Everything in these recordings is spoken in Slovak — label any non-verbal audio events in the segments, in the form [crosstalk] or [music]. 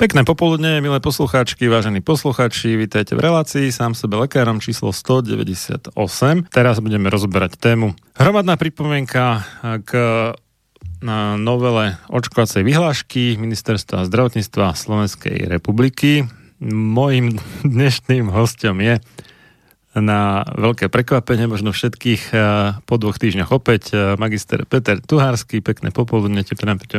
Pekné popoludne, milé poslucháčky, vážení poslucháči, vítajte v relácii sám sebe lekárom číslo 198. Teraz budeme rozoberať tému. Hromadná pripomienka k na novele očkovacej vyhlášky Ministerstva zdravotníctva Slovenskej republiky. Mojím [laughs] dnešným hostom je na veľké prekvapenie možno všetkých eh, po dvoch týždňoch opäť eh, magister Peter Tuhársky. Pekné popoludne.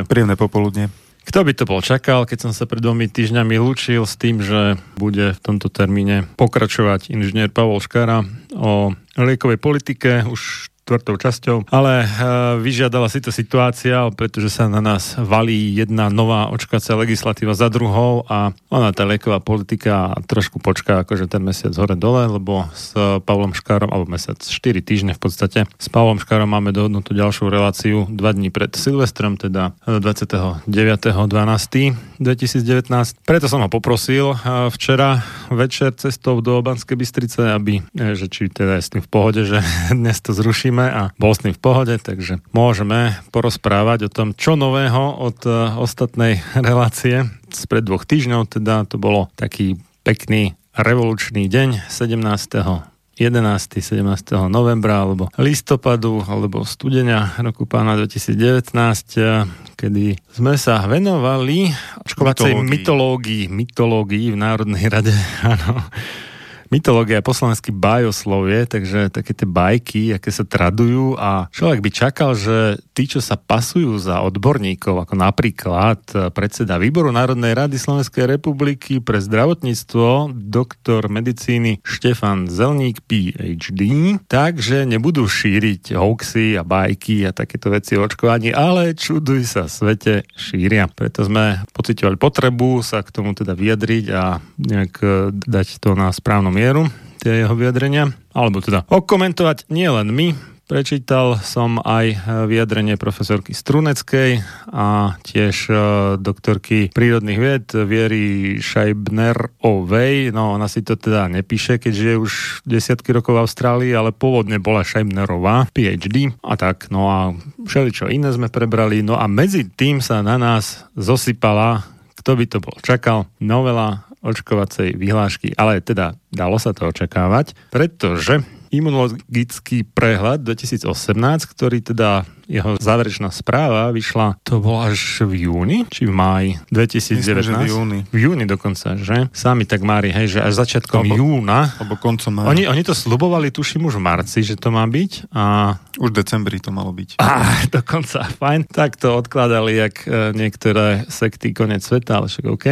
Príjemné popoludne. Kto by to bol čakal, keď som sa pred dvomi týždňami lúčil s tým, že bude v tomto termíne pokračovať inžinier Pavol Škara o liekovej politike. Už štvrtou časťou, ale uh, vyžiadala si to situácia, pretože sa na nás valí jedna nová očkacia legislatíva za druhou a ona tá lieková politika trošku počká akože ten mesiac hore dole, lebo s Pavlom Škárom, alebo mesiac 4 týždne v podstate, s Pavlom Škárom máme dohodnutú ďalšiu reláciu dva dní pred Silvestrom, teda 29.12. 2019. Preto som ho poprosil uh, včera večer cestou do Banskej Bystrice, aby, že či teda je s tým v pohode, že [laughs] dnes to zruším riešime a bol s ním v pohode, takže môžeme porozprávať o tom, čo nového od uh, ostatnej [laughs] relácie spred dvoch týždňov, teda to bolo taký pekný revolučný deň 17. 11. 17. novembra alebo listopadu alebo studenia roku pána 2019, eh, kedy sme sa venovali očkovacej mytológii, mytológii v Národnej rade, [laughs] áno, mytológia je poslanský bájoslovie, takže také tie bajky, aké sa tradujú a človek by čakal, že tí, čo sa pasujú za odborníkov, ako napríklad predseda Výboru Národnej rady Slovenskej republiky pre zdravotníctvo, doktor medicíny Štefan Zelník, PhD, takže nebudú šíriť hoaxy a bajky a takéto veci o očkovaní, ale čuduj sa, svete šíria. Preto sme pocitovali potrebu sa k tomu teda vyjadriť a nejak dať to na správnom mieru, tie jeho vyjadrenia, alebo teda okomentovať nie len my, Prečítal som aj vyjadrenie profesorky Struneckej a tiež uh, doktorky prírodných vied Viery Scheibner-Ovej. No, ona si to teda nepíše, keďže je už desiatky rokov v Austrálii, ale pôvodne bola Scheibnerová, PhD a tak. No a všeličo iné sme prebrali. No a medzi tým sa na nás zosypala, kto by to bol čakal, novela očkovacej vyhlášky, ale teda dalo sa to očakávať, pretože imunologický prehľad 2018, ktorý teda jeho záverečná správa vyšla, to bolo až v júni, či v máji 2019? Myslím, v júni. V júni dokonca, že? Sami tak mári, hej, že až začiatkom alebo, júna. Alebo koncom mája. Oni, oni to slubovali, tuším, už v marci, že to má byť. A... Už v decembri to malo byť. Á, [laughs] dokonca, fajn. Tak to odkladali, jak e, niektoré sekty konec sveta, ale však OK.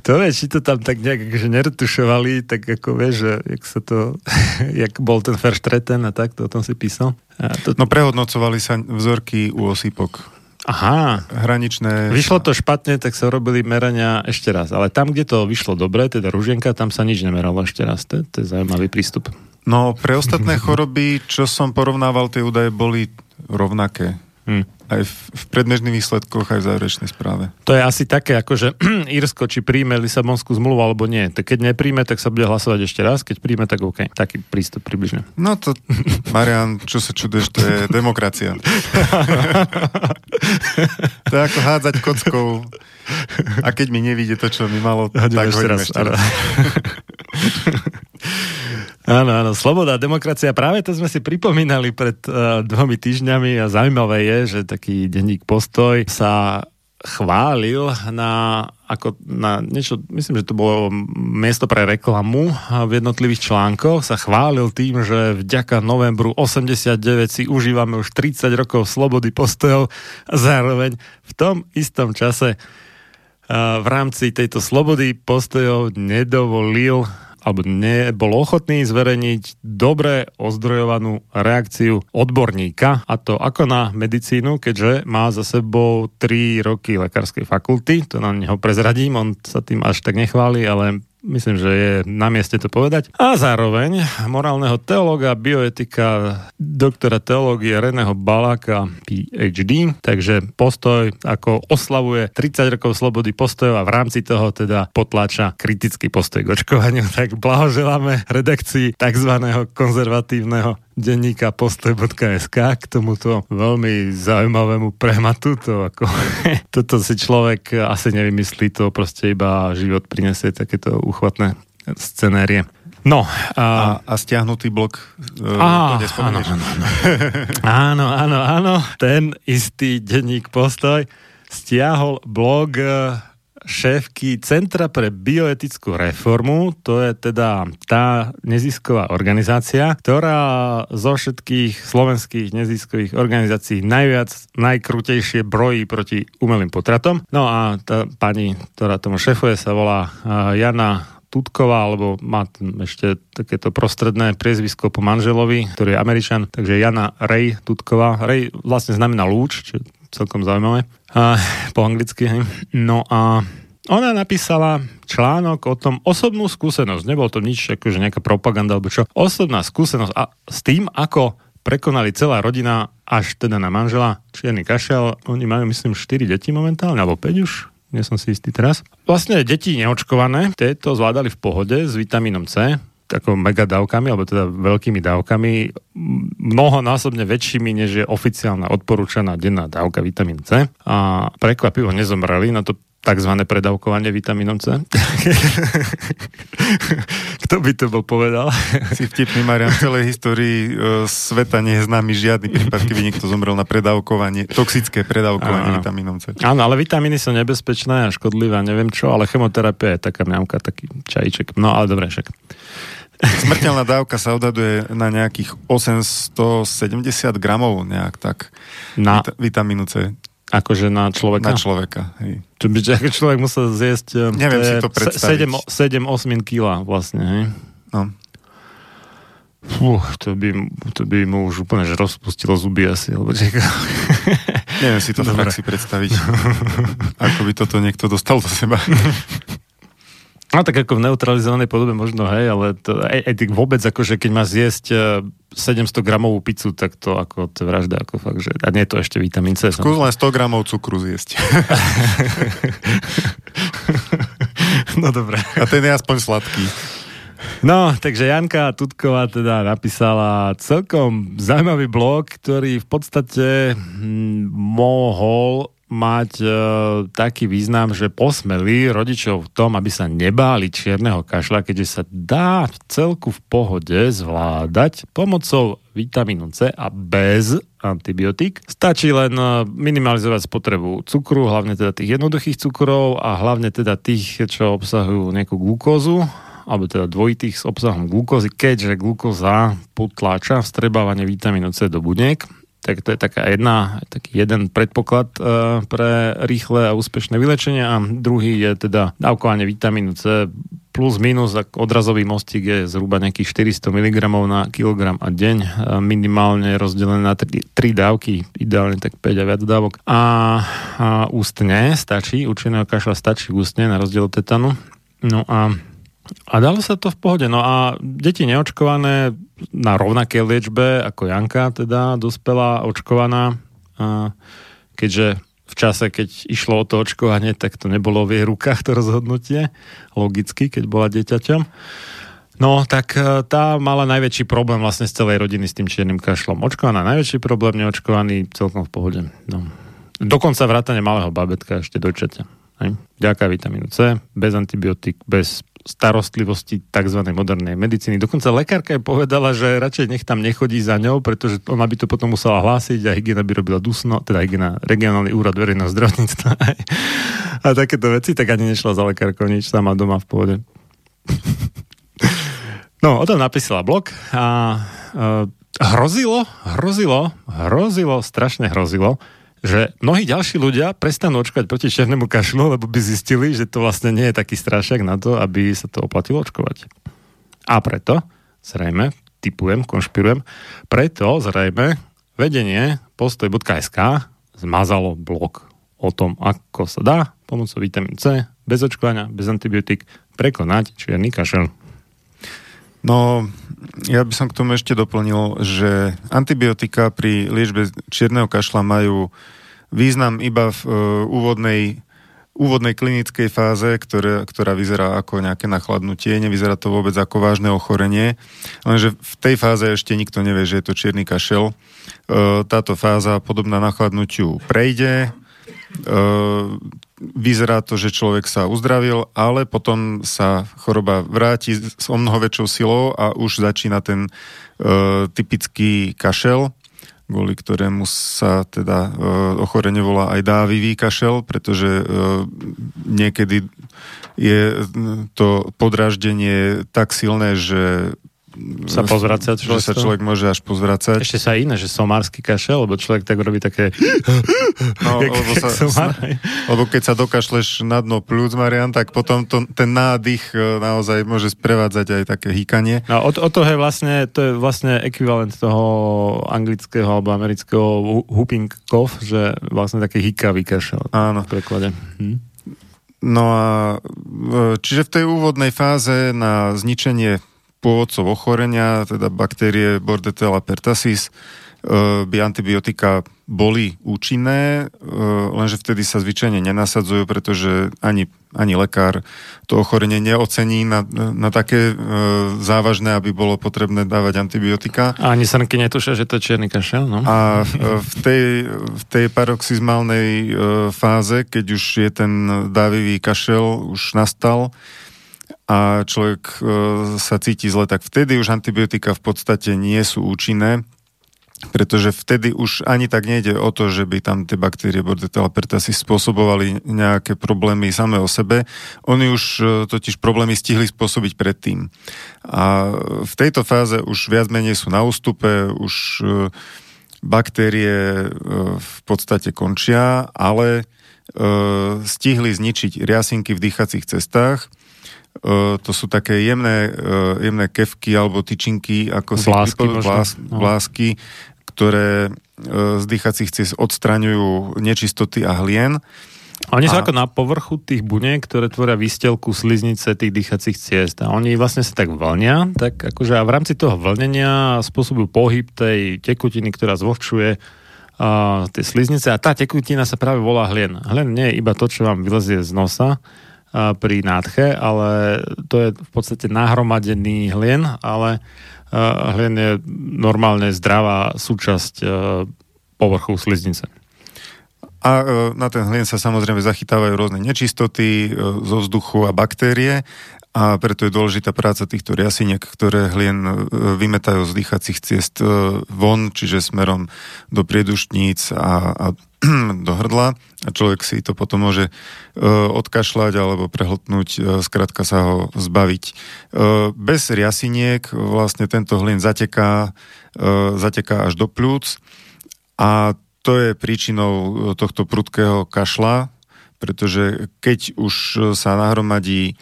Kto vie, či to tam tak nejak akože neretušovali, tak ako vieš, že jak sa to, [laughs] jak bol ten Verstreten a tak, to o tom si písal. To... No prehodnocovali sa vzorky u osýpok. Aha. Hraničné... Vyšlo to špatne, tak sa robili merania ešte raz. Ale tam, kde to vyšlo dobre, teda ružienka, tam sa nič nemeralo ešte raz. To, to je zaujímavý prístup. No, pre ostatné choroby, čo som porovnával, tie údaje boli rovnaké. Hmm. Aj v, v predmežných výsledkoch, aj v záverečnej správe. To je asi také, ako že [clears throat] Írsko, či príjme Lisabonskú zmluvu alebo nie. Tak keď nepríjme, tak sa bude hlasovať ešte raz, keď príjme, tak OK. Taký prístup približne. No to, Marian, čo sa čudeš, to je [laughs] demokracia. [laughs] to je ako hádzať kockou. A keď mi nevíde to, čo mi malo, tak ešte raz. Ešte raz. [laughs] Áno, áno, sloboda, demokracia, práve to sme si pripomínali pred uh, dvomi týždňami a zaujímavé je, že taký denník Postoj sa chválil na, ako na niečo, myslím, že to bolo miesto pre reklamu v jednotlivých článkoch, sa chválil tým, že vďaka novembru 89 si užívame už 30 rokov slobody postojov a zároveň v tom istom čase v rámci tejto slobody postojov nedovolil alebo nebol ochotný zverejniť dobre ozdrojovanú reakciu odborníka, a to ako na medicínu, keďže má za sebou 3 roky lekárskej fakulty, to na neho prezradím, on sa tým až tak nechváli, ale Myslím, že je na mieste to povedať. A zároveň morálneho teológa, bioetika, doktora teológie Reného Balaka, PhD. Takže postoj ako oslavuje 30 rokov slobody postojov a v rámci toho teda potláča kritický postoj k očkovaniu. [laughs] Tak blahoželáme redakcii tzv. konzervatívneho denníka postoj.sk k tomuto veľmi zaujímavému prehmatu. To ako, [laughs] toto si človek asi nevymyslí, to proste iba život prinesie takéto uchvatné scenérie. No. A, a, a stiahnutý blok uh, á, áno, áno, áno. [laughs] áno, áno, áno. Ten istý denník postoj stiahol blog šéfky Centra pre bioetickú reformu, to je teda tá nezisková organizácia, ktorá zo všetkých slovenských neziskových organizácií najviac, najkrutejšie brojí proti umelým potratom. No a tá pani, ktorá tomu šefuje, sa volá Jana Tutková, alebo má ešte takéto prostredné priezvisko po manželovi, ktorý je Američan, takže Jana Ray Tutková. Ray vlastne znamená lúč, čo celkom zaujímavé. A, po anglicky, hej. No a ona napísala článok o tom osobnú skúsenosť. Nebol to nič, akože nejaká propaganda alebo čo. Osobná skúsenosť a s tým, ako prekonali celá rodina až teda na manžela Čierny kašel. Oni majú, myslím, 4 deti momentálne, alebo 5 už, nie som si istý teraz. Vlastne deti neočkované, tieto zvládali v pohode s vitamínom C, ako mega dávkami, alebo teda veľkými dávkami, mnohonásobne väčšími, než je oficiálna odporúčaná denná dávka vitamín C. A prekvapivo nezomreli, na to tzv. predávkovanie vitamínom C. [laughs] Kto by to bol povedal? Si vtipný, Marian, v celej histórii uh, sveta nie je známy žiadny prípad, keby niekto zomrel na predávkovanie, toxické predávkovanie vitamínom C. Áno, ale vitamíny sú nebezpečné a škodlivé, neviem čo, ale chemoterapia je taká mňamka, taký čajíček. No ale dobre, však. Smrteľná dávka sa odhaduje na nejakých 870 gramov, nejak tak, na... vitamínu C. Akože na človeka? Na človeka, hej. Čo by človek musel zjesť... Eh, Neviem si to predstaviť. 7, 7 osmin kila vlastne, hej? No. Fú, to by, to by mu už úplne že rozpustilo zuby asi, alebo čaká. Neviem si to Dobre. v praxi predstaviť. Ako by toto niekto dostal do seba. [laughs] No tak ako v neutralizovanej podobe možno, hej, ale to, aj, aj vôbec akože keď má zjesť 700 e, gramovú pizzu, tak to ako to vražda, ako fakt, že, a nie je to ešte vitamín C. Skús len 100 gramov cukru zjesť. [laughs] no dobre. A ten je aspoň sladký. No, takže Janka Tutková teda napísala celkom zaujímavý blog, ktorý v podstate hm, mohol mať e, taký význam, že posmeli rodičov v tom, aby sa nebáli čierneho kašľa, keďže sa dá v celku v pohode zvládať pomocou vitamínu C a bez antibiotík. Stačí len e, minimalizovať spotrebu cukru, hlavne teda tých jednoduchých cukrov a hlavne teda tých, čo obsahujú nejakú glukózu alebo teda dvojitých s obsahom glukózy, keďže glukóza potláča vstrebávanie vitamínu C do buniek tak to je taká jedna, taký jeden predpoklad uh, pre rýchle a úspešné vylečenie a druhý je teda dávkovanie vitamínu C plus minus odrazový mostík je zhruba nejakých 400 mg na kilogram a deň, uh, minimálne rozdelené na 3, 3 dávky, ideálne tak 5 a viac dávok. A, a ústne stačí, učeného kašľa stačí ústne na rozdiel tetanu. No a a dalo sa to v pohode. No a deti neočkované na rovnaké liečbe ako Janka, teda dospelá, očkovaná, a keďže v čase, keď išlo o to očkovanie, tak to nebolo v jej rukách to rozhodnutie, logicky, keď bola dieťaťom. No, tak e, tá mala najväčší problém vlastne z celej rodiny s tým čiernym kašlom. Očkovaná najväčší problém, neočkovaný celkom v pohode. No. Dokonca vrátane malého babetka ešte dojčaťa. Ďaká vitamínu C, bez antibiotík, bez starostlivosti tzv. modernej medicíny. Dokonca lekárka jej povedala, že radšej nech tam nechodí za ňou, pretože ona by to potom musela hlásiť a hygiena by robila dusno, teda hygiena, regionálny úrad verejného zdravotníctva [laughs] a takéto veci, tak ani nešla za lekárkou nič, sama doma v pohode. No, o tom napísala blog a uh, hrozilo, hrozilo, hrozilo, strašne hrozilo, že mnohí ďalší ľudia prestanú očkovať proti černemu kašlu, lebo by zistili, že to vlastne nie je taký strašiak na to, aby sa to oplatilo očkovať. A preto, zrejme, typujem, konšpirujem, preto zrejme vedenie postoj.sk zmazalo blog o tom, ako sa dá pomocou vitamín C, bez očkovania, bez antibiotík prekonať čierny kašel. No, ja by som k tomu ešte doplnil, že antibiotika pri liečbe čierneho kašla majú význam iba v uh, úvodnej, úvodnej klinickej fáze, ktoré, ktorá vyzerá ako nejaké nachladnutie, nevyzerá to vôbec ako vážne ochorenie, lenže v tej fáze ešte nikto nevie, že je to čierny kašel. Uh, táto fáza podobná nachladnutiu prejde, vyzerá to, že človek sa uzdravil, ale potom sa choroba vráti s o mnoho väčšou silou a už začína ten e, typický kašel, kvôli ktorému sa teda e, ochorenie volá aj dávivý kašel, pretože e, niekedy je to podraždenie tak silné, že sa pozvracať. Že sa človek môže až pozvracať. Ešte sa iné, že somársky kašel, lebo človek tak robí také... No, [laughs] lebo, sa, somár, lebo keď sa dokašleš na dno plúc, Marian, tak potom to, ten nádych e, naozaj môže sprevádzať aj také hýkanie. No, o, o to je vlastne, to je vlastne ekvivalent toho anglického alebo amerického whooping cough, že vlastne také hýkavý kašel. Áno. V preklade. Hm? No a e, čiže v tej úvodnej fáze na zničenie pôvodcov ochorenia, teda baktérie Bordetella pertussis, e, by antibiotika boli účinné, e, lenže vtedy sa zvyčajne nenasadzujú, pretože ani, ani lekár to ochorenie neocení na, na také e, závažné, aby bolo potrebné dávať antibiotika. A ani srnky netušia, že to je čierny kašel, no? A v tej, v tej paroxizmálnej fáze, keď už je ten dávivý kašel už nastal, a človek e, sa cíti zle, tak vtedy už antibiotika v podstate nie sú účinné, pretože vtedy už ani tak nejde o to, že by tam tie baktérie Bordetella pertussis spôsobovali nejaké problémy samé o sebe. Oni už e, totiž problémy stihli spôsobiť predtým. A v tejto fáze už viac menej sú na ústupe, už e, baktérie v podstate končia, ale stihli zničiť riasinky v dýchacích cestách to sú také jemné, jemné kevky alebo tyčinky, ako si vlásky, vlás, no. vlásky, ktoré z dýchacích ciest odstraňujú nečistoty a hlien. Oni sú a... ako na povrchu tých buniek, ktoré tvoria výstelku sliznice tých dýchacích ciest. A oni vlastne sa tak vlnia, tak akože a v rámci toho vlnenia spôsobujú pohyb tej tekutiny, ktorá zvlhčuje uh, tie sliznice a tá tekutina sa práve volá hlien. Hlien nie je iba to, čo vám vylezie z nosa pri nádche, ale to je v podstate nahromadený hlien, ale hlien je normálne zdravá súčasť povrchu sliznice. A e, na ten hlien sa samozrejme zachytávajú rôzne nečistoty e, zo vzduchu a baktérie a preto je dôležitá práca týchto riasiniek, ktoré hlien e, vymetajú z dýchacích ciest von, čiže smerom do priedušníc a, a [clears throat] do hrdla a človek si to potom môže odkašľať alebo prehltnúť, skrátka sa ho zbaviť. Bez riasiniek vlastne tento hlien zateká, zateká až do plúc a to je príčinou e, tohto prudkého kašla, pretože keď už sa nahromadí e,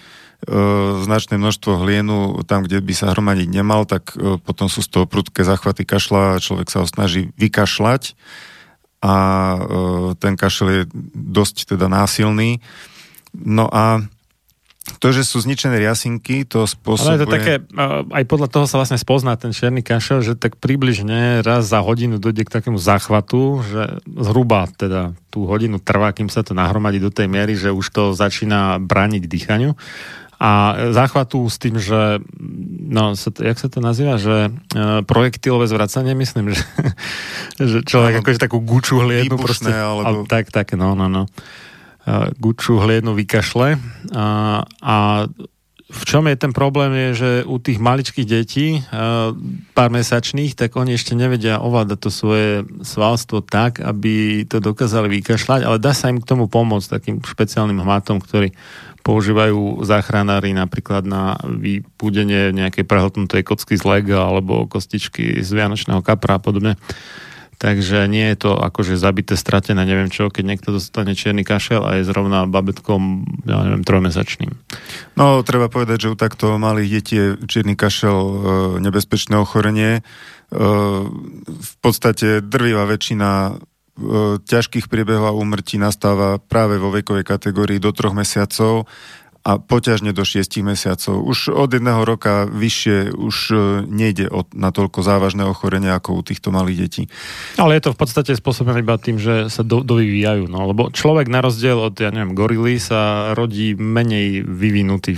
značné množstvo hlienu tam, kde by sa hromadiť nemal, tak e, potom sú z toho prudké zachvaty kašla a človek sa ho snaží vykašľať a e, ten kašel je dosť teda násilný. No a to, že sú zničené riasinky, to spôsobuje... Ale je to také, aj podľa toho sa vlastne spozná ten čierny kašel, že tak približne raz za hodinu dojde k takému záchvatu, že zhruba teda tú hodinu trvá, kým sa to nahromadí do tej miery, že už to začína braniť dýchaniu. A záchvatu s tým, že no, sa to, jak sa to nazýva, že e, projektilové zvracanie, myslím, že, [laughs] že človek akože takú guču hliednu proste. Alebo... A, tak, tak, no, no, no guču hliednu vykašle. A, a v čom je ten problém je, že u tých maličkých detí, pár mesačných, tak oni ešte nevedia ovládať to svoje svalstvo tak, aby to dokázali vykašľať, ale dá sa im k tomu pomôcť takým špeciálnym hmatom, ktorý používajú záchranári napríklad na vypúdenie nejakej prehltnutej kocky z lega alebo kostičky z vianočného kapra a podobne. Takže nie je to akože zabité, stratené, neviem čo, keď niekto dostane čierny kašel a je zrovna babetkom, ja neviem, trojmesačným. No, treba povedať, že u takto malých detí je čierny kašel e, nebezpečné ochorenie. E, v podstate drvivá väčšina e, ťažkých priebehov a úmrtí nastáva práve vo vekovej kategórii do troch mesiacov a poťažne do 6 mesiacov. Už od jedného roka vyššie už e, nejde o natoľko závažné ochorenie ako u týchto malých detí. Ale je to v podstate spôsobené iba tým, že sa do, dovyvíjajú. No, lebo človek na rozdiel od, ja neviem, gorily sa rodí menej vyvinutý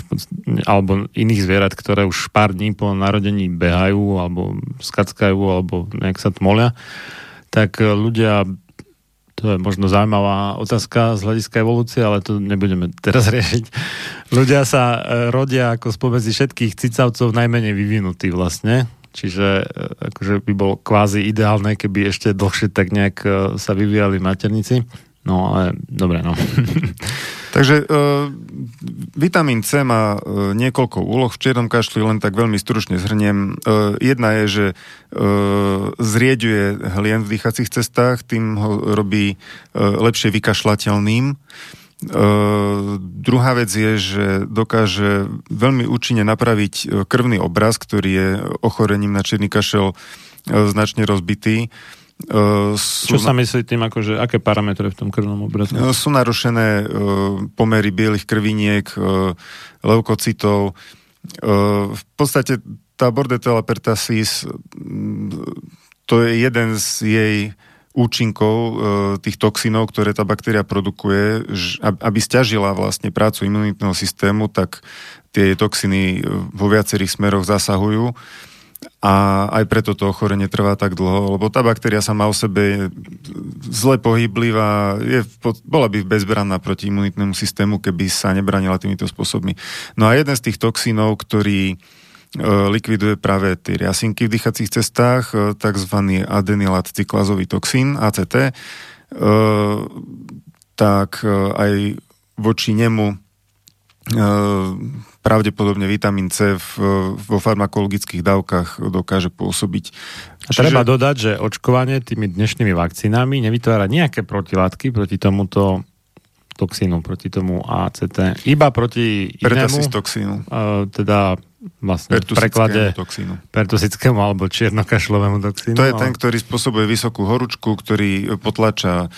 alebo iných zvierat, ktoré už pár dní po narodení behajú alebo skackajú alebo nejak sa tmolia tak ľudia to je možno zaujímavá otázka z hľadiska evolúcie, ale to nebudeme teraz [laughs] riešiť. Ľudia sa e, rodia ako spomedzi všetkých cicavcov najmenej vyvinutí vlastne. Čiže e, akože by bolo kvázi ideálne, keby ešte dlhšie tak nejak e, sa vyvíjali maternici. No ale dobre, no. [laughs] Takže e, vitamín C má e, niekoľko úloh v čiernom kašli, len tak veľmi stručne zhrniem. E, jedna je, že e, zrieďuje hlien v dýchacích cestách, tým ho robí e, lepšie vykašľateľným. E, druhá vec je, že dokáže veľmi účinne napraviť e, krvný obraz, ktorý je ochorením na čierny kašel e, značne rozbitý. Uh, sú Čo sa myslí tým, akože, aké parametre v tom krvnom obrazu? Uh, sú narušené uh, pomery bielých krviniek, uh, leukocitov. Uh, v podstate tá Bordetella pertassis to je jeden z jej účinkov uh, tých toxinov, ktoré tá baktéria produkuje, ž, aby stiažila vlastne prácu imunitného systému, tak tie toxiny vo viacerých smeroch zasahujú. Uh, a aj preto to ochorenie trvá tak dlho, lebo tá baktéria má o sebe zle pohyblivá, je, bola by bezbranná proti imunitnému systému, keby sa nebranila týmito spôsobmi. No a jeden z tých toxínov, ktorý e, likviduje práve tie riasinky v dýchacích cestách, e, tzv. adenylat cyklazový toxín, ACT, e, tak aj voči nemu pravdepodobne vitamín C v, vo farmakologických dávkach dokáže pôsobiť. A treba Čiže... dodať, že očkovanie tými dnešnými vakcínami nevytvára nejaké protilátky proti tomuto toxínu, proti tomu ACT. Iba proti inému, toxínu. Uh, teda vlastne v preklade toxínu. pertusickému alebo čiernokašlovému toxínu. To je ale... ten, ktorý spôsobuje vysokú horúčku, ktorý potlača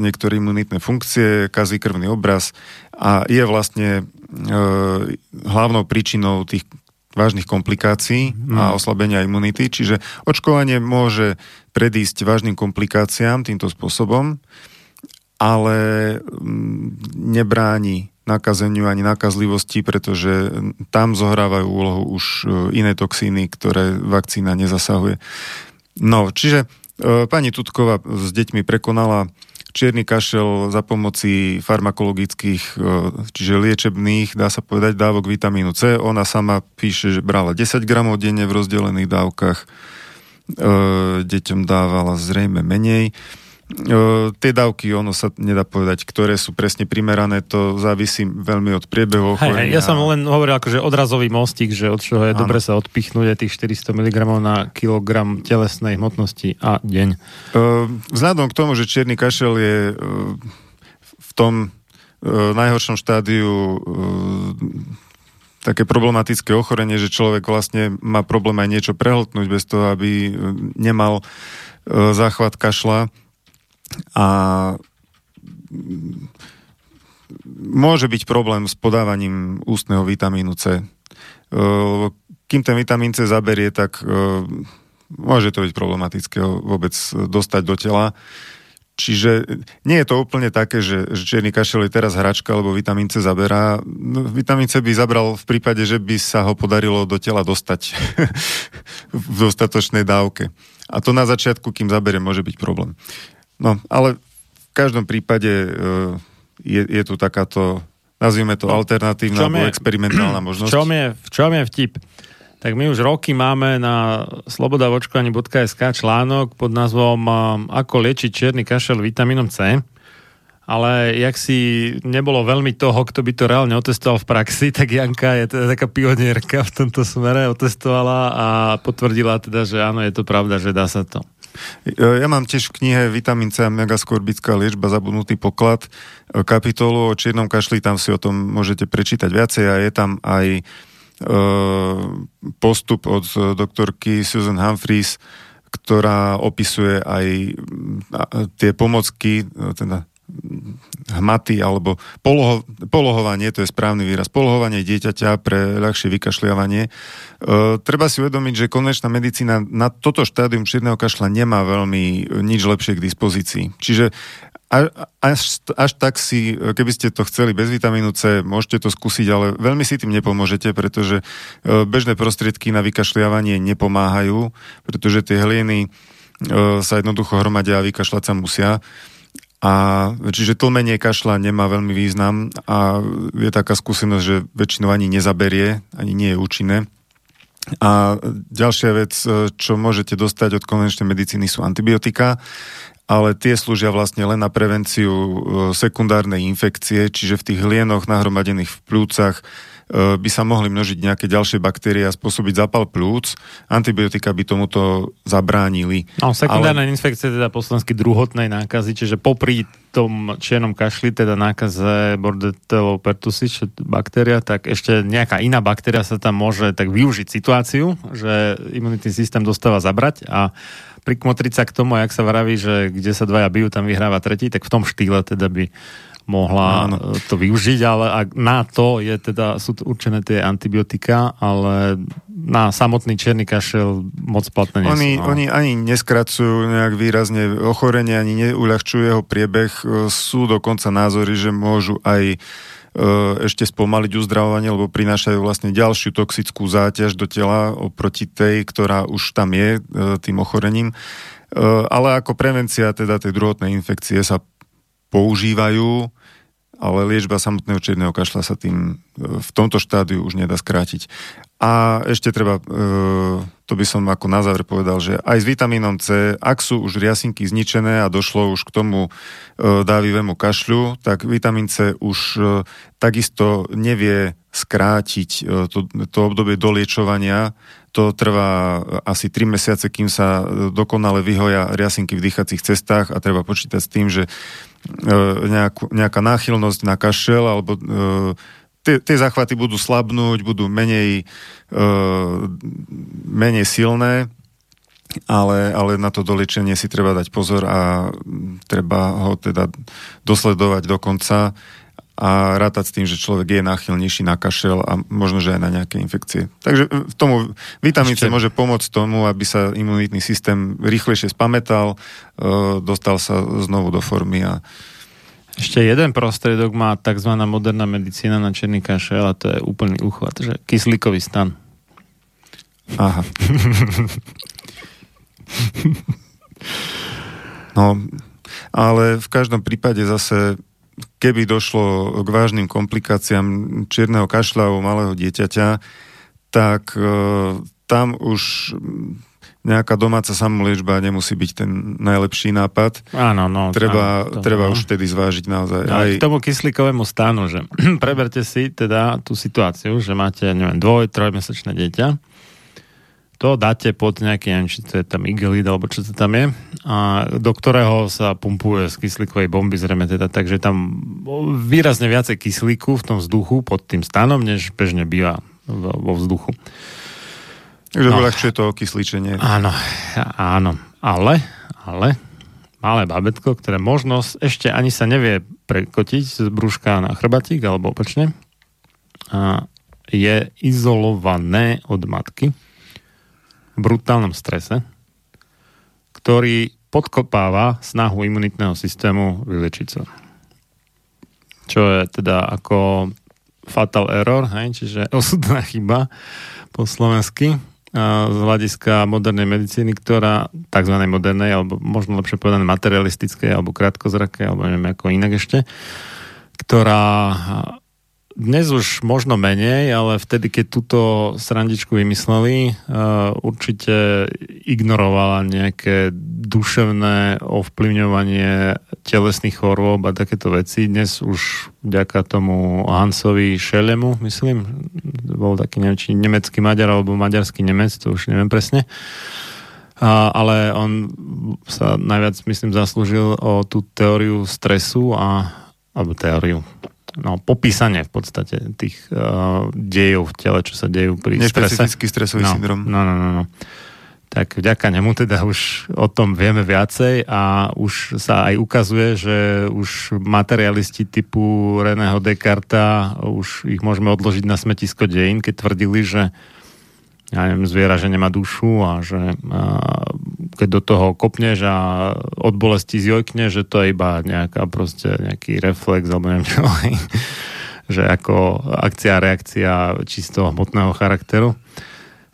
niektoré imunitné funkcie, kazí krvný obraz a je vlastne uh, hlavnou príčinou tých vážnych komplikácií mm. a oslabenia imunity. Čiže očkovanie môže predísť vážnym komplikáciám týmto spôsobom, ale nebráni nakazeniu ani nakazlivosti, pretože tam zohrávajú úlohu už e, iné toxíny, ktoré vakcína nezasahuje. No, čiže e, pani Tutková s deťmi prekonala čierny kašel za pomoci farmakologických, e, čiže liečebných, dá sa povedať, dávok vitamínu C. Ona sama píše, že brala 10 gramov denne v rozdelených dávkach, deťom dávala zrejme menej tie dávky, ono sa nedá povedať, ktoré sú presne primerané, to závisí veľmi od priebehu ochorenia. Hey, ja som len hovoril akože odrazový mostík, že od čoho je dobre sa odpichnúť tých 400 mg na kilogram telesnej hmotnosti a deň. Vzhľadom k tomu, že čierny kašel je v tom najhoršom štádiu také problematické ochorenie, že človek vlastne má problém aj niečo prehltnúť bez toho, aby nemal záchvat kašla, a môže byť problém s podávaním ústneho vitamínu C. Kým ten vitamín C zaberie, tak môže to byť problematické vôbec dostať do tela. Čiže nie je to úplne také, že, že čierny kašel je teraz hračka, lebo vitamín C zaberá. No, vitamín C by zabral v prípade, že by sa ho podarilo do tela dostať [laughs] v dostatočnej dávke. A to na začiatku, kým zaberie, môže byť problém. No, ale v každom prípade e, je, je tu takáto, nazvime to no, alternatívna alebo je, experimentálna [clears throat] možnosť. V čom, je, v čom je vtip? Tak my už roky máme na slobodavočkovanie.sk článok pod názvom e, Ako liečiť čierny kašel vitamínom C ale jak si nebolo veľmi toho, kto by to reálne otestoval v praxi, [laughs] tak Janka je teda taká pionierka v tomto smere, otestovala a potvrdila teda, že áno, je to pravda, že dá sa to. Ja mám tiež v knihe Vitamin C a megaskorbická liečba zabudnutý poklad e, kapitolu o čiernom kašli, tam si o tom môžete prečítať viacej a je tam aj e, postup od doktorky Susan Humphreys, ktorá opisuje aj tie pomocky, e, teda hmaty alebo poloho, polohovanie, to je správny výraz, polohovanie dieťaťa pre ľahšie vykašľovanie. E, treba si uvedomiť, že konvenčná medicína na toto štádium čierneho kašla nemá veľmi nič lepšie k dispozícii. Čiže až, až tak si, keby ste to chceli bez vitamínu C, môžete to skúsiť, ale veľmi si tým nepomôžete, pretože e, bežné prostriedky na vykašľovanie nepomáhajú, pretože tie hlieny e, sa jednoducho hromadia a vykašľať sa musia. A čiže tlmenie kašla nemá veľmi význam a je taká skúsenosť, že väčšinou ani nezaberie, ani nie je účinné. A ďalšia vec, čo môžete dostať od konvenčnej medicíny sú antibiotika, ale tie slúžia vlastne len na prevenciu e, sekundárnej infekcie, čiže v tých hlienoch nahromadených v plúcach E, by sa mohli množiť nejaké ďalšie baktérie a spôsobiť zapal plúc. Antibiotika by tomuto zabránili. No, sekundárne ale... infekcie teda poslansky druhotnej nákazy, čiže popri tom čiernom kašli, teda nákaze Bordetellov pertussis, baktéria, tak ešte nejaká iná baktéria sa tam môže tak využiť situáciu, že imunitný systém dostáva zabrať a prikmotriť sa k tomu, jak sa vraví, že kde sa dvaja bijú, tam vyhráva tretí, tak v tom štýle teda by mohla Áno. to využiť, ale ak na to je teda, sú to určené tie antibiotika, ale na samotný černý kašel moc platné nie oni, sú. No. Oni ani neskracujú nejak výrazne ochorenie, ani neuľahčujú jeho priebeh. Sú dokonca názory, že môžu aj e, ešte spomaliť uzdravovanie, lebo prinášajú vlastne ďalšiu toxickú záťaž do tela oproti tej, ktorá už tam je e, tým ochorením. E, ale ako prevencia teda tej druhotnej infekcie sa používajú ale liečba samotného čierneho kašla sa tým e, v tomto štádiu už nedá skrátiť. A ešte treba, e, to by som ako na záver povedal, že aj s vitamínom C, ak sú už riasinky zničené a došlo už k tomu e, dávivému kašľu, tak vitamín C už takisto nevie skrátiť to, to obdobie doliečovania. To trvá asi 3 mesiace, kým sa dokonale vyhoja riasinky v dýchacích cestách a treba počítať s tým, že nejakú, nejaká náchylnosť na kašel alebo e, tie, tie záchvaty budú slabnúť, budú menej, uh, menej silné, ale, ale na to dolečenie si treba dať pozor a treba ho teda dosledovať do konca a rátať s tým, že človek je náchylnejší na kašel a možno, že aj na nejaké infekcie. Takže v tomu vitamín C môže pomôcť tomu, aby sa imunitný systém rýchlejšie spametal, dostal sa znovu do formy a ešte jeden prostriedok má tzv. moderná medicína na černý kašel a to je úplný uchvat, že kyslíkový stan. Aha. [laughs] no, ale v každom prípade zase keby došlo k vážnym komplikáciám čierneho kašľa u malého dieťaťa, tak e, tam už nejaká domáca samoliečba nemusí byť ten najlepší nápad. Áno, no. Treba, áno, to, treba no. už vtedy zvážiť naozaj. No, aj... K tomu kyslíkovému stánu, že [clears throat] preberte si teda tú situáciu, že máte, neviem, dvoj, trojmesačné dieťa, to dáte pod nejaký, neviem, či to je tam igelid, alebo čo to tam je, a do ktorého sa pumpuje z kyslíkovej bomby, zrejme teda, takže tam výrazne viacej kyslíku v tom vzduchu pod tým stanom, než bežne býva vo vzduchu. Takže no. uľahčuje to okysličenie. Áno, áno, ale, ale malé babetko, ktoré možno ešte ani sa nevie prekotiť z brúška na chrbatík alebo opačne, a je izolované od matky brutálnom strese, ktorý podkopáva snahu imunitného systému vylečiť sa. Čo je teda ako fatal error, hej, čiže [laughs] osudná chyba po slovensky z hľadiska modernej medicíny, ktorá tzv. modernej, alebo možno lepšie povedané materialistickej, alebo krátkozrakej, alebo neviem ako inak ešte, ktorá dnes už možno menej, ale vtedy, keď túto srandičku vymysleli, uh, určite ignorovala nejaké duševné ovplyvňovanie telesných chorôb a takéto veci. Dnes už vďaka tomu Hansovi Šelemu, myslím, bol taký neviem, či nemecký Maďar alebo maďarský Nemec, to už neviem presne, a, ale on sa najviac, myslím, zaslúžil o tú teóriu stresu a alebo teóriu, no, popísanie v podstate tých uh, dejov v tele, čo sa dejú pri strese. Nešpecifický stresový no, syndrom. No, no, no, no. Tak vďaka nemu teda už o tom vieme viacej a už sa aj ukazuje, že už materialisti typu Reného Descarta už ich môžeme odložiť na smetisko dejín, keď tvrdili, že ja neviem, zviera, že nemá dušu a že a, keď do toho kopneš a od bolesti zjojkne, že to je iba nejaká proste nejaký reflex alebo neviem čo, [laughs] že ako akcia reakcia čisto hmotného charakteru.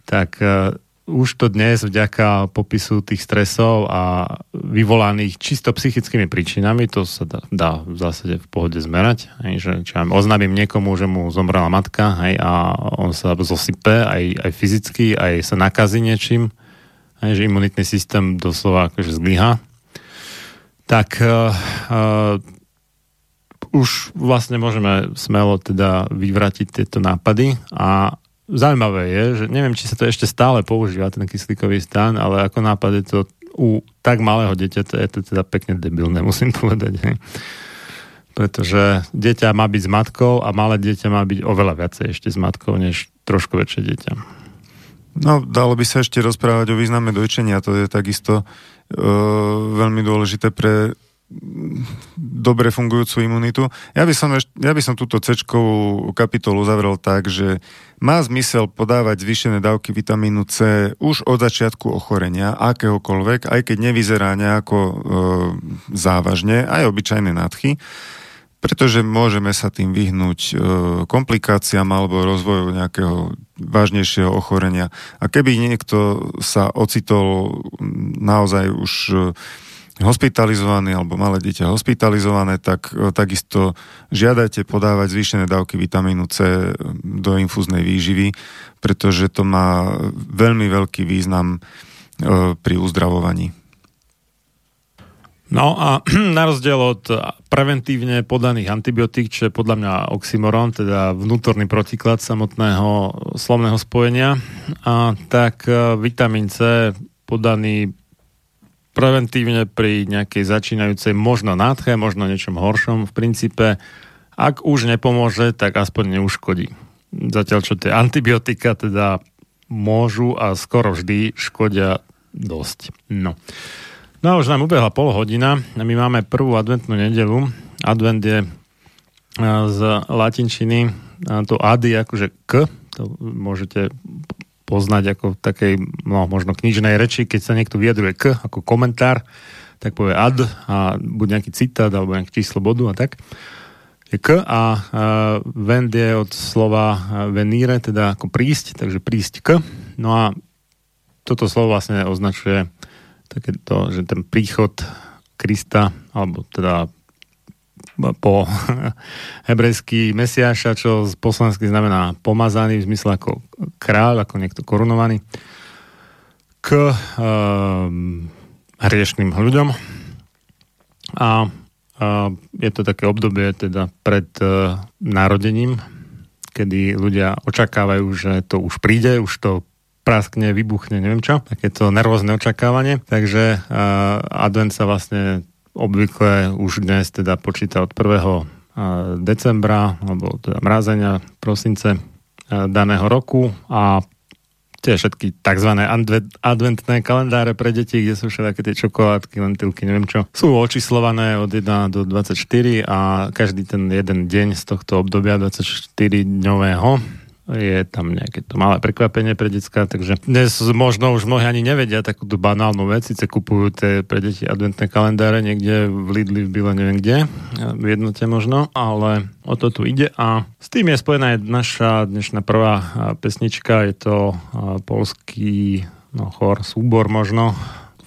Tak uh, už to dnes vďaka popisu tých stresov a vyvolaných čisto psychickými príčinami, to sa dá, dá v zásade v pohode zmerať, hej, že čo ja oznámim niekomu, že mu zomrela matka hej, a on sa zosype aj, aj fyzicky, aj sa nakazí niečím, hej, že imunitný systém doslova akože zlyha, tak uh, uh, už vlastne môžeme smelo teda vyvratiť tieto nápady a Zaujímavé je, že neviem, či sa to ešte stále používa, ten kyslíkový stan, ale ako nápad je to u tak malého dieťaťa je to teda pekne debilné, musím povedať. Hej. Pretože dieťa má byť s matkou a malé dieťa má byť oveľa viacej ešte s matkou, než trošku väčšie dieťa. No, dalo by sa ešte rozprávať o význame dojčenia, to je takisto uh, veľmi dôležité pre dobre fungujúcu imunitu. Ja by som, ja by som túto c kapitolu zavrel tak, že má zmysel podávať zvýšené dávky vitamínu C už od začiatku ochorenia, akéhokoľvek, aj keď nevyzerá nejako e, závažne, aj obyčajné nádchy, pretože môžeme sa tým vyhnúť e, komplikáciám alebo rozvoju nejakého vážnejšieho ochorenia. A keby niekto sa ocitol naozaj už e, hospitalizovaný alebo malé dieťa hospitalizované, tak e, takisto žiadajte podávať zvýšené dávky vitamínu C do infúznej výživy, pretože to má veľmi veľký význam e, pri uzdravovaní. No a [clears throat] na rozdiel od preventívne podaných antibiotík, čo je podľa mňa oxymoron, teda vnútorný protiklad samotného slovného spojenia, a tak e, vitamín C podaný preventívne pri nejakej začínajúcej možno nádche, možno niečom horšom v princípe ak už nepomôže, tak aspoň neuškodí. Zatiaľ, čo tie antibiotika teda môžu a skoro vždy škodia dosť. No. No a už nám ubehla pol hodina my máme prvú adventnú nedelu. Advent je z latinčiny to ady akože k, to môžete poznať ako takej, no možno knižnej reči, keď sa niekto vyjadruje k, ako komentár, tak povie ad a buď nejaký citát alebo nejaké číslo bodu a tak. Je k a vend je od slova venire, teda ako prísť, takže prísť k. No a toto slovo vlastne označuje takéto, že ten príchod Krista, alebo teda po [laughs] hebrejský mesiáša, čo z poslansky znamená pomazaný, v zmysle ako kráľ, ako niekto korunovaný, k um, hriešným ľuďom. A, a je to také obdobie teda pred uh, narodením, kedy ľudia očakávajú, že to už príde, už to praskne, vybuchne, neviem čo. Takéto nervózne očakávanie. Takže uh, advent sa vlastne obvykle už dnes teda počíta od 1. decembra, alebo teda mrázenia prosince daného roku a tie všetky tzv. adventné kalendáre pre deti, kde sú všetky tie čokoládky, lentilky, neviem čo, sú očíslované od 1 do 24 a každý ten jeden deň z tohto obdobia 24 dňového je tam nejaké to malé prekvapenie pre decka, takže dnes možno už mnohí ani nevedia takúto banálnu vec, síce kupujú tie pre deti adventné kalendáre niekde v Lidli, v Bile, neviem kde, v jednote možno, ale o to tu ide a s tým je spojená aj naša dnešná prvá pesnička, je to polský no, chor, súbor možno,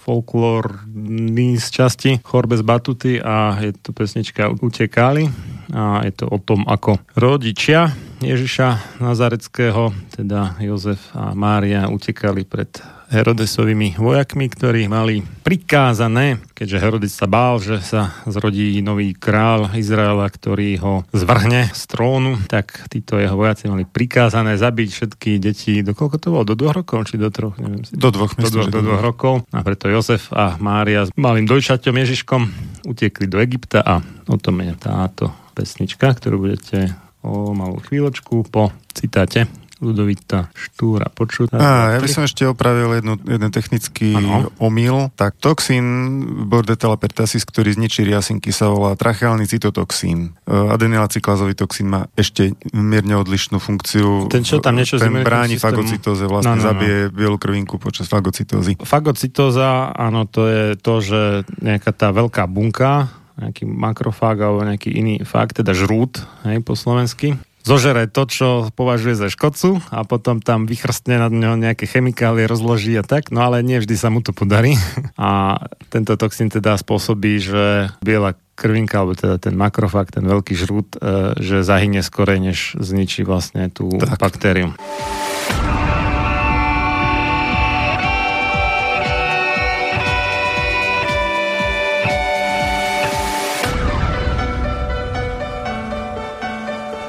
folklórny z časti Chor bez batuty a je to pesnička Utekali a je to o tom, ako rodičia Ježiša Nazareckého, teda Jozef a Mária, utekali pred Herodesovými vojakmi, ktorí mali prikázané, keďže Herodes sa bál, že sa zrodí nový král Izraela, ktorý ho zvrhne z trónu, tak títo jeho vojaci mali prikázané zabiť všetky deti, do koľko to bolo? Do dvoch rokov, či do troch? Neviem si. Do dvoch, myslím, do, do, do dvoch rokov. A preto Jozef a Mária s malým dojčaťom Ježiškom utekli do Egypta a o tom je táto pesnička, ktorú budete o malú chvíľočku po citáte Ludovita Štúra počuť. A, ja by som ešte opravil jednu, jeden technický ano. omyl. Tak toxín Bordetella pertasis, ktorý zničí riasinky, sa volá tracheálny cytotoxín. E, Adenylacyklázový toxín má ešte mierne odlišnú funkciu. Ten čo tam niečo Ten bráni fagocytóze, vlastne no, no, no. zabije bielu krvinku počas fagocytózy. Fagocytóza, áno, to je to, že nejaká tá veľká bunka nejaký makrofág alebo nejaký iný fakt, teda žrút, hej, po slovensky, zožere to, čo považuje za škodcu a potom tam vychrstne na ňo nejaké chemikálie, rozloží a tak, no ale nie vždy sa mu to podarí. [laughs] A tento toxín teda spôsobí, že biela krvinka, alebo teda ten makrofag, ten veľký žrút, e, že zahynie skorej, než zničí vlastne tú tak. baktériu.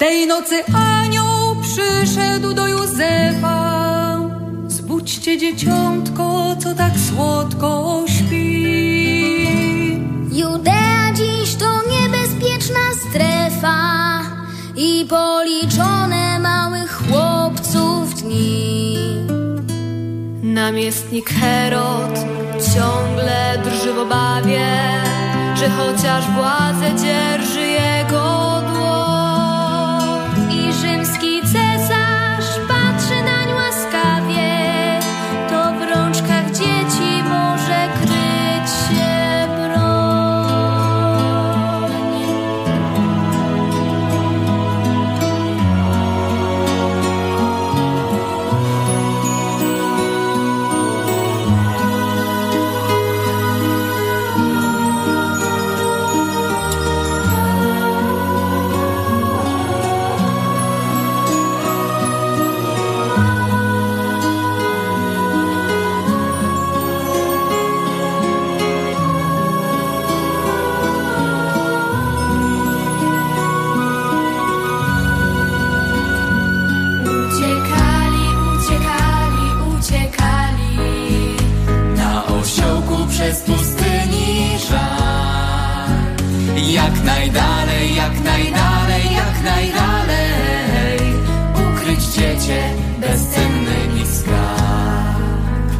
Tej nocy anioł przyszedł do Józefa. Zbudźcie dzieciątko, co tak słodko śpi. Judea dziś to niebezpieczna strefa i policzone małych chłopców dni. Namiestnik Herod ciągle drży w obawie, że chociaż władzę dzierży najdalej, jak najdalej, jak najdalej. Ukryć dziecię bezcenny skarb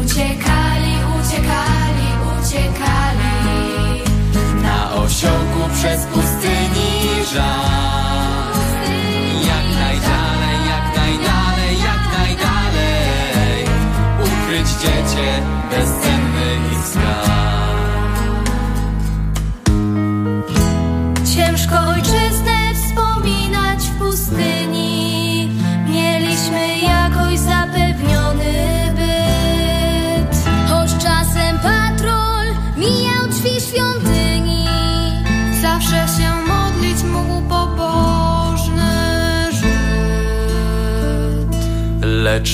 Uciekali, uciekali, uciekali. Na osiołku przez pustyni żar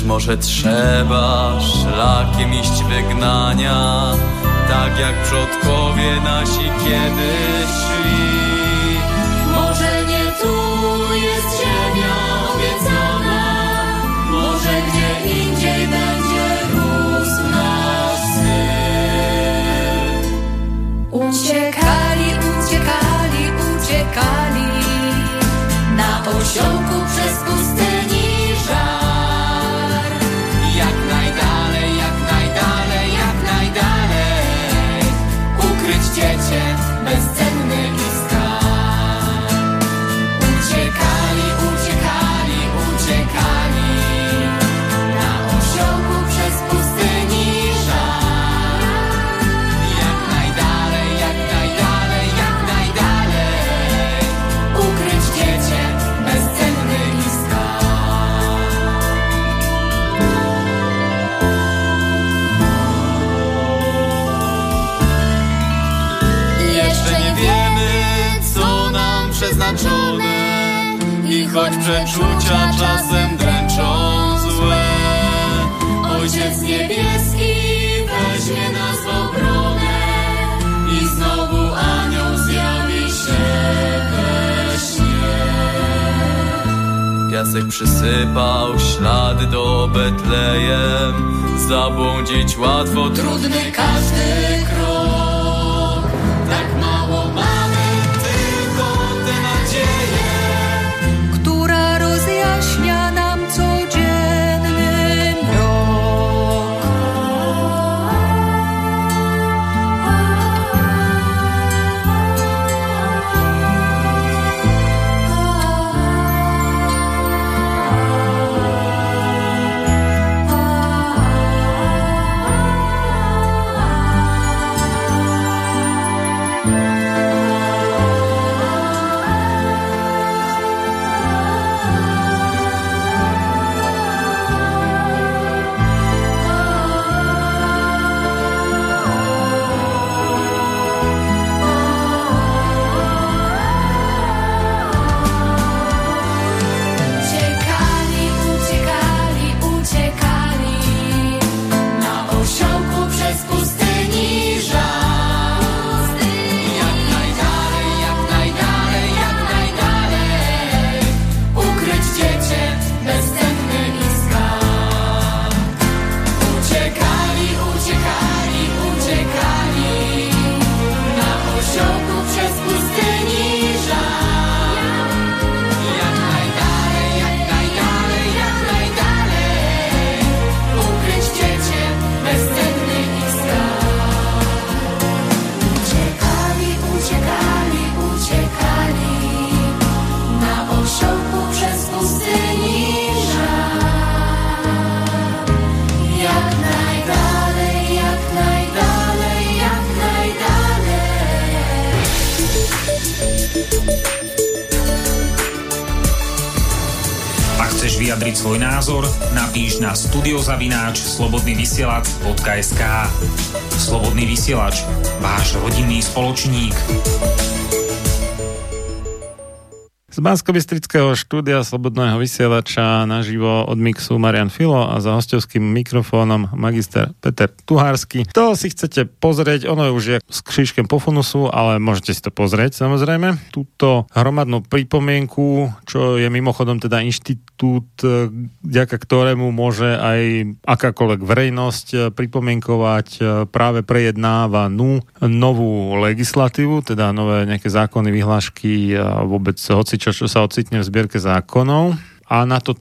może trzeba szlakiem iść wygnania Tak jak przodkowie nasi kiedyś szli. Może nie tu jest ziemia obiecana Może gdzie indziej będzie rósł nasz syn. Uciekali, uciekali, uciekali Na osiołku przez pustyni I choć przeczucia czasem dręczą złe Ojciec niebieski weźmie nas w obronę I znowu anioł zjawi się we śnie. Piasek przysypał ślady do Betlejem Zabłądzić łatwo, trudny każdy krok vyjadriť svoj názor, napíš na studiozavináč slobodnyvysielac.sk Slobodný vysielač, váš rodinný spoločník. Bansko štúdia Slobodného vysielača naživo od mixu Marian Filo a za hostovským mikrofónom magister Peter Tuhársky. To si chcete pozrieť, ono už je s křížkem po funusu, ale môžete si to pozrieť samozrejme. Túto hromadnú pripomienku, čo je mimochodom teda inštit inštitút, e, vďaka ktorému môže aj akákoľvek verejnosť e, pripomienkovať e, práve prejednávanú novú legislatívu, teda nové nejaké zákony, vyhlášky vôbec hoci čo, čo sa ocitne v zbierke zákonov. A na to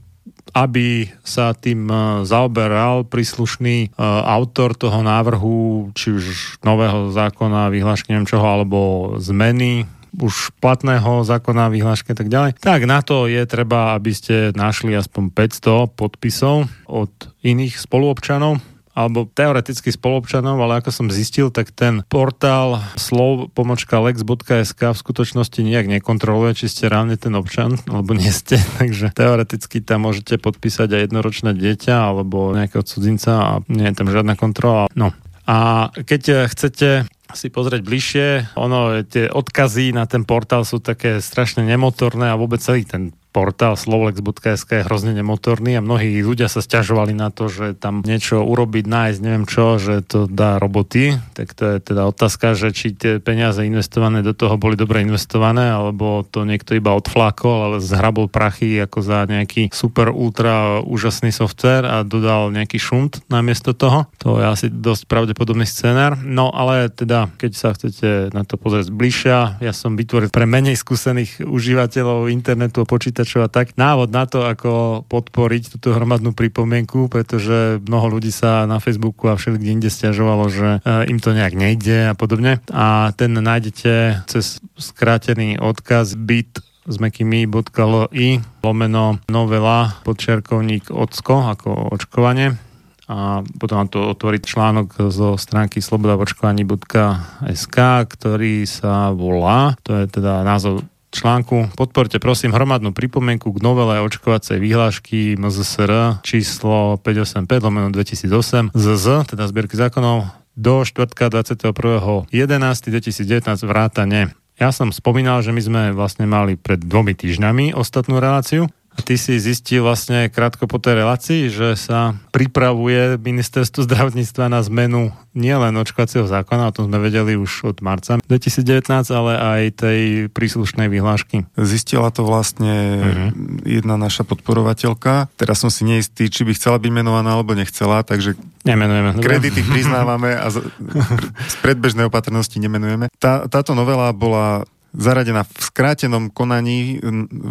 aby sa tým zaoberal príslušný autor toho návrhu, či už nového zákona, vyhlášky, neviem čoho, alebo zmeny už platného zákona, vyhlášky a tak ďalej, tak na to je treba, aby ste našli aspoň 500 podpisov od iných spoluobčanov, alebo teoreticky spolupčanov, ale ako som zistil, tak ten portál slov pomočka lex.sk v skutočnosti nejak nekontroluje, či ste reálne ten občan, alebo nie ste. [laughs] Takže teoreticky tam môžete podpísať aj jednoročné dieťa alebo nejakého cudzinca a nie je tam žiadna kontrola. No. A keď chcete si pozrieť bližšie. Ono, tie odkazy na ten portál sú také strašne nemotorné a vôbec celý ten portál slovlex.sk je hrozne nemotorný a mnohí ľudia sa stiažovali na to, že tam niečo urobiť, nájsť, neviem čo, že to dá roboty. Tak to je teda otázka, že či tie peniaze investované do toho boli dobre investované, alebo to niekto iba odflákol, ale zhrabol prachy ako za nejaký super ultra úžasný software a dodal nejaký šunt namiesto toho. To je asi dosť pravdepodobný scenár. No ale teda, keď sa chcete na to pozrieť bližšia, ja som vytvoril pre menej skúsených užívateľov internetu a počítačov počítačov a tak. Návod na to, ako podporiť túto hromadnú pripomienku, pretože mnoho ľudí sa na Facebooku a všelikde inde stiažovalo, že e, im to nejak nejde a podobne. A ten nájdete cez skrátený odkaz bit i lomeno novela podčiarkovník ocko ako očkovanie a potom vám to otvorí článok zo stránky slobodavočkovaní.sk, ktorý sa volá, to je teda názov článku podporte prosím hromadnú pripomienku k novele očkovacej vyhlášky MZSR číslo 585 lomeno 2008 ZZ, teda zbierky zákonov, do štvrtka 21.11.2019 vrátane. Ja som spomínal, že my sme vlastne mali pred dvomi týždňami ostatnú reláciu a ty si zistil vlastne krátko po tej relácii, že sa pripravuje ministerstvo zdravotníctva na zmenu nielen očkovacieho zákona, o tom sme vedeli už od marca 2019, ale aj tej príslušnej vyhlášky. Zistila to vlastne uh-huh. jedna naša podporovateľka. Teraz som si neistý, či by chcela byť menovaná alebo nechcela, takže Nemenujeme. Kredity [laughs] priznávame a z, z predbežnej opatrnosti nemenujeme. Tá, táto novela bola zaradená v skrátenom konaní.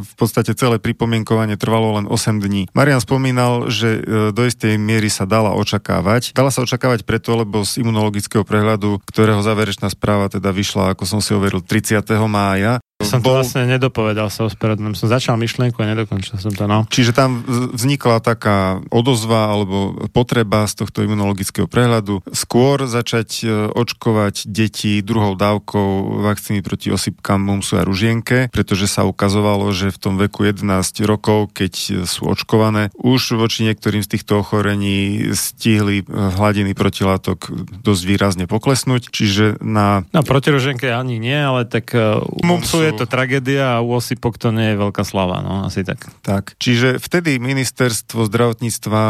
V podstate celé pripomienkovanie trvalo len 8 dní. Marian spomínal, že e, do istej miery sa dala očakávať. Dala sa očakávať preto, lebo z imunologického prehľadu, ktorého záverečná správa teda vyšla, ako som si overil, 30. mája, som to bol... vlastne nedopovedal sa ospravedlňujem. Som začal myšlienku a nedokončil som to, no. Čiže tam vznikla taká odozva alebo potreba z tohto imunologického prehľadu skôr začať e, očkovať deti druhou dávkou vakcíny proti osypkám, mumsu a ružienke, pretože sa ukazovalo, že v tom veku 11 rokov, keď sú očkované, už voči niektorým z týchto ochorení stihli e, hladiny protilátok dosť výrazne poklesnúť. Čiže na... No proti ružienke ani nie, ale tak uh, mumsu je je to tragédia a u osypok to nie je veľká slava, no asi tak. Tak, čiže vtedy ministerstvo zdravotníctva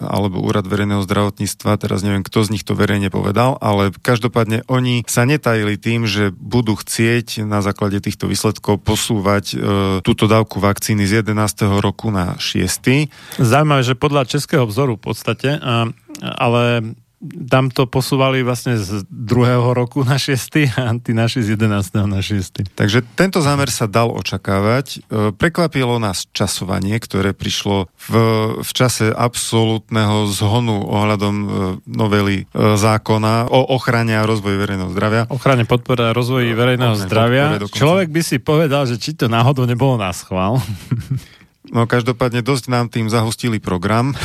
alebo úrad verejného zdravotníctva, teraz neviem, kto z nich to verejne povedal, ale každopádne oni sa netajili tým, že budú chcieť na základe týchto výsledkov posúvať e, túto dávku vakcíny z 11. roku na 6. Zaujímavé, že podľa českého vzoru v podstate, a, ale tam to posúvali vlastne z druhého roku na 6. a tí naši z 11. na 6. Takže tento zámer sa dal očakávať. E, prekvapilo nás časovanie, ktoré prišlo v, v čase absolútneho zhonu ohľadom e, novely e, zákona o ochrane a rozvoji verejného zdravia. Ochrane podpora a rozvoji verejného zdravia. Človek by si povedal, že či to náhodou nebolo na schvál. [laughs] No každopádne dosť nám tým zahustili program.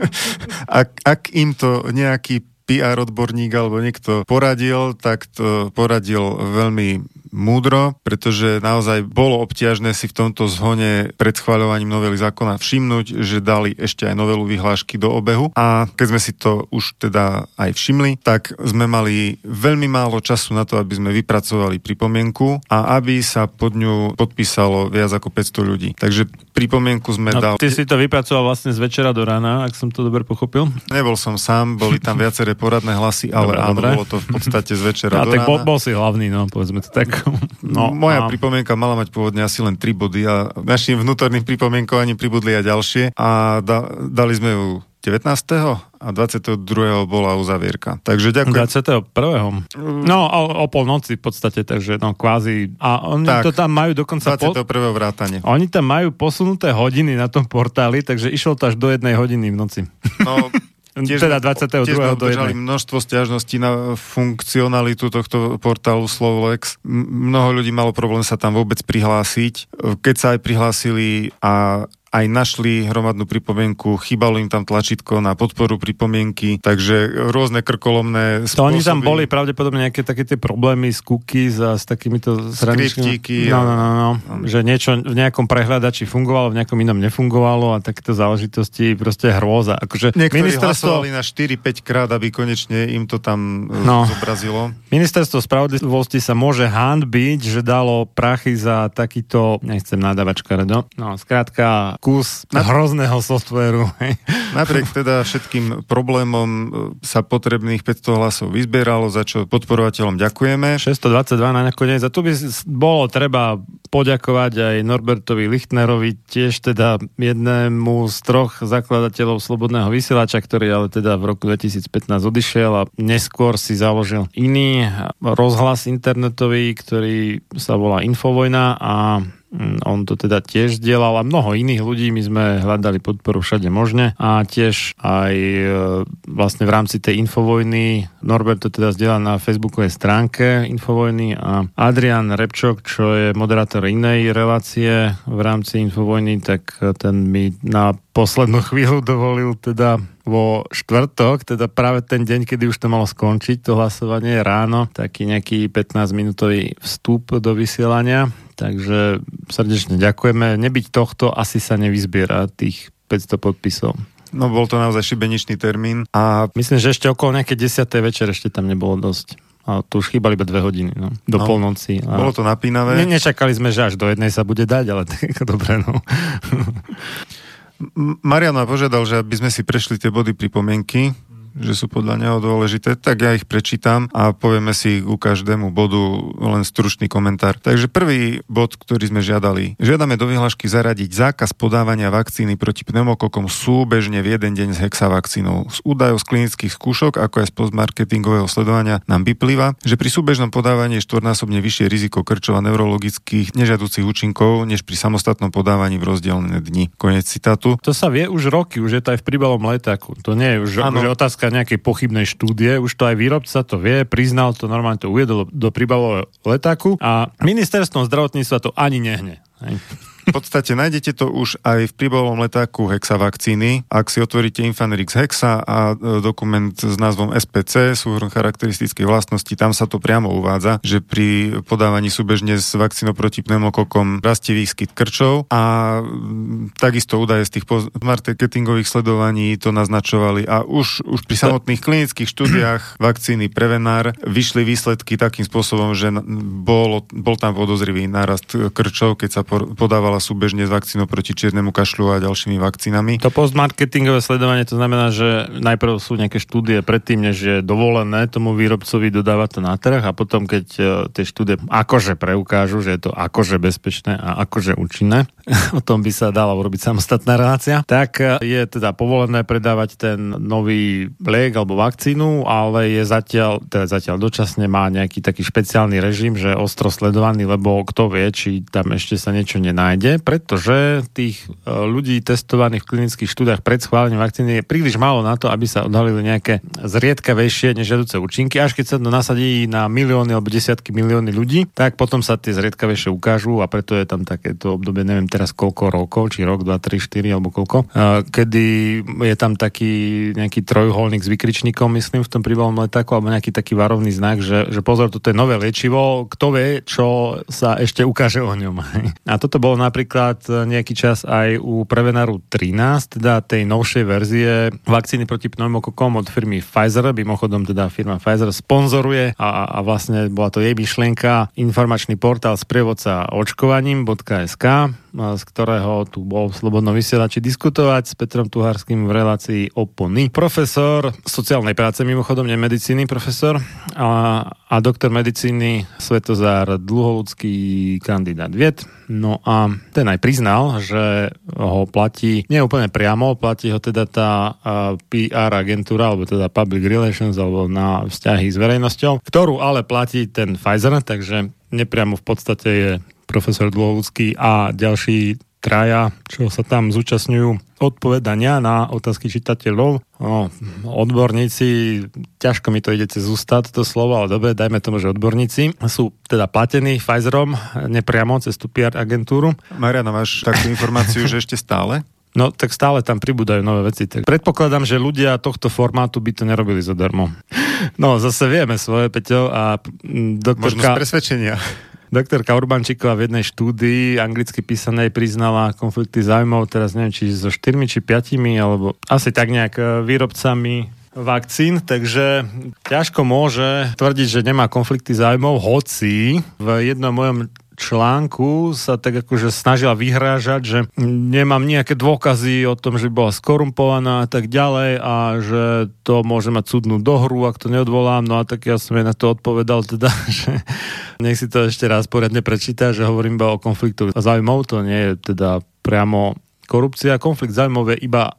[laughs] ak, ak im to nejaký PR odborník alebo niekto poradil, tak to poradil veľmi múdro, pretože naozaj bolo obťažné si v tomto zhone pred schváľovaním novely zákona všimnúť, že dali ešte aj novelu vyhlášky do obehu a keď sme si to už teda aj všimli, tak sme mali veľmi málo času na to, aby sme vypracovali pripomienku a aby sa pod ňu podpísalo viac ako 500 ľudí. Takže pripomienku sme no, dali... Ty si to vypracoval vlastne z večera do rána, ak som to dobre pochopil? Nebol som sám, boli tam viaceré poradné hlasy, ale dobre, áno, dobre. bolo to v podstate z večera a do tak rána. Bol, bol si hlavný, no povedzme to tak. No, Moja a- pripomienka mala mať pôvodne asi len 3 body a našim vnútorným pripomienkovaním pribudli aj ďalšie a da, dali sme ju 19. a 22. bola uzavierka. Takže ďakujem. 21. No, o, o polnoci v podstate, takže no kvázi. A oni Tak. to tam majú dokonca... 21. vrátane. Oni tam majú posunuté hodiny na tom portáli, takže išlo to až do jednej hodiny v noci. No, [laughs] Teda 22. tiež sme obdržali množstvo stiažností na funkcionalitu tohto portálu Slovolex. M- Mnoho ľudí malo problém sa tam vôbec prihlásiť. Keď sa aj prihlásili a aj našli hromadnú pripomienku, chýbalo im tam tlačítko na podporu pripomienky, takže rôzne krkolomné To oni tam spôsoby. boli pravdepodobne nejaké také tie problémy s cookies a s takýmito Skriptíky No, no, no, no. Že niečo v nejakom prehľadači fungovalo, v nejakom inom nefungovalo a takéto záležitosti proste hrôza. Akože Niektorí ministerstvo, hlasovali na 4-5 krát, aby konečne im to tam No. no. zobrazilo. ministerstvo spravodlivosti sa môže handbiť, že dalo prachy za takýto, nechcem nadávať škaredo, no skrátka kus Na- hrozného softvéru. Napriek teda všetkým problémom e, sa potrebných 500 hlasov vyzbieralo, za čo podporovateľom ďakujeme. 622 na nakoniec. A tu by bolo treba poďakovať aj Norbertovi Lichtnerovi, tiež teda jednému z troch zakladateľov Slobodného vysielača, ktorý ale teda v roku 2015 odišiel a neskôr si založil iný rozhlas internetový, ktorý sa volá Infovojna a on to teda tiež zdieľal a mnoho iných ľudí, my sme hľadali podporu všade možne a tiež aj e, vlastne v rámci tej Infovojny Norbert to teda zdieľa na facebookovej stránke Infovojny a Adrian Repčok, čo je moderátor inej relácie v rámci Infovojny, tak ten mi na poslednú [laughs] chvíľu dovolil teda vo štvrtok, teda práve ten deň, kedy už to malo skončiť, to hlasovanie ráno, taký nejaký 15-minútový vstup do vysielania. Takže srdečne ďakujeme. Nebyť tohto, asi sa nevyzbiera tých 500 podpisov. No bol to naozaj šibeničný termín a Myslím, že ešte okolo nejaké 10. večer ešte tam nebolo dosť. A tu už chýbali iba dve hodiny, no. Do No. polnoci. A... bolo to napínavé. Ne, nečakali sme, že až do jednej sa bude dať, ale [laughs] tak dobre, no. [laughs] Marian ma požiadal, že aby sme si prešli tie body pripomienky, že sú podľa neho dôležité, tak ja ich prečítam a povieme si ku každému bodu len stručný komentár. Takže prvý bod, ktorý sme žiadali. Žiadame do vyhlášky zaradiť zákaz podávania vakcíny proti pneumokokom súbežne v jeden deň s hexavakcínou. Z údajov z klinických skúšok, ako aj z postmarketingového sledovania nám vyplýva, že pri súbežnom podávaní je štvornásobne vyššie riziko krčov a neurologických nežiaducich účinkov, než pri samostatnom podávaní v rozdielne dni. Konec citátu. To sa vie už roky, už je to aj v príbalom letáku. To nie je už, už je otázka nejakej pochybnej štúdie, už to aj výrobca to vie, priznal to, normálne to uviedol do príbalového letáku a ministerstvom zdravotníctva to ani nehne. Hej. V podstate nájdete to už aj v príbalovom letáku Hexa vakcíny. Ak si otvoríte Infanrix Hexa a e, dokument s názvom SPC, súhrn charakteristických vlastností, tam sa to priamo uvádza, že pri podávaní súbežne s vakcínou proti pneumokokom rastie výskyt krčov a takisto údaje z tých marketingových sledovaní to naznačovali a už, už pri samotných klinických štúdiách [clears throat] vakcíny Prevenár vyšli výsledky takým spôsobom, že bol, bol tam podozrivý nárast krčov, keď sa podávala súbežne s vakcínou proti čiernemu kašľu a ďalšími vakcínami. To postmarketingové sledovanie, to znamená, že najprv sú nejaké štúdie predtým, než je dovolené tomu výrobcovi dodávať to na trh a potom, keď e, tie štúdie akože preukážu, že je to akože bezpečné a akože účinné, [laughs] o tom by sa dala urobiť samostatná relácia, tak e, je teda povolené predávať ten nový liek alebo vakcínu, ale je zatiaľ, teda zatiaľ dočasne má nejaký taký špeciálny režim, že ostro sledovaný, lebo kto vie, či tam ešte sa niečo nenájde, pretože tých e, ľudí testovaných v klinických štúdiách pred schválením vakcíny je príliš málo na to, aby sa odhalili nejaké zriedkavejšie nežiaduce účinky. Až keď sa to nasadí na milióny alebo desiatky milióny ľudí, tak potom sa tie zriedkavejšie ukážu a preto je tam takéto obdobie, neviem teraz koľko rokov, či rok, dva, tri, štyri alebo koľko, e, kedy je tam taký nejaký trojuholník s vykričníkom, myslím, v tom príbalom letáku, alebo nejaký taký varovný znak, že, že pozor, toto je nové liečivo, kto vie, čo sa ešte ukáže o ňom. [laughs] A toto bolo napríklad nejaký čas aj u Prevenaru 13, teda tej novšej verzie vakcíny proti pneumokokom od firmy Pfizer, mimochodom teda firma Pfizer sponzoruje a, a vlastne bola to jej myšlienka. Informačný portál sprievodca očkovaním.sk z ktorého tu bol v Slobodnom vysielači diskutovať s Petrom Tuharským v relácii Opony. Profesor sociálnej práce, mimochodom nie medicíny profesor, a, a doktor medicíny Svetozár Dlholudský kandidát vied. No a ten aj priznal, že ho platí nie úplne priamo, platí ho teda tá PR agentúra, alebo teda Public Relations, alebo na vzťahy s verejnosťou, ktorú ale platí ten Pfizer, takže nepriamo v podstate je profesor Dôvodský a ďalší traja, čo sa tam zúčastňujú odpovedania na otázky čitateľov. No, odborníci, ťažko mi to ide cez ústad to slovo, ale dobre, dajme tomu, že odborníci sú teda platení Pfizerom nepriamo cez tú PR agentúru. Mariana, máš takú informáciu, že ešte stále? [laughs] No, tak stále tam pribúdajú nové veci. Tak predpokladám, že ľudia tohto formátu by to nerobili zadarmo. No, zase vieme svoje, Peťo, a doktorka... Možno z presvedčenia. Doktorka Urbančíková v jednej štúdii anglicky písanej priznala konflikty zájmov, teraz neviem, či so štyrmi, či piatimi, alebo asi tak nejak e, výrobcami vakcín, takže ťažko môže tvrdiť, že nemá konflikty zájmov, hoci v jednom mojom článku sa tak akože snažila vyhrážať, že nemám nejaké dôkazy o tom, že bola skorumpovaná a tak ďalej a že to môže mať súdnu dohru, ak to neodvolám. No a tak ja som jej na to odpovedal teda, [laughs] že nech si to ešte raz poriadne prečíta, že hovorím iba o konfliktu záujmov, to nie je teda priamo korupcia. Konflikt záujmov je iba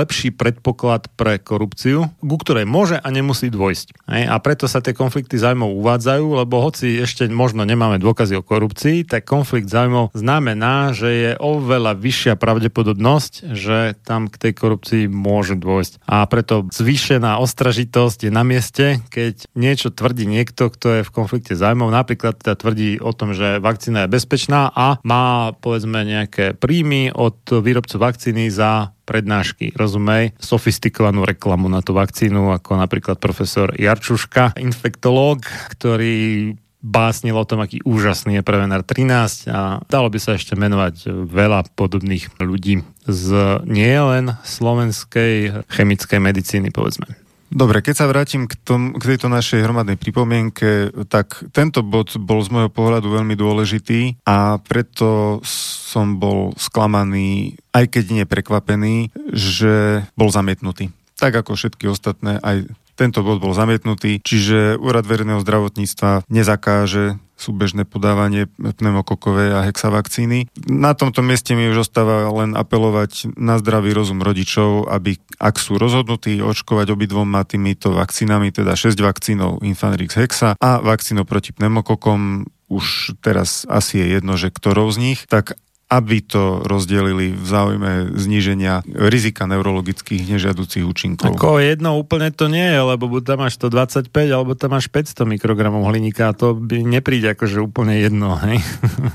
lepší predpoklad pre korupciu, ku ktorej môže a nemusí dôjsť. A preto sa tie konflikty zájmov uvádzajú, lebo hoci ešte možno nemáme dôkazy o korupcii, tak konflikt zájmov znamená, že je oveľa vyššia pravdepodobnosť, že tam k tej korupcii môže dôjsť. A preto zvýšená ostražitosť je na mieste, keď niečo tvrdí niekto, kto je v konflikte zájmov, napríklad teda tvrdí o tom, že vakcína je bezpečná a má povedzme nejaké príjmy od výrobcu vakcíny za prednášky, rozumej, sofistikovanú reklamu na tú vakcínu, ako napríklad profesor Jarčuška, infektológ, ktorý básnil o tom, aký úžasný je Prevenar 13 a dalo by sa ešte menovať veľa podobných ľudí z nielen slovenskej chemickej medicíny, povedzme. Dobre, keď sa vrátim k, tom, k tejto našej hromadnej pripomienke, tak tento bod bol z môjho pohľadu veľmi dôležitý a preto som bol sklamaný, aj keď nie prekvapený, že bol zamietnutý. Tak ako všetky ostatné, aj tento bod bol zamietnutý, čiže Úrad verejného zdravotníctva nezakáže súbežné podávanie pneumokokovej a hexavakcíny. Na tomto mieste mi už ostáva len apelovať na zdravý rozum rodičov, aby ak sú rozhodnutí očkovať obidvoma týmito vakcínami, teda 6 vakcínov Infanrix Hexa a vakcínou proti pneumokokom, už teraz asi je jedno, že ktorou z nich, tak aby to rozdelili v záujme zníženia rizika neurologických nežiaducích účinkov. Ako jedno úplne to nie je, lebo buď tam máš 125 alebo tam máš 500 mikrogramov hliníka a to by nepríde akože úplne jedno, hej?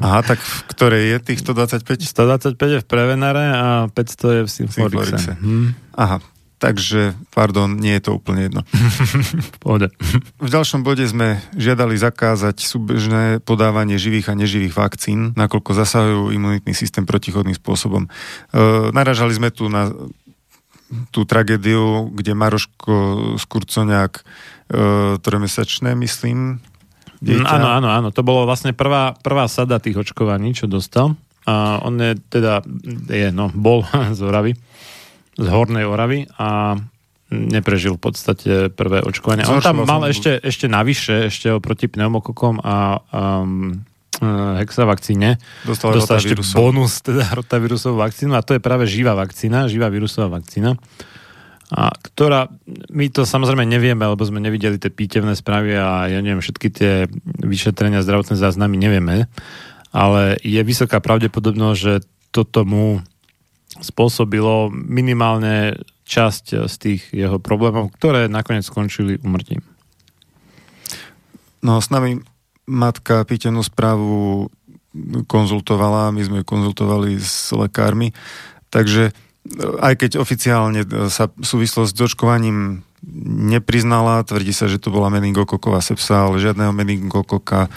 Aha, tak v ktorej je tých 125? 125 je v Prevenare a 500 je v Symforixe. Hm. Aha, Takže, pardon, nie je to úplne jedno. [laughs] Pohode. V ďalšom bode sme žiadali zakázať súbežné podávanie živých a neživých vakcín, nakoľko zasahujú imunitný systém protichodným spôsobom. E, naražali sme tu na tú tragédiu, kde Maroško Skurconiak e, trojmesačné, myslím, dieťa. Áno, áno, áno. To bolo vlastne prvá, prvá sada tých očkovaní, čo dostal. A on je teda, je, no, bol [laughs] z Oravy z Hornej Oravy a neprežil v podstate prvé očkovanie. On tam mal ešte, ešte navyše, ešte oproti pneumokokom a um, hexavakcíne. Dostal, dostal ešte bonus, teda [laughs] rotavírusovú vakcínu a to je práve živá vakcína, živá vírusová vakcína. A ktorá, my to samozrejme nevieme, lebo sme nevideli tie pítevné správy a ja neviem, všetky tie vyšetrenia zdravotné záznamy nevieme, ale je vysoká pravdepodobnosť, že toto mu spôsobilo minimálne časť z tých jeho problémov, ktoré nakoniec skončili umrtím. No s nami matka pítenú správu konzultovala, my sme ju konzultovali s lekármi, takže aj keď oficiálne sa súvislosť s očkovaním nepriznala, tvrdí sa, že to bola meningokoková sepsa, ale žiadneho meningokoka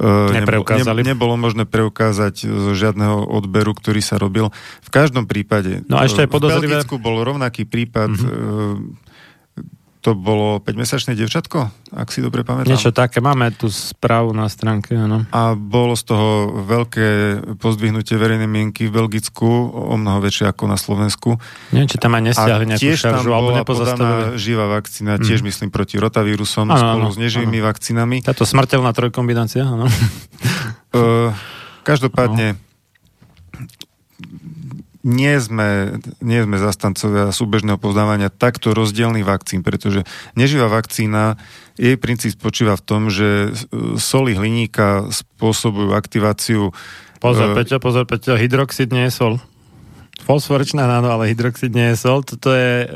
Nepreukázali. Ne, nebolo možné preukázať zo žiadneho odberu, ktorý sa robil. V každom prípade. No a ešte aj podozrivé... V Belgicku bol rovnaký prípad. Mm-hmm. To bolo 5-mesačné devčatko, ak si dobre pamätám. Niečo také, máme tu správu na stránke, áno. A bolo z toho veľké pozdvihnutie verejnej mienky v Belgicku, o mnoho väčšie ako na Slovensku. Neviem, či tam aj nestiahli nejakú tiež tam šaržu, alebo bola podaná živá vakcína, tiež myslím proti rotavírusom, Áno, spolu áno, s neživými vakcínami. Táto smrteľná trojkombinácia, áno. Uh, [laughs] každopádne nie sme, nie sme zastancovia súbežného poznávania takto rozdielných vakcín, pretože neživá vakcína, jej princíp spočíva v tom, že e, soli hliníka spôsobujú aktiváciu Pozor, Eh, Peťo, pozor, Peťo, hydroxid nie je sol. Fosforečná áno, ale hydroxid nie je sol. Toto je e,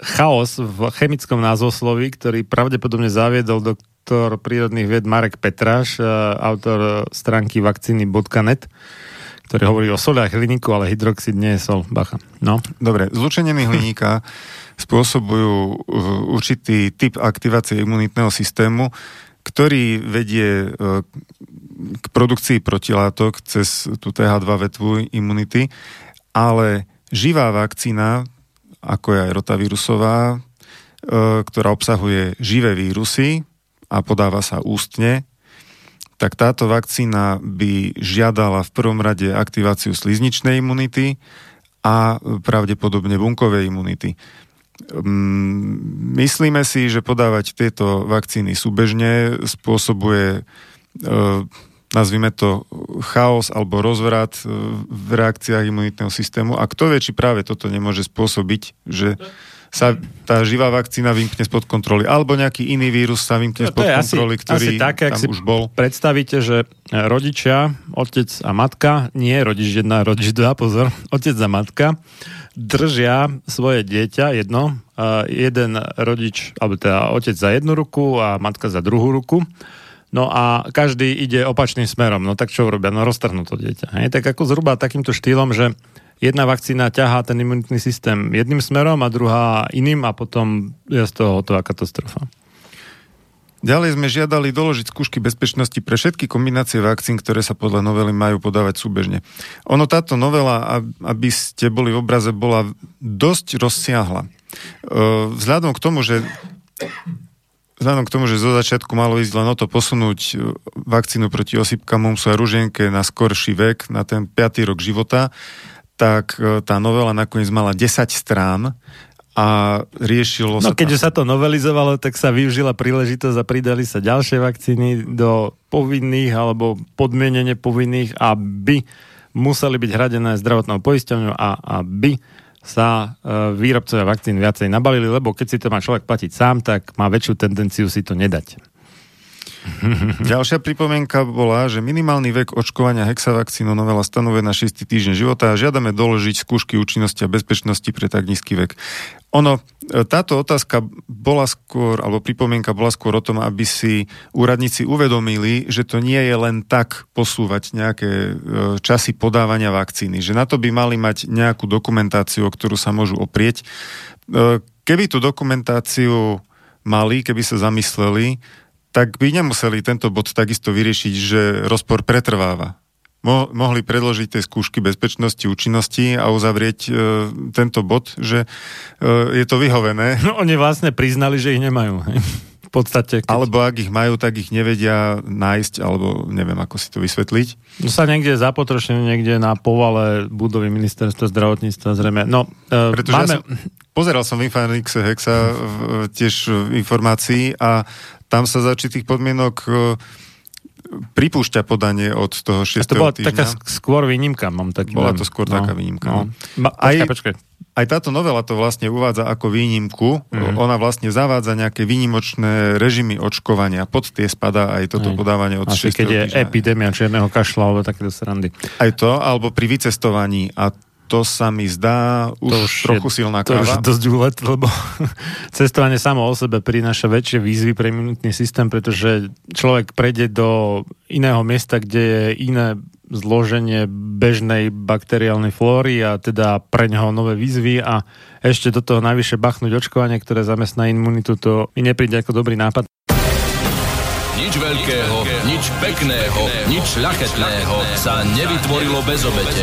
chaos v chemickom názvosloví, ktorý pravdepodobne zaviedol doktor prírodných vied Marek Petráš, e, autor stránky vakcíny.net, ktorý hovorí o soliach hliníku, ale hydroxid nie je sol. Bacha. No. Dobre, zlučeniny hliníka spôsobujú uh, určitý typ aktivácie imunitného systému, ktorý vedie uh, k produkcii protilátok cez tú TH2 vetvu imunity, ale živá vakcína, ako je aj rotavírusová, uh, ktorá obsahuje živé vírusy a podáva sa ústne, tak táto vakcína by žiadala v prvom rade aktiváciu slizničnej imunity a pravdepodobne bunkovej imunity. Mm, Myslíme si, že podávať tieto vakcíny súbežne spôsobuje, e, nazvime to, chaos alebo rozvrat e, v reakciách imunitného systému. A kto vie, či práve toto nemôže spôsobiť, že sa tá živá vakcína vymkne spod kontroly, alebo nejaký iný vírus sa vymkne No, spod to asi, kontroly, ktorý asi také, ak tam si už bol. predstavíte, že rodičia, otec a matka, nie rodič jedna, rodič dva, pozor, [laughs] otec a matka, držia svoje dieťa, jedno, jeden rodič, alebo teda otec za jednu ruku a matka za druhú ruku, No a každý ide opačným smerom. No tak čo urobia? No roztrhnú to dieťa. Hej? Tak ako zhruba takýmto štýlom, že jedna vakcína ťahá ten imunitný systém jedným smerom a druhá iným a potom je z toho hotová katastrofa. Ďalej sme žiadali doložiť skúšky bezpečnosti pre všetky kombinácie vakcín, ktoré sa podľa novely majú podávať súbežne. Ono táto novela, ab- aby ste boli v obraze, bola dosť rozsiahla. E, Vzhľadom k tomu, že Vzhľadom k tomu, že zo začiatku malo ísť len o to posunúť e, vakcínu proti osýpkam mumsu a ruženke na skorší vek, na ten 5. rok života, tak e, tá novela nakoniec mala 10 strán a riešilo No sa keďže sa to novelizovalo, tak sa využila príležitosť a pridali sa ďalšie vakcíny do povinných alebo podmienene povinných, aby museli byť hradené zdravotnou poisťovňou a aby sa e, výrobcovia vakcín viacej nabalili, lebo keď si to má človek platiť sám, tak má väčšiu tendenciu si to nedať. [laughs] Ďalšia pripomienka bola, že minimálny vek očkovania hexavakcínou novela stanovuje na 6 týždeň života a žiadame doložiť skúšky účinnosti a bezpečnosti pre tak nízky vek. Ono, e, táto otázka bola skôr, alebo pripomienka bola skôr o tom, aby si úradníci uvedomili, že to nie je len tak posúvať nejaké e, časy podávania vakcíny, že na to by mali mať nejakú dokumentáciu, o ktorú sa môžu oprieť. E, Keby tú dokumentáciu mali, keby sa zamysleli, tak by nemuseli tento bod takisto vyriešiť, že rozpor pretrváva. Mo- mohli predložiť tie skúšky bezpečnosti, účinnosti a uzavrieť e, tento bod, že e, je to vyhovené. No oni vlastne priznali, že ich nemajú. hej. V podstate. Keď... Alebo ak ich majú, tak ich nevedia nájsť, alebo neviem, ako si to vysvetliť. No sa niekde zapotrošili niekde na povale budovy ministerstva zdravotníctva zrejme. No, e, Pretože máme... ja som, pozeral som v Infanixe Hexa v, tiež v informácií a tam sa za určitých podmienok e, pripúšťa podanie od toho 6. A to bola týždňa. taká sk- skôr výnimka, mám taký Bola to skôr taká výnimka, No. no. Aj- počkaj, počkaj. Aj táto novela to vlastne uvádza ako výnimku. Mm. Ona vlastne zavádza nejaké výnimočné režimy očkovania. Pod tie spadá aj toto Hej. podávanie od Asi 6. keď je týždňa. epidémia čierneho kašla alebo takéto srandy. Aj to, alebo pri vycestovaní. A to sa mi zdá už, To už trochu je- silná To už káva. dosť úlet, lebo [laughs] cestovanie samo o sebe prináša väčšie výzvy pre imunitný systém, pretože človek prejde do iného miesta, kde je iné zloženie bežnej bakteriálnej flóry a teda pre neho nové výzvy a ešte do toho najvyššie bachnúť očkovanie, ktoré zamestná imunitu, to mi nepríde ako dobrý nápad. Nič veľkého, nič pekného, nič šľachetného sa nevytvorilo bez obete.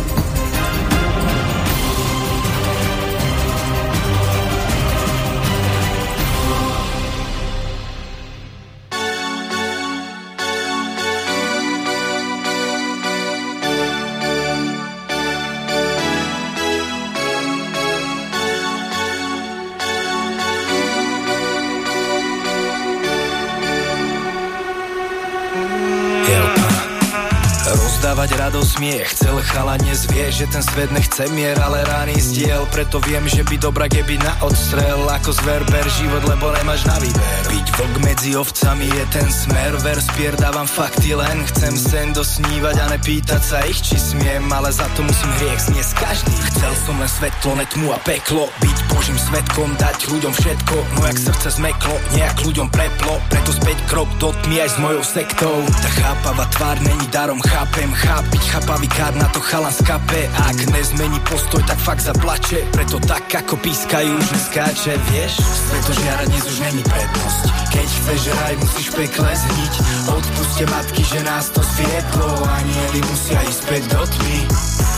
Rozdávať radosť smiech. Chcel chalane zvie, že ten svet nechce mier Ale rány zdiel, preto viem, že by dobrá keby na odstrel. Ako zver ber život, lebo nemáš na výber. Byť vlk medzi ovcami je ten smer. Ver spier dávam fakty len. Chcem sen dosnívať a nepýtať sa ich, či smiem. Ale za to musím hriech zniesť každý. Chcel som len svetlo, ne tmu a peklo. Byť božím svetkom, dať ľuďom všetko. No jak srdce zmeklo, nejak ľuďom preplo. Preto späť krok do tmy aj s mojou sektou. Tá chápavá tvár není darom, chápem, chápiť Chápavý kád na to chalan skape Ak nezmení postoj, tak fakt zaplače. Preto tak ako pískajú, už neskáče Vieš, sveto žiara dnes už není prednosť. Keď chceš raj, musíš pekle zniť. Odpuste matky, že nás to zviedlo Anieli musia ísť späť do tmy.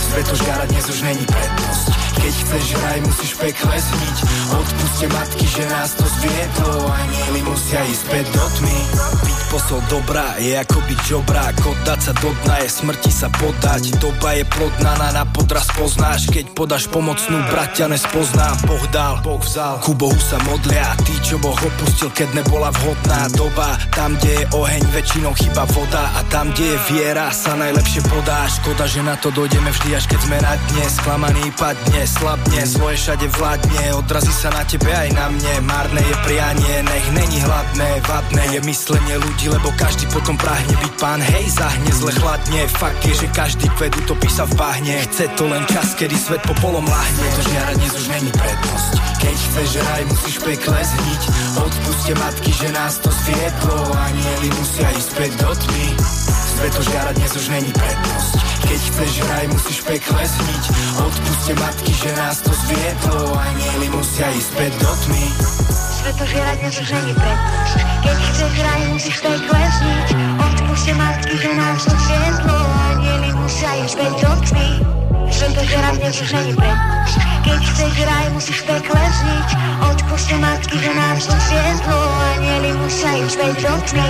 Sveto žiara dnes už není prednosť Keď chceš raj, musíš pekle zniť Odpuste matky, že nás to zviedlo Anieli musia ísť späť do tmy Byť posol dobrá je ako byť žobrák Oddať sa do dna je smrti sa podať. Doba je plodná, na, podraz poznáš. Keď podáš pomocnú, brat ťa nespozná Boh dal, Boh vzal, ku Bohu sa modlia. Tí, čo Boh opustil, keď nebola vhodná doba. Tam, kde je oheň, väčšinou chyba voda. A tam, kde je viera, sa najlepšie podá. Škoda, že na to dojdeme vždy až keď sme na dne. Sklamaný padne, slabne, svoje všade vládne Odrazí sa na tebe aj na mne. Márne je prianie, nech není hladné Vadné je myslenie ľudí, lebo každý potom prahne byť pán. Hej, zahne zle chladne Fakt je, že každý kvet utopí sa v bahne. Chce to len čas, kedy svet po polom lahne. To žiara dnes už není prednosť. Keď chceš raj, musíš pekle zniť. Odpuste matky, že nás to zviedlo Anieli musia ísť späť do tmy Sveto žiara dnes už není prednosť. Keď chceš raj, musíš pekle zniť. Odpuste matky, že nás to zviedlo Anieli musia ísť späť do tmy. Sveto žiara dnes už není prednosť. Keď chceš raj, musíš pekle zniť. Odpuste matky, že nás to zviedlo Anieli musia ísť späť do tmy. Sveto žiara dnes už není prednosť. Keď chceš raj, musíš pekle zniť. Odpuste matky, že nás to zviedlo Anieli musia ísť späť do tmy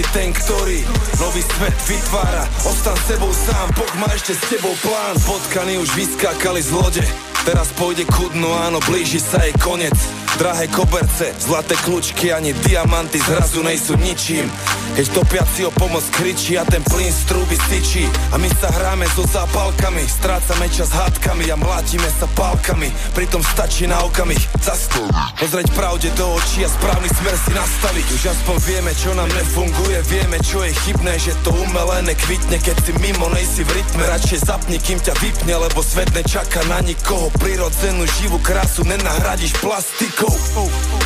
Si ten, ktorý nový svet vytvára, ostan sebou sám, Boh má ešte s tebou plán, potkany už vyskákali z lode, teraz pôjde ku dnu, áno, blíži sa jej konec, drahé koberce, zlaté kľúčky ani diamanty zrazu nejsú ničím, keď topiaci o pomoc kričí a ten plyn z trúby syčí a my sa hráme so zápalkami, strácame čas hádkami a mlátime sa pálkami, pritom stačí na okamih zastaviť. Pozrieť pravde do očí a správny smer si nastaviť. Už aspoň vieme, čo nám nefunguje, vieme, čo je chybné, že to umelé nekvitne, keď si mimo nejsi v rytme. Radšej zapni, kým ťa vypne, lebo svet nečaká na nikoho prirodzenú živú krásu nenahradíš plastikou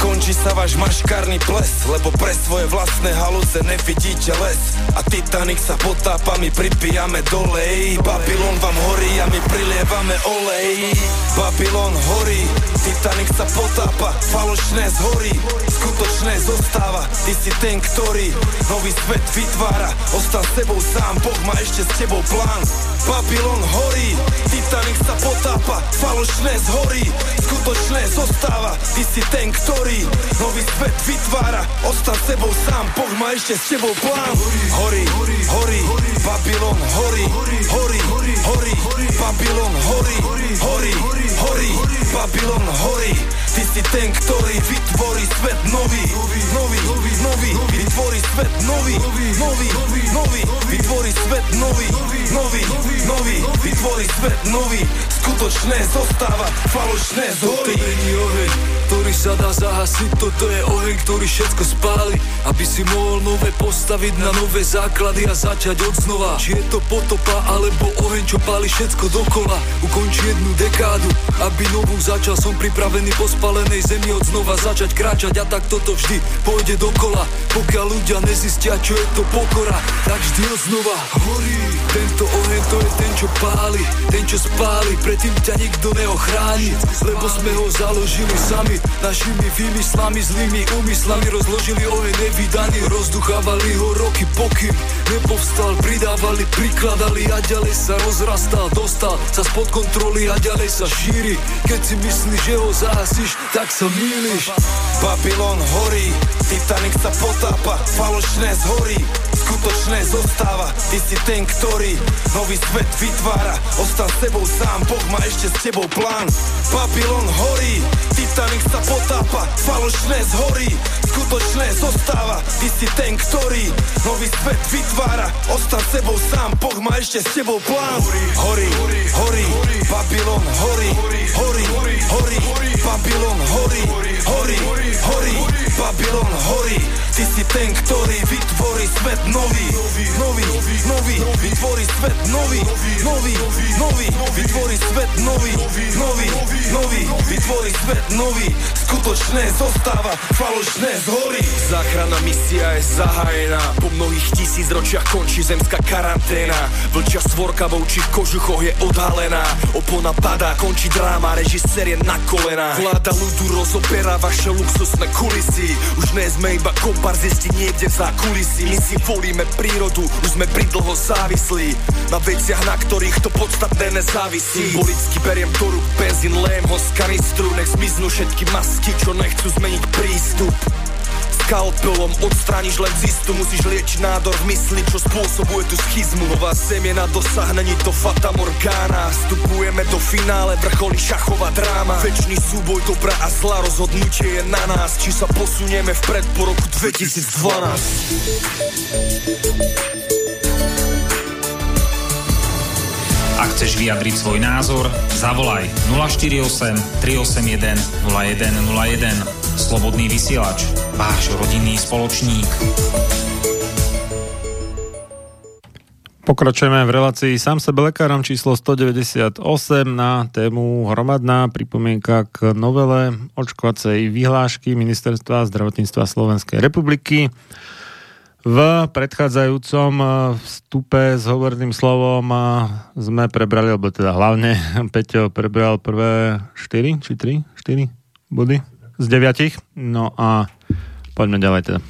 Končí sa váš maškárny ples Lebo pre svoje vlastné haluce nevidíte les. A Titanic sa potápa, my pripijame dolej Babylon vám horí a my prilievame olej. Babylon horí, Titanic sa potápa Falošné zhorí, skutočné zostáva Ty si ten, ktorý nový svet vytvára. Ostan s sebou sám, Boh má ešte s tebou plán. Babylon horí, Titanic sa potápa Falošné zhorí, skutočné zostáva Ty si ten, ktorý nový svet vytvára. Ostan s sebou sám, Boh má ešte s tebou plán. Horí, horí, Babylon horí, horí, horí Babylon horí, horí, horí Babylon horí Ty si ten, ktorý vytvorí svet nový. Nový, nový, vytvorí svet nový. Nový, nový, vytvorí svet nový. Nový, nový, vytvorí svet nový. Skutočné zostáva, falošné zhorí oheň, ktorý sa dá zahasiť. Toto je oheň, ktorý všetko spáli Aby si mohol nové postaviť na nové základy A začať od znova. Či je to potopa, alebo oheň, čo páli všetko dokola. Ukončí jednu dekádu, aby novú začal. Som pripravený po spalenej zemi od znova začať kráčať. A tak toto vždy pôjde dokola. Pokiaľ ľudia nezistia, čo je to pokora Tak vždy od znova. Horí Tento oheň to je ten, čo páli. Ten, čo spáli, predtým ťa nikto neochráni. Lebo sme ho založili sami. Našimi výmyslami, zlými úmyslami Rozložili oheň nevydaný Rozduchávali ho roky pokým Nepovstal, pridávali, prikladali A ďalej sa rozrastal, dostal sa spod kontroly A ďalej sa šíri Keď si myslíš, že ho zahasíš, tak sa mýliš Babylon horí, Titanic sa potápa, falošné zhorí, skutočné zostáva. Ty si ten, ktorý nový svet vytvára, ostan s sebou sám, Boh má ešte s tebou plán. Babylon horí, Titanic sa potápa, falošné zhorí, skutočné zostáva. Ty si ten, ktorý nový svet vytvára, ostan sebou sám, Boh má ešte s tebou plán. Horí, horí, Babylon horí, horí, horí, Babylon horí, horí, horí, Babylon horí. Ty si ten, ktorý vytvorí svet nový, nový, nový, vytvorí svet nový, nový, nový, vytvorí svet nový, nový, nový, vytvorí svet nový, skutočné zostáva, falošné zhorí. Záchranná misia je zahájená, po mnohých tisíc ročiach končí zemská karanténa. Vlčia svorka vo očích kožuchoch je odhalená, opona padá, končí dráma, režisér je na kolená. Vláda ľudu rozoberá vaše luxusné kulisy, už nie sme iba komparzisti niekde v zákulisí. My si volíme prírodu, už sme pridlho závislí na veciach, na ktorých to podstatné nezávisí. Symbolicky beriem do rúk benzín, lém ho z kanistru, nech zmiznú všetky masky, čo nechcú zmeniť prístup. Skalpelom odstrániš len zistu Musíš liečiť nádor v mysli, čo spôsobuje tú schizmu. Nová semena dosahne ni to Fata Morgana. Vstupujeme do finále, vrcholí šachová dráma. Večný súboj dobra a zla, rozhodnutie je na nás. Či sa posunieme vpred po roku 2012 Ak chceš vyjadriť svoj názor, zavolaj 048 381 0101. Slobodný vysielač, váš rodinný spoločník. Pokračujeme v relácii sám sebe lekárom číslo 198 na tému hromadná pripomienka k novele očkovacej vyhlášky Ministerstva zdravotníctva Slovenskej republiky. V predchádzajúcom eh, vstupe s hovorným slovom eh, sme prebrali, alebo teda hlavne [laughs] Peťo prebral prvé 4 či 3, 4 body z 9. No a poďme ďalej teda.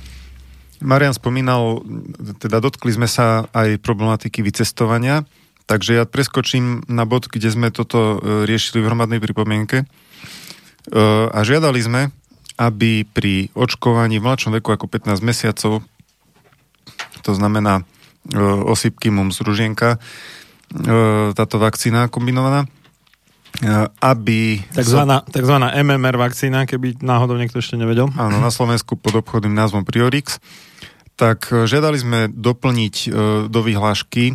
Marian spomínal, teda dotkli sme sa aj problematiky vycestovania, takže ja preskočím na bod, kde sme toto e, riešili v hromadnej pripomienke a žiadali sme, aby pri očkovaní v mladšom veku ako 15 mesiacov, to znamená e, osýpky mums ružienka, táto vakcína kombinovaná, aby... Takzvaná, takzvaná MMR vakcína, keby náhodou niekto ešte nevedel. Áno, na Slovensku pod obchodným názvom Priorix. Tak e, žiadali sme doplniť e, do vyhlášky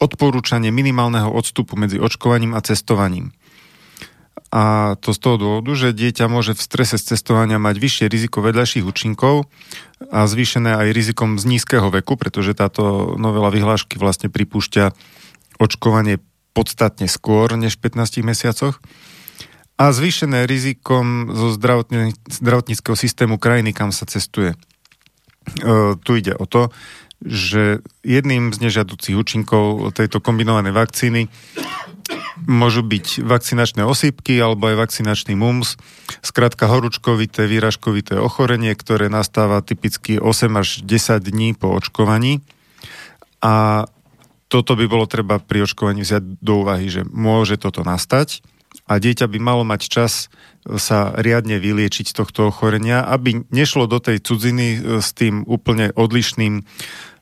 odporúčanie minimálneho odstupu medzi očkovaním a cestovaním. A to z toho dôvodu, že dieťa môže v strese z cestovania mať vyššie riziko vedľajších účinkov a zvýšené aj rizikom z nízkeho veku, pretože táto novela vyhlášky vlastne pripúšťa očkovanie podstatne skôr než v 15 mesiacoch. a zvýšené rizikom zo zdravotníckého systému krajiny, kam sa cestuje. E, tu ide o to, že jedným z nežiaducich účinkov tejto kombinovanej vakcíny môžu byť vakcinačné osýpky alebo aj vakcinačný mumps, skrátka horúčkovité, výražkovité ochorenie, ktoré nastáva typicky 8 až 10 dní po očkovaní. A toto by bolo treba pri očkovaní vziať do úvahy, že môže toto nastať a dieťa by malo mať čas sa riadne vyliečiť z tohto ochorenia, aby nešlo do tej cudziny e, s tým úplne odlišným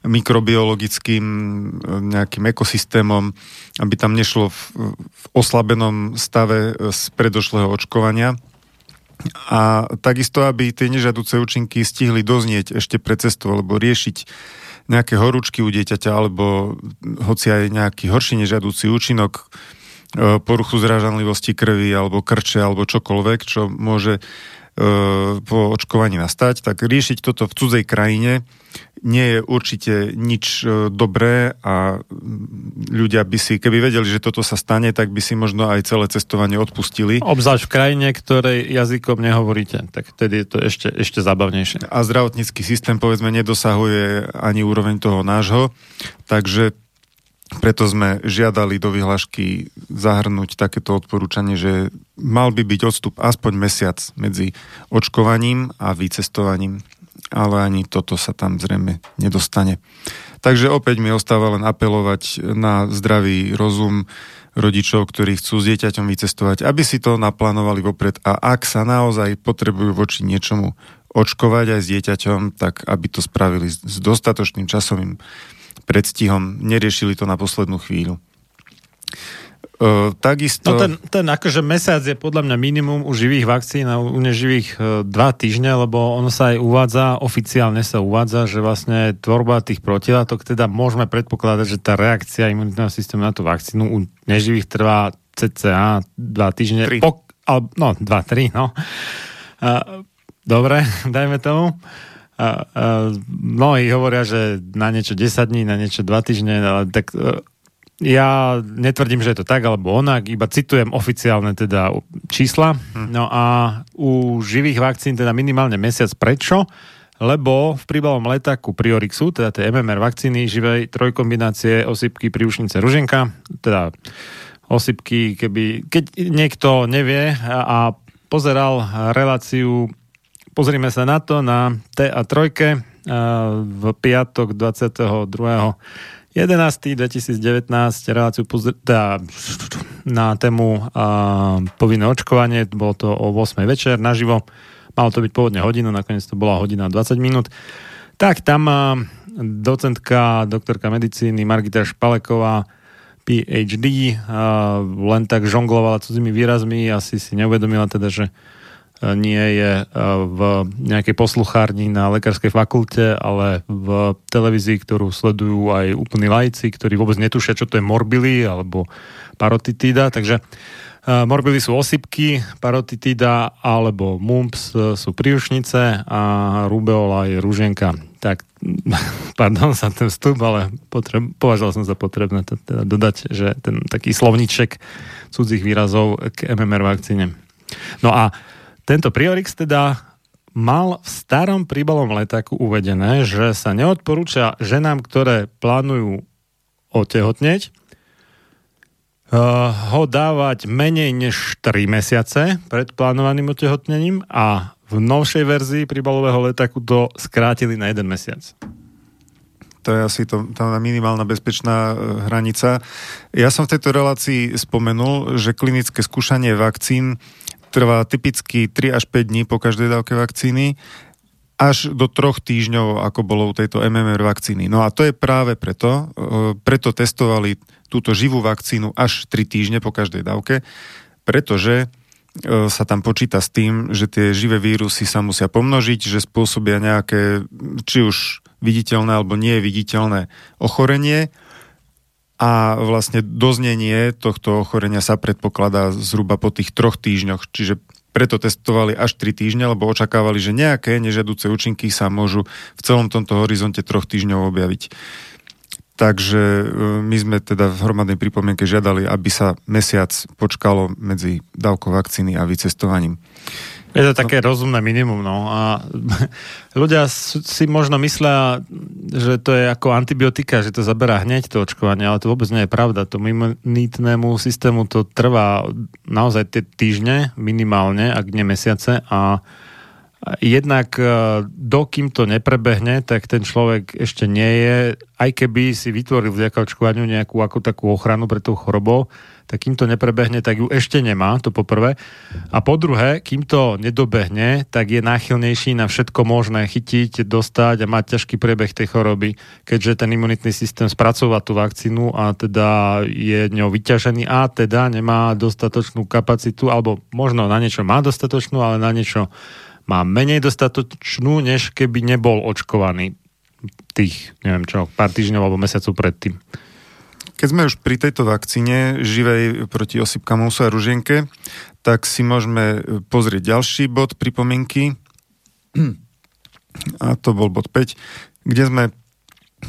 mikrobiologickým e, nejakým ekosystémom, aby tam nešlo v, v oslabenom stave e, z predošlého očkovania. A takisto, aby tie nežadúce účinky stihli doznieť ešte pred cestou, alebo riešiť nejaké horúčky u dieťaťa, alebo hoci aj nejaký horší nežadúci účinok, E, poruchu zrážanlivosti krvi alebo krče alebo čokoľvek, čo môže po očkovaní nastať, tak riešiť toto v cudzej krajine nie je určite nič e, dobré a ľudia by si, keby vedeli, že toto sa stane, tak by si možno aj celé cestovanie odpustili. Obzvlášť v krajine, ktorej jazykom nehovoríte, tak vtedy je to ešte, ešte zabavnejšie. A zdravotnícky systém, povedzme, nedosahuje ani úroveň toho nášho, takže preto sme žiadali do vyhlášky zahrnúť takéto odporúčanie, že mal by byť odstup aspoň mesiac medzi očkovaním a vycestovaním, ale ani toto sa tam zrejme nedostane. Takže opäť mi ostáva len apelovať na zdravý rozum rodičov, ktorí chcú s dieťaťom vycestovať, aby si to naplánovali vopred a ak sa naozaj potrebujú voči niečomu očkovať aj s dieťaťom, tak aby to spravili s dostatočným časovým predstihom, neriešili to na poslednú chvíľu. Uh, takisto... No ten, ten akože mesiac je podľa mňa minimum u živých vakcín a u neživých uh, dva týždne, lebo ono sa aj uvádza, oficiálne sa uvádza, že vlastne tvorba tých protilátok, teda môžeme predpokladať, že tá reakcia imunitného systému na tú vakcínu u neživých trvá cca dva týždne. Pok- al, no, dva, tri, no. Uh, dobre, [laughs] dajme tomu. A, a, mnohí hovoria, že na niečo 10 dní, na niečo 2 týždne, ale tak e, ja netvrdím, že je to tak alebo onak, iba citujem oficiálne teda čísla. Hm. No a u živých vakcín teda minimálne mesiac. Prečo? Lebo v príbalom letáku Priorixu, teda tej MMR vakcíny živej trojkombinácie osypky príušnice ruženka, teda osypky, keby, keď niekto nevie a, a pozeral reláciu Pozrime sa na to na TA3 v piatok 22. 11. 2019 reláciu pozr- teda na tému a, povinné očkovanie, bolo to o 8. večer naživo, malo to byť pôvodne hodinu, nakoniec to bola hodina 20 minút. Tak tam a, docentka, doktorka medicíny Margita Špaleková PhD a, len tak žonglovala cudzými výrazmi, asi si neuvedomila teda, že nie je e, v nejakej posluchárni na lekárskej fakulte, ale v televízii, ktorú sledujú aj úplní lajci, ktorí vôbec netušia, čo to je morbily alebo parotitída. Takže e, morbily sú osypky, parotitída alebo mumps e, sú príušnice a rubeola je rúženka. Tak, [laughs] pardon za ten vstup, ale potreb, považoval som za potrebné to teda dodať, že ten taký slovníček cudzích výrazov k MMR vakcíne. No a tento Priorix teda mal v starom príbalom letáku uvedené, že sa neodporúča ženám, ktoré plánujú otehotneť, uh, ho dávať menej než 3 mesiace pred plánovaným otehotnením a v novšej verzii príbalového letáku to skrátili na jeden mesiac. To je asi to, tá minimálna bezpečná e, hranica. Ja som v tejto relácii spomenul, že klinické skúšanie vakcín trvá typicky 3 až 5 dní po každej dávke vakcíny až do troch týždňov, ako bolo u tejto MMR vakcíny. No a to je práve preto, e, preto testovali túto živú vakcínu až 3 týždne po každej dávke, pretože e, sa tam počíta s tým, že tie živé vírusy sa musia pomnožiť, že spôsobia nejaké, či už viditeľné alebo nie viditeľné ochorenie a vlastne doznenie tohto ochorenia sa predpokladá zhruba po tých troch týždňoch, čiže preto testovali až 3 týždne, lebo očakávali, že nejaké nežiaduce účinky sa môžu v celom tomto horizonte troch týždňov objaviť. Takže e, my sme teda v hromadnej pripomienke žiadali, aby sa mesiac počkalo medzi dávkou vakcíny a vycestovaním. Je to také no. rozumné minimum, no. A [laughs] ľudia si možno myslia, že to je ako antibiotika, že to zaberá hneď to očkovanie, ale to vôbec nie je pravda. To imunitnému systému to trvá naozaj tie týždne minimálne, ak nie mesiace a jednak e, dokým to neprebehne, tak ten človek ešte nie je, aj keby si vytvoril vďaka očkovaniu nejakú ako takú ochranu pre tú chorobou, tak kým to neprebehne, tak ju ešte nemá, to poprvé. A po druhé, kým to nedobehne, tak je náchylnejší na všetko možné chytiť, dostať a mať ťažký priebeh tej choroby, keďže ten imunitný systém spracová tú vakcínu a teda je ňou vyťažený a teda nemá dostatočnú kapacitu, alebo možno na niečo má dostatočnú, ale na niečo má menej dostatočnú, než keby nebol očkovaný tých, neviem čo, pár týždňov alebo mesiacov predtým. Keď sme už pri tejto vakcíne živej proti osypkám musu a ružienke, tak si môžeme pozrieť ďalší bod pripomienky. [clears throat] A to bol bod 5, kde sme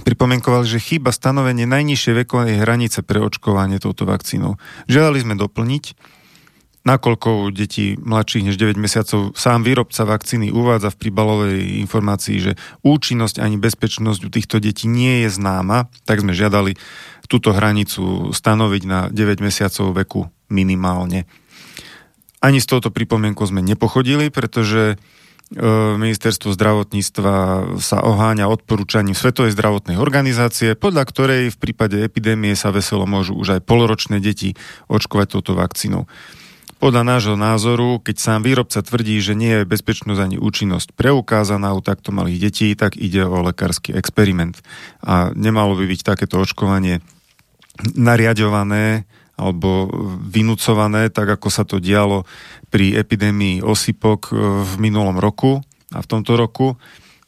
pripomienkovali, že chýba stanovenie najnižšej vekovej hranice pre očkovanie touto vakcínou. Žiadali sme doplniť, nakoľko u detí mladších než 9 mesiacov sám výrobca vakcíny uvádza v príbalovej informácii, že účinnosť ani bezpečnosť u týchto detí nie je známa, tak sme žiadali túto hranicu stanoviť na 9 mesiacov veku minimálne. Ani s touto pripomienkou sme nepochodili, pretože e, ministerstvo zdravotníctva sa oháňa odporúčaním Svetovej zdravotnej organizácie, podľa ktorej v prípade epidémie sa veselo môžu už aj poloročné deti očkovať touto vakcínou. Podľa nášho názoru, keď sám výrobca tvrdí, že nie je bezpečnosť ani účinnosť preukázaná u takto malých detí, tak ide o lekársky experiment. A nemalo by byť takéto očkovanie nariadované alebo vynúcované, tak ako sa to dialo pri epidémii osypok v minulom roku a v tomto roku,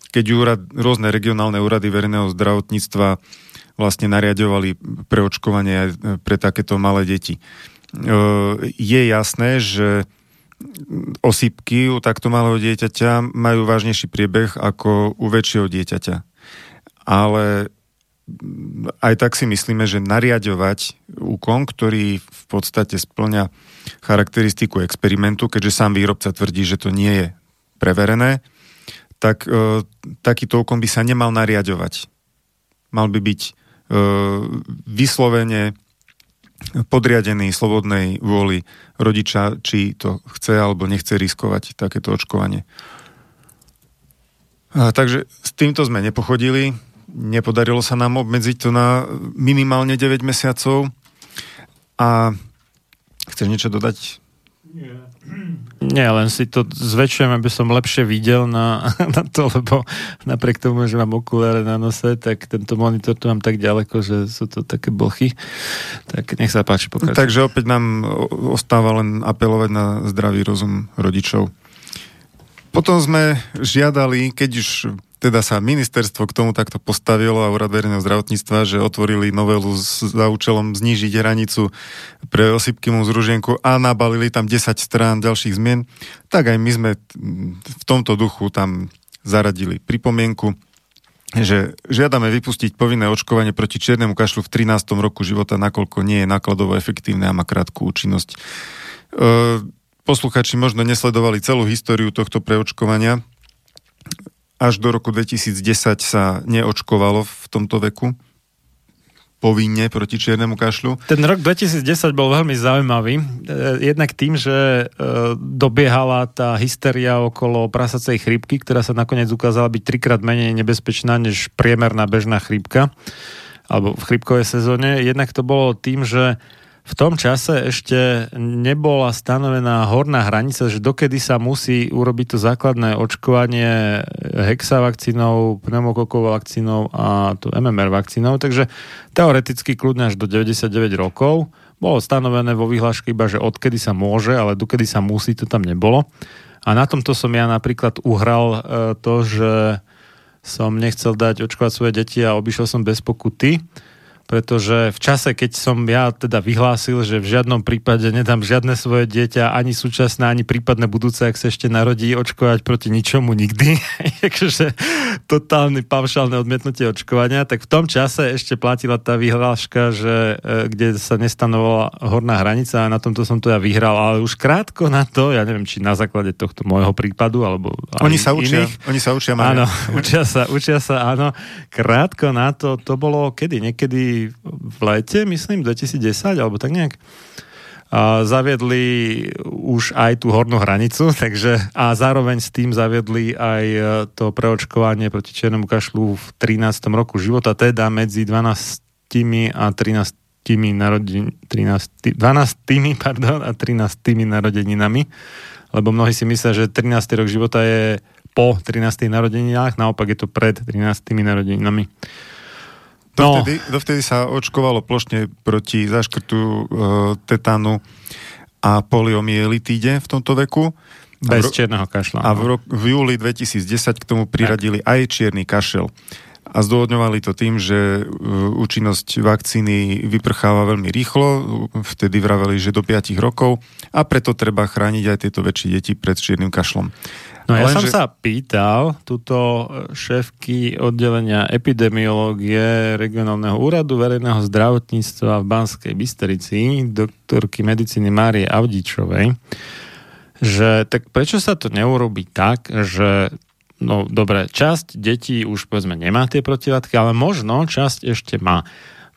keď úrad, rôzne regionálne úrady verejného zdravotníctva vlastne nariadovali preočkovanie aj pre takéto malé deti je jasné, že osýpky u takto malého dieťaťa majú vážnejší priebeh ako u väčšieho dieťaťa. Ale aj tak si myslíme, že nariadovať úkon, ktorý v podstate splňa charakteristiku experimentu, keďže sám výrobca tvrdí, že to nie je preverené, tak e, takýto úkon by sa nemal nariadovať. Mal by byť e, vyslovene podriadený slobodnej vôli rodiča, či to chce alebo nechce riskovať takéto očkovanie. A, takže s týmto sme nepochodili, nepodarilo sa nám obmedziť to na minimálne 9 mesiacov. A chceš niečo dodať? Nie. Nie, len si to zväčšujem, aby som lepšie videl na, [laughs] na to, lebo napriek tomu, že mám okuláre na nose, tak tento monitor tu mám tak ďaleko, že sú to také blchy. Tak nech sa páči, pokračujem. Takže opäť nám ostáva len apelovať na zdravý rozum rodičov. Potom sme žiadali, keď už teda sa ministerstvo k tomu takto postavilo a úrad verejného zdravotníctva, že otvorili novelu za účelom znížiť hranicu pre osypky mu z ružienku a nabalili tam 10 strán ďalších zmien, tak aj my sme v tomto duchu tam zaradili pripomienku, že žiadame vypustiť povinné očkovanie proti čiernemu kašlu v 13. roku života, nakoľko nie je nákladovo efektívne a má krátku účinnosť. E, posluchači možno nesledovali celú históriu tohto preočkovania, až do roku 2010 sa neočkovalo v tomto veku povinne proti čiernemu kašľu. Ten rok 2010 bol veľmi zaujímavý. E, jednak tým, že e, dobiehala tá hysteria okolo prasacej chrípky, ktorá sa nakoniec ukázala byť trikrát menej nebezpečná než priemerná bežná chrípka alebo v chrípkovej sezóne. Jednak to bolo tým, že v tom čase ešte nebola stanovená horná hranica, že dokedy sa musí urobiť to základné očkovanie hexavakcínou, pneumokokovou vakcínou a tu MMR vakcínou, takže teoreticky kľudne až do 99 rokov. Bolo stanovené vo vyhláške iba, že odkedy sa môže, ale dokedy sa musí, to tam nebolo. A na tomto som ja napríklad uhral e, to, že som nechcel dať očkovať svoje deti a obišiel som bez pokuty pretože v čase, keď som ja teda vyhlásil, že v žiadnom prípade nedám žiadne svoje dieťa, ani súčasné, ani prípadné budúce, ak sa ešte narodí, očkovať proti ničomu nikdy, [laughs] takže totálne paušálne odmietnutie očkovania, tak v tom čase ešte platila tá vyhláška, že, e, kde sa nestanovala horná hranica a na tomto som to ja vyhral, ale už krátko na to, ja neviem, či na základe tohto môjho prípadu, alebo Oni sa učia, iných, oni sa učia, Áno, [laughs] učia sa, učia sa, áno. Krátko na to, to bolo kedy? Niekedy v lete, myslím, 2010, alebo tak nejak. A zaviedli už aj tú hornú hranicu, [laughs] takže a zároveň s tým zaviedli aj e, to preočkovanie proti čiernomu kašlu v 13. roku života, teda medzi 12 a 13 narodin, 13, 12 pardon, a 13 narodeninami, lebo mnohí si myslia, že 13. rok života je po 13. narodeninách, naopak je to pred 13. narodeninami. No. Dovtedy, dovtedy sa očkovalo plošne proti zaškrtu e, tetánu a poliomyelitíde v tomto veku. Bez ro- čierneho kašla. A v, rok, v júli 2010 k tomu priradili aj čierny kašel. A zdôvodňovali to tým, že e, účinnosť vakcíny vyprcháva veľmi rýchlo, vtedy vraveli, že do 5 rokov a preto treba chrániť aj tieto väčšie deti pred čiernym kašlom. No ja som sa pýtal túto šéfky oddelenia epidemiológie regionálneho úradu verejného zdravotníctva v Banskej Bystrici, doktorky medicíny Márie Avdičovej, že tak prečo sa to neurobi tak, že no dobre, časť detí už povedzme nemá tie protilátky, ale možno časť ešte má.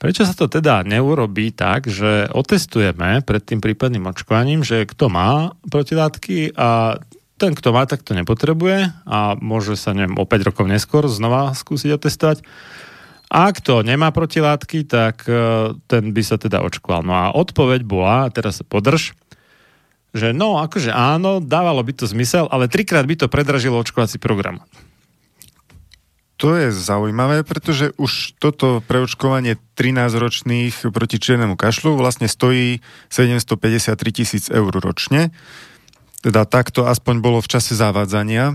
Prečo sa to teda neurobí tak, že otestujeme pred tým prípadným očkovaním, že kto má protilátky a ten, kto má, tak to nepotrebuje a môže sa, neviem, o 5 rokov neskôr znova skúsiť otestovať. A kto nemá protilátky, tak e, ten by sa teda očkoval. No a odpoveď bola, teraz sa podrž, že no, akože áno, dávalo by to zmysel, ale trikrát by to predražilo očkovací program. To je zaujímavé, pretože už toto preočkovanie 13-ročných proti čiernemu kašlu vlastne stojí 753 tisíc eur ročne. Teda takto aspoň bolo v čase zavádzania e,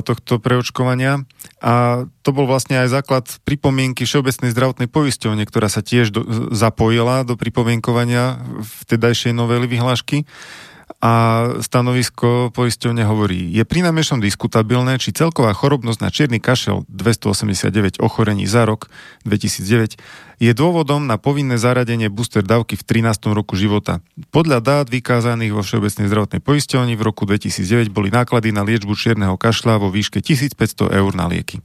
tohto preočkovania. A to bol vlastne aj základ pripomienky Všeobecnej zdravotnej poisťovne, ktorá sa tiež do, zapojila do pripomienkovania vtedajšej novely vyhlášky. A stanovisko poisťovne hovorí, je pri najmenšom diskutabilné, či celková chorobnosť na čierny kašel 289 ochorení za rok 2009 je dôvodom na povinné zaradenie booster dávky v 13. roku života. Podľa dát vykázaných vo Všeobecnej zdravotnej poisťovni v roku 2009 boli náklady na liečbu čierneho kašľa vo výške 1500 eur na lieky.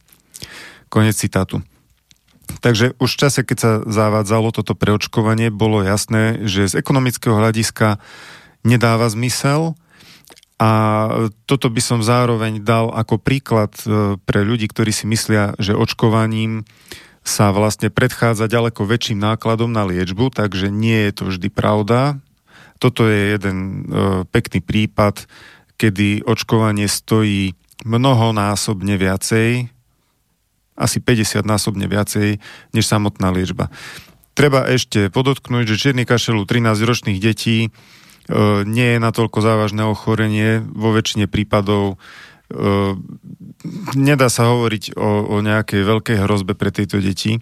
Konec citátu. Takže už v čase, keď sa zavádzalo toto preočkovanie, bolo jasné, že z ekonomického hľadiska nedáva zmysel a toto by som zároveň dal ako príklad e, pre ľudí, ktorí si myslia, že očkovaním sa vlastne predchádza ďaleko väčším nákladom na liečbu, takže nie je to vždy pravda. Toto je jeden e, pekný prípad, kedy očkovanie stojí mnohonásobne viacej, asi 50 násobne viacej, než samotná liečba. Treba ešte podotknúť, že čierny kašel u 13-ročných detí nie je natoľko závažné ochorenie. Vo väčšine prípadov e, nedá sa hovoriť o, o nejakej veľkej hrozbe pre tieto deti.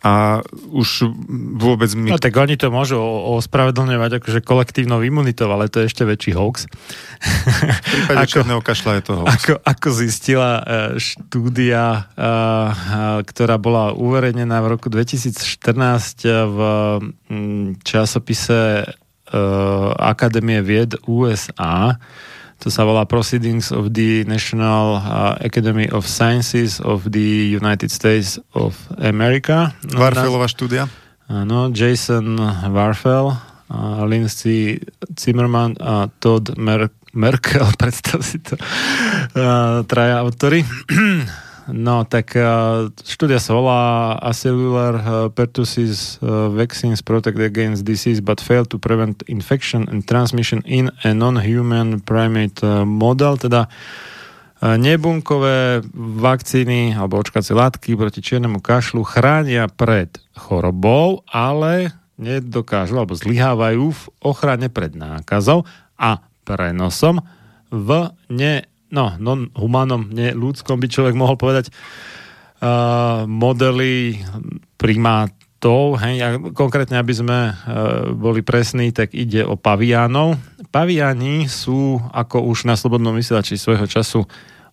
A už vôbec mi... No tak oni to môžu ospravedlňovať akože kolektívnou imunitou, ale to je ešte väčší hoax. V prípade [laughs] čierneho kašla je to hoax. Ako, ako zistila e, štúdia, e, e, ktorá bola uverejnená v roku 2014 v mm, časopise e, Akadémie vied USA, to sa volá Proceedings of the National uh, Academy of Sciences of the United States of America. Warfelová štúdia. Áno, Jason Warfel, a Lindsay Zimmerman a Todd Mer- Merkel, [laughs] predstav si to, traja autory. [clears throat] No, tak uh, štúdia sa volá Acellular uh, pertussis uh, vaccines protect against disease but fail to prevent infection and transmission in a non-human primate model, teda nebunkové vakcíny alebo očkacie látky proti čiernemu kašlu chránia pred chorobou, ale nedokážu alebo zlyhávajú v ochrane pred nákazou a prenosom v ne no, non-humanom, neľudskom by človek mohol povedať uh, modely primát, štátov, hej, a konkrétne aby sme e, boli presní, tak ide o paviánov. Paviáni sú, ako už na Slobodnom vysielači svojho času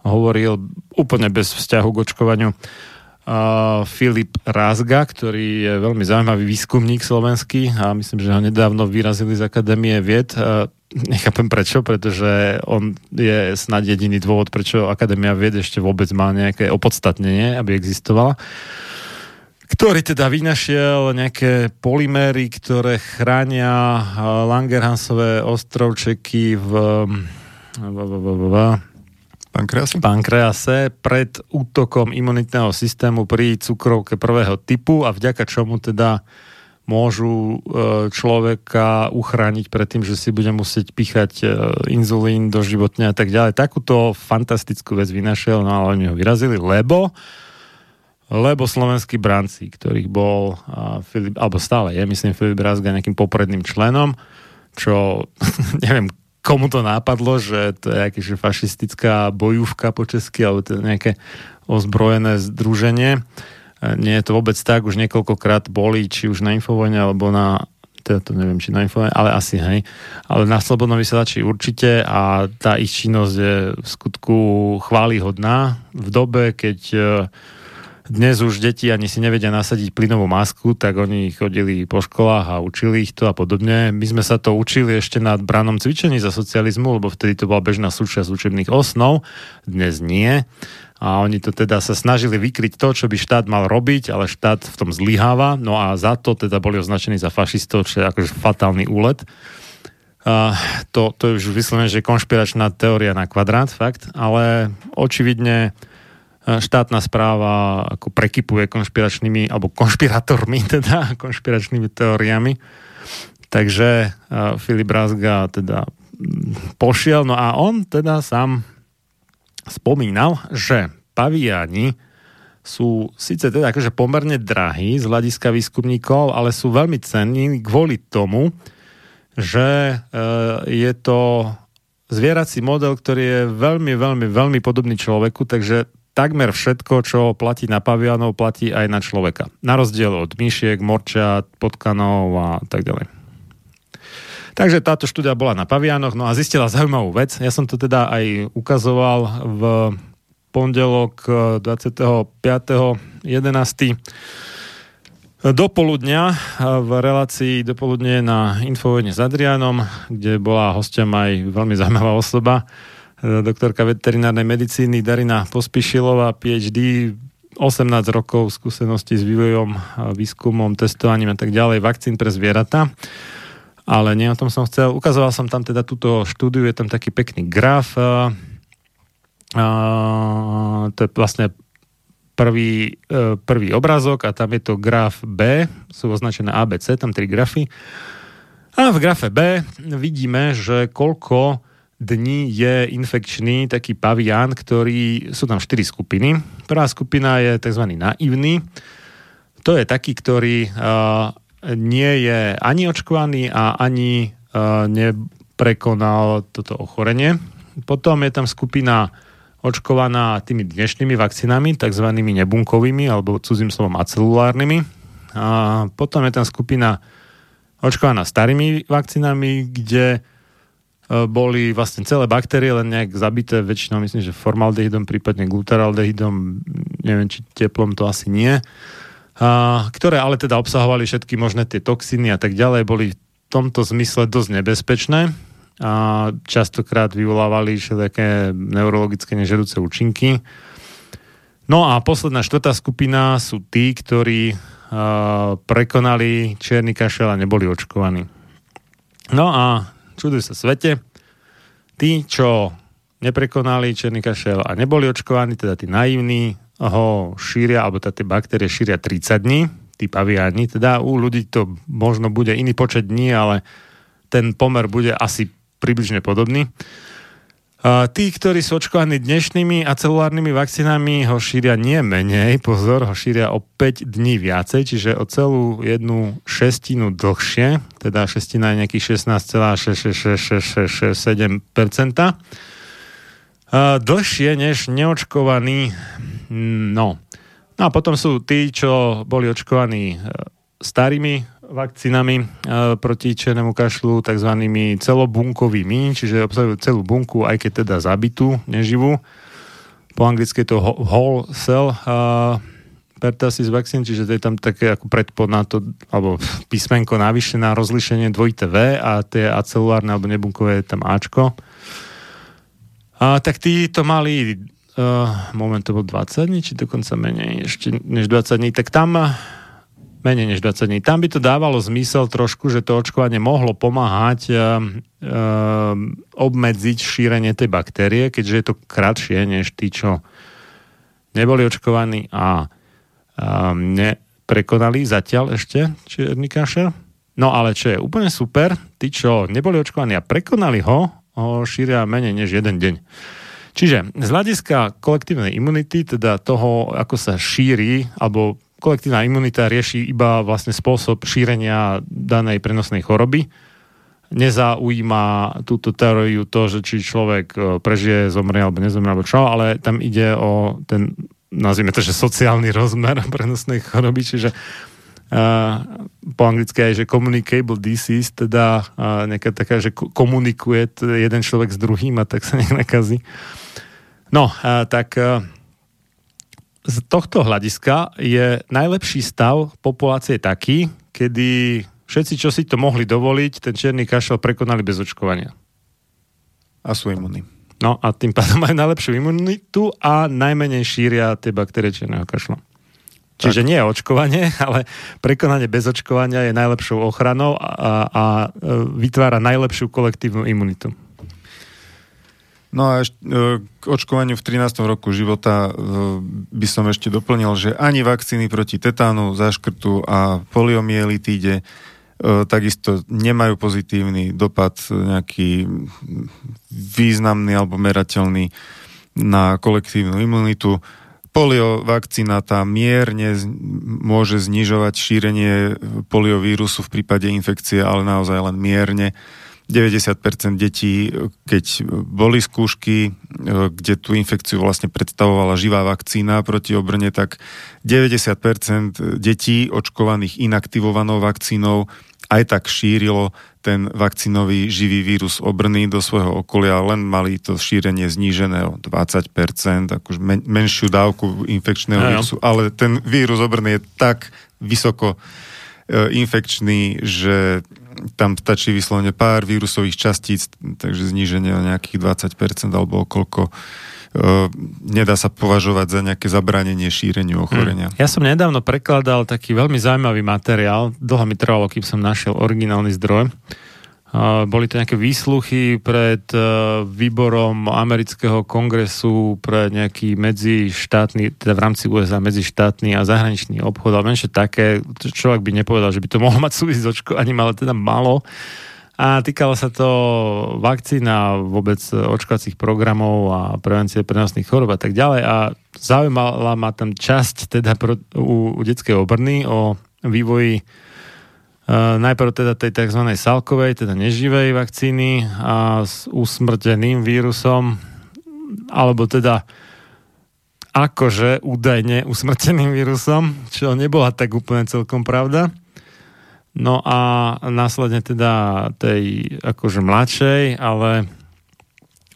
hovoril úplne bez vzťahu k očkovaniu uh, Filip Rázga, ktorý je veľmi zaujímavý výskumník slovenský a myslím, že ho nedávno vyrazili z Akadémie vied. Uh, nechápem prečo, pretože on je snad jediný dôvod, prečo Akadémia vied ešte vôbec má nejaké opodstatnenie, aby existovala ktorý teda vynašiel nejaké polyméry, ktoré chránia Langerhansové ostrovčeky v, v, v, v, v Pankrease? Pankrease pred útokom imunitného systému pri cukrovke prvého typu a vďaka čomu teda môžu e, človeka uchrániť pred tým, že si bude musieť píchať e, inzulín do životne a tak ďalej. Takúto fantastickú vec vynašiel, no ale oni ho vyrazili, lebo lebo slovenskí branci, ktorých bol Filip, alebo stále je, myslím, Filip Rázga nejakým popredným členom, čo [laughs] neviem, komu to nápadlo, že to je akéže fašistická bojúvka po česky, alebo to je nejaké ozbrojené združenie. Nie je to vôbec tak, už niekoľkokrát boli, či už na Infovojne, alebo na teda to neviem, či na Infovojne, ale asi hej. Ale na Slobodnom vysielači určite a tá ich činnosť je v skutku chválihodná v dobe, keď dnes už deti ani si nevedia nasadiť plynovú masku, tak oni chodili po školách a učili ich to a podobne. My sme sa to učili ešte na branom cvičení za socializmu, lebo vtedy to bola bežná súčasť učebných osnov, dnes nie. A oni to teda sa snažili vykryť to, čo by štát mal robiť, ale štát v tom zlyháva. No a za to teda boli označení za fašistov, čo je akože fatálny úlet. Uh, to, to je už vyslovené, že konšpiračná teória na kvadrát, fakt, ale očividne štátna správa ako prekypuje konšpiračnými, alebo konšpirátormi [laughs] teda, konšpiračnými teóriami. Takže Filip Razga teda pošiel, no a on teda sám spomínal, že paviani sú síce teda akože pomerne drahí z hľadiska výskumníkov, ale sú veľmi cenní kvôli tomu, že e, je to zvierací model, ktorý je veľmi, veľmi, veľmi podobný človeku, takže takmer všetko, čo platí na pavianov, platí aj na človeka. Na rozdiel od myšiek, morčat, potkanov a tak ďalej. Takže táto štúdia bola na pavianoch, no a zistila zaujímavú vec. Ja som to teda aj ukazoval v pondelok 25.11. do poludnia v relácii dopoludne na Infovojne s Adrianom, kde bola hostom aj veľmi zaujímavá osoba, doktorka veterinárnej medicíny Darina Pospišilová, PhD, 18 rokov skúsenosti s vývojom, výskumom, testovaním a tak ďalej vakcín pre zvieratá. Ale nie o tom som chcel. Ukazoval som tam teda túto štúdiu, je tam taký pekný graf. A, a, to je vlastne prvý, e, prvý obrazok a tam je to graf B, sú označené ABC, tam tri grafy. A v grafe B vidíme, že koľko dní je infekčný taký pavian, ktorý, sú tam štyri skupiny. Prvá skupina je tzv. naivný. To je taký, ktorý uh, nie je ani očkovaný a ani uh, neprekonal toto ochorenie. Potom je tam skupina očkovaná tými dnešnými vakcínami, tzv. nebunkovými alebo cudzím slovom acelulárnymi. A potom je tam skupina očkovaná starými vakcínami, kde E, boli vlastne celé baktérie len nejak zabité, väčšinou myslím, že formaldehydom, prípadne glutaraldehydom, neviem, či teplom to asi nie, a, ktoré ale teda obsahovali všetky možné tie toxíny a tak ďalej, boli v tomto zmysle dosť nebezpečné a častokrát vyvolávali všetké neurologické nežerúce účinky. No a posledná štvrtá skupina sú tí, ktorí prekonali čierny kašel a neboli očkovaní. No a čuduj sa svete, tí, čo neprekonali černý kašel a neboli očkovaní, teda tí naivní, ho šíria, alebo tie baktérie šíria 30 dní, tí paviáni, teda u ľudí to možno bude iný počet dní, ale ten pomer bude asi približne podobný. Tí, ktorí sú očkovaní dnešnými a celulárnymi vakcínami, ho šíria nie menej, [laughs] pozor, ho šíria o 5 dní viacej, čiže o celú jednu šestinu dlhšie, teda šestina je nejakých 16,667%. Dlhšie než neočkovaní, no. No a potom sú tí, čo boli očkovaní e, starými vakcínami e, proti černému kašlu, tzv. celobunkovými, čiže obsahujú celú bunku, aj keď teda zabitú, neživú. Po anglicky je to ho- whole cell uh, pertussis vaccine, čiže to je tam také ako predpod na to, alebo písmenko navyše na rozlišenie dvojité V a tie acelulárne alebo nebunkové je tam Ačko. A tak tí to mali uh, moment to bol 20 dní, či dokonca menej ešte než 20 dní, tak tam menej než 20 dní. Tam by to dávalo zmysel trošku, že to očkovanie mohlo pomáhať uh, obmedziť šírenie tej baktérie, keďže je to kratšie než tí, čo neboli očkovaní a uh, neprekonali zatiaľ ešte čierny kašel. No ale čo je úplne super, tí, čo neboli očkovaní a prekonali ho, ho šíria menej než jeden deň. Čiže z hľadiska kolektívnej imunity, teda toho, ako sa šíri, alebo kolektívna imunita rieši iba vlastne spôsob šírenia danej prenosnej choroby. Nezaujíma túto teóriu to, že či človek e, prežije, zomrie alebo nezomrie alebo čo, ale tam ide o ten, nazvime to, že sociálny rozmer [laughs] prenosnej choroby, čiže po anglicky aj, že communicable disease, teda nejaká taká, že komunikuje jeden človek s druhým a tak sa [laughs] nech nakazí. No, tak z tohto hľadiska je najlepší stav populácie taký, kedy všetci, čo si to mohli dovoliť, ten čierny kašel prekonali bez očkovania. A sú imunní. No a tým pádom majú najlepšiu imunitu a najmenej šíria tie baktérie čierneho kašla. Čiže tak. nie očkovanie, [laughs] ale prekonanie bez očkovania je najlepšou ochranou a, a vytvára najlepšiu kolektívnu imunitu. No a eš, e, k očkovaniu v 13. roku života e, by som ešte doplnil, že ani vakcíny proti tetánu, zaškrtu a poliomyelitíde e, takisto nemajú pozitívny dopad nejaký významný alebo merateľný na kolektívnu imunitu. Polio vakcína tá mierne môže znižovať šírenie poliovírusu v prípade infekcie, ale naozaj len mierne. 90% detí, keď boli skúšky, kde tú infekciu vlastne predstavovala živá vakcína proti obrne, tak 90% detí očkovaných inaktivovanou vakcínou aj tak šírilo ten vakcínový živý vírus obrny do svojho okolia, len mali to šírenie znížené o 20%, akože men, menšiu dávku infekčného Ajo. vírusu, ale ten vírus obrny je tak vysoko e, infekčný, že tam stačí vyslovene pár vírusových častíc, takže zníženie o nejakých 20% alebo koľko nedá sa považovať za nejaké zabránenie šíreniu ochorenia. Hmm. Ja som nedávno prekladal taký veľmi zaujímavý materiál, dlho mi trvalo, kým som našiel originálny zdroj. Boli to nejaké výsluchy pred e, výborom amerického kongresu pre nejaký medzištátny, teda v rámci USA medzištátny a zahraničný obchod, ale menšie také, človek by nepovedal, že by to mohlo mať súvisť s očkovaním, ale teda malo. A týkalo sa to vakcína, vôbec očkovacích programov a prevencie prenosných chorob a tak ďalej. A zaujímala ma tam časť teda u, u detskej obrny o vývoji Uh, najprv teda tej tzv. salkovej, teda neživej vakcíny a s usmrteným vírusom, alebo teda akože údajne usmrteným vírusom, čo nebola tak úplne celkom pravda. No a následne teda tej akože mladšej, ale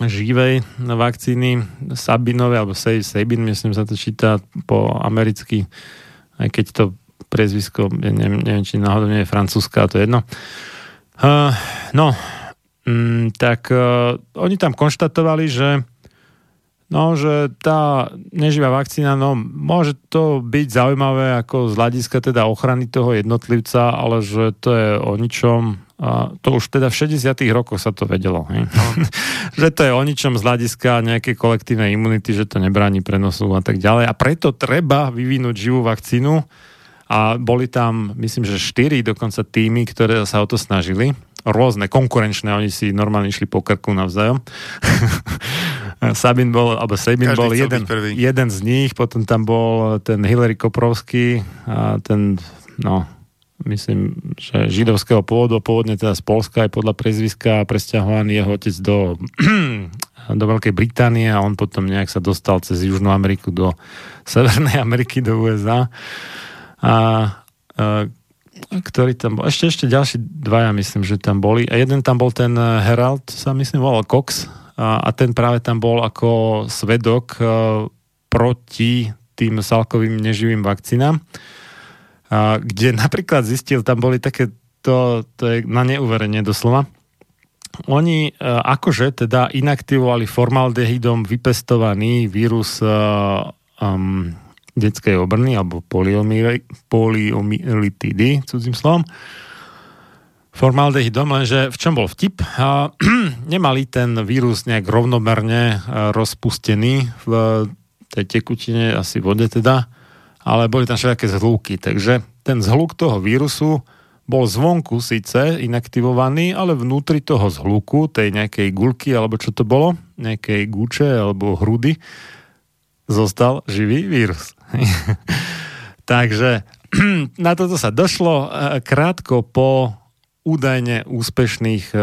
živej vakcíny Sabinovej, alebo Sabin, myslím sa to číta po americky, aj keď to priezvisko, neviem, neviem, či náhodou nie je francúzska, to je jedno. Uh, no, um, tak uh, oni tam konštatovali, že No, že tá neživá vakcína, no, môže to byť zaujímavé ako z hľadiska teda ochrany toho jednotlivca, ale že to je o ničom, a to už teda v 60 rokoch sa to vedelo, hej? No. [laughs] že to je o ničom z hľadiska nejakej kolektívnej imunity, že to nebráni prenosu a tak ďalej. A preto treba vyvinúť živú vakcínu, a boli tam, myslím, že štyri dokonca týmy, ktoré sa o to snažili. Rôzne, konkurenčné, oni si normálne išli po krku navzájom. [laughs] Sabin bol, alebo Sabin bol jeden, jeden z nich, potom tam bol ten Hillary Koprovský a ten, no, myslím, že židovského pôvodu, pôvodne teda z Polska aj podľa prezviska presťahovaný jeho otec do, [clears throat] do Veľkej Británie a on potom nejak sa dostal cez Južnú Ameriku do [laughs] Severnej Ameriky, do USA. A, a ktorý tam bol, ešte, ešte ďalší dvaja myslím, že tam boli. A jeden tam bol ten eh, Herald, sa myslím volal Cox a, ten práve tam bol ako svedok uh, proti tým salkovým neživým vakcínám, kde [laughs] napríklad zistil, tam boli také, to, to je na neuverenie doslova, oni uh, akože teda inaktivovali formaldehydom vypestovaný vírus um, detskej obrny alebo poliomyelitidy, cudzím slovom, formaldehydom, lenže v čom bol vtip? [clears throat] Nemali ten vírus nejak rovnomerne rozpustený v tej tekutine, asi vode teda, ale boli tam všetké zhlúky. Takže ten zhluk toho vírusu bol zvonku síce inaktivovaný, ale vnútri toho zhluku, tej nejakej gulky, alebo čo to bolo, nejakej guče alebo hrudy, zostal živý vírus. [laughs] Takže [clears throat] na toto sa došlo e, krátko po údajne úspešných e,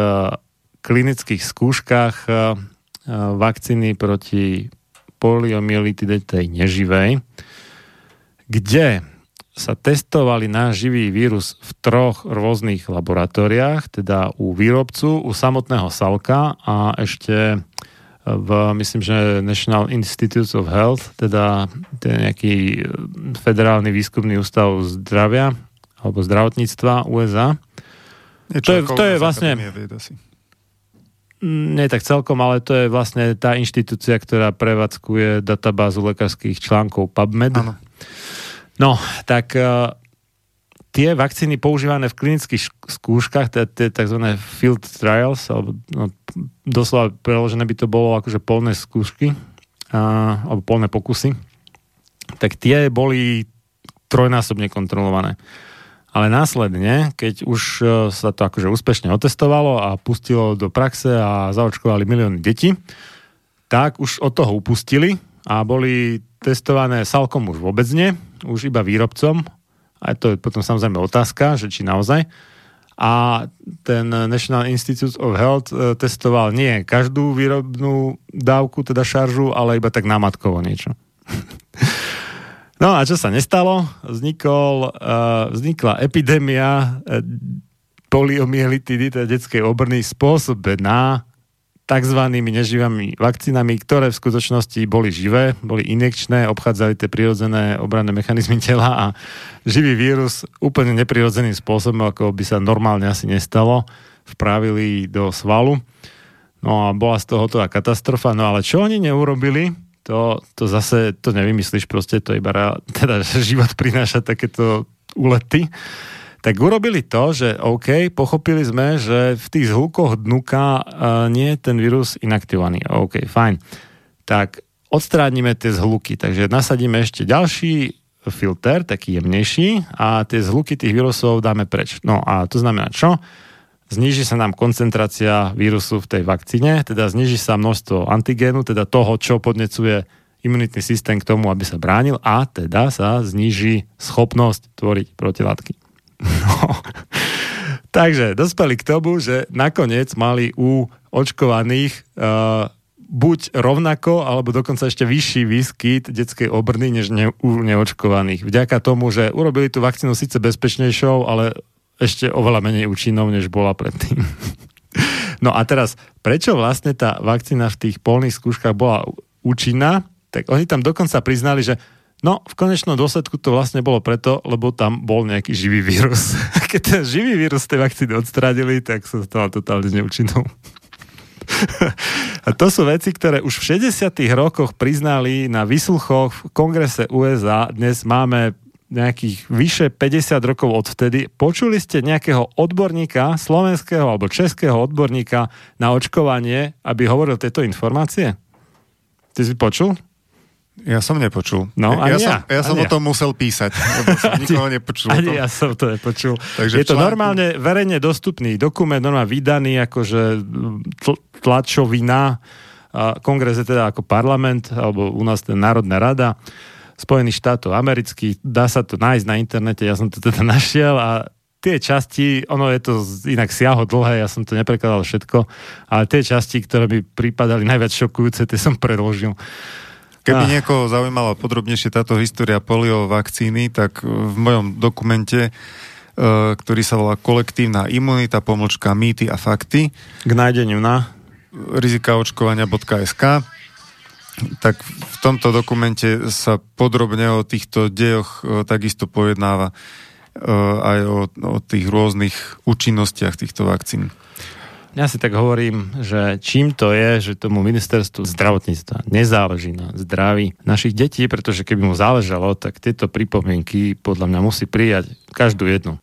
klinických skúškach e, vakcíny proti poliomielitide tej neživej, kde sa testovali na živý vírus v troch rôznych laboratóriách, teda u výrobcu, u samotného Salka a ešte v, myslím, že National Institutes of Health, teda ten nejaký federálny výskumný ústav zdravia alebo zdravotníctva USA. Nie, to je, to je vlastne... Vied. Nie tak celkom, ale to je vlastne tá inštitúcia, ktorá prevádzkuje databázu lekárskych článkov PubMed. Áno. No, tak uh, tie vakcíny používané v klinických skúškach, tie, tie tzv. field trials, alebo no, doslova preložené by to bolo akože polné skúšky, uh, alebo polné pokusy, tak tie boli trojnásobne kontrolované. Ale následne, keď už e, sa to akože úspešne otestovalo a pustilo do praxe a zaočkovali milióny detí, tak už od toho upustili a boli testované salkom už vôbec nie, už iba výrobcom. A to je potom samozrejme otázka, že či naozaj. A ten National Institute of Health e, testoval nie každú výrobnú dávku, teda šaržu, ale iba tak námatkovo niečo. [laughs] No a čo sa nestalo? Vznikol, uh, vznikla epidémia uh, poliomielitidy, teda detskej obrny, spôsobená tzv. neživými vakcínami, ktoré v skutočnosti boli živé, boli injekčné, obchádzali tie prirodzené obranné mechanizmy [laughs] tela a živý vírus úplne neprirodzeným spôsobom, ako by sa normálne asi nestalo, vpravili do svalu. No a bola z toho tá katastrofa. No ale čo oni neurobili, to, to zase, to nevymyslíš, proste to iba, [laughs] teda život prináša takéto úlety. Tak urobili to, že OK, pochopili sme, že v tých zhlukoch dnuka uh, nie je ten vírus inaktivovaný. OK, fajn. Tak odstránime tie zhluky, takže nasadíme ešte ďalší filter, taký jemnejší a tie zhluky tých vírusov dáme preč. No a to znamená čo? Zniží sa nám koncentrácia vírusu v tej vakcíne, teda zniží sa množstvo antigénu, teda toho, čo podnecuje imunitný systém k tomu, aby sa bránil a teda sa zniží schopnosť tvoriť protilátky. [laughs] No. Takže dospeli k tomu, že nakoniec mali u očkovaných uh, buď rovnako, alebo dokonca ešte vyšší výskyt detskej obrny, než ne, u neočkovaných. Vďaka tomu, že urobili tú vakcínu síce bezpečnejšou, ale ešte oveľa menej účinnou, než bola predtým. [laughs] No a teraz, prečo vlastne tá vakcína v tých polných skúškach bola účinná, tak oni tam dokonca priznali, že no, v konečnom dôsledku to vlastne bolo preto, lebo tam bol nejaký živý vírus. [laughs] Keď ten živý vírus tej vakcíny odstrádili, tak sa stala totálne neúčinnou. [laughs] A to sú veci, ktoré už v 60. rokoch priznali na vysluchoch v kongrese USA. Dnes máme nejakých vyše 50 rokov odvtedy. Počuli ste nejakého odborníka, slovenského alebo českého odborníka na očkovanie, aby hovoril tieto informácie? Ty si počul? Ja som nepočul. No, ja, ja, som, ja som o tom musel písať, lebo som [laughs] nikoho nepočul. Ani ja som to nepočul. Takže je to článku... normálne verejne dostupný dokument, normálne vydaný akože tl- tlačovina, kongres je teda ako parlament, alebo u nás ten Národná rada Spojených štátov amerických, dá sa to nájsť na internete, ja som to teda [laughs] našiel a tie časti, ono je to inak siaho dlhé, ja som to neprekladal všetko, ale tie časti, ktoré mi pripadali najviac šokujúce, tie som predložil. Keby ah. niekoho zaujímala podrobnejšie táto história polio vakcíny, tak v mojom dokumente ktorý sa volá Kolektívna imunita, pomlčka mýty a fakty. K nájdeniu na rizikaočkovania.sk tak v tomto dokumente sa podrobne o týchto dejoch e, takisto pojednáva e, aj o, o tých rôznych účinnostiach týchto vakcín. Ja si tak hovorím, že čím to je, že tomu ministerstvu zdravotníctva nezáleží na zdraví našich detí, pretože keby mu záležalo, tak tieto pripomienky podľa mňa musí prijať každú jednu.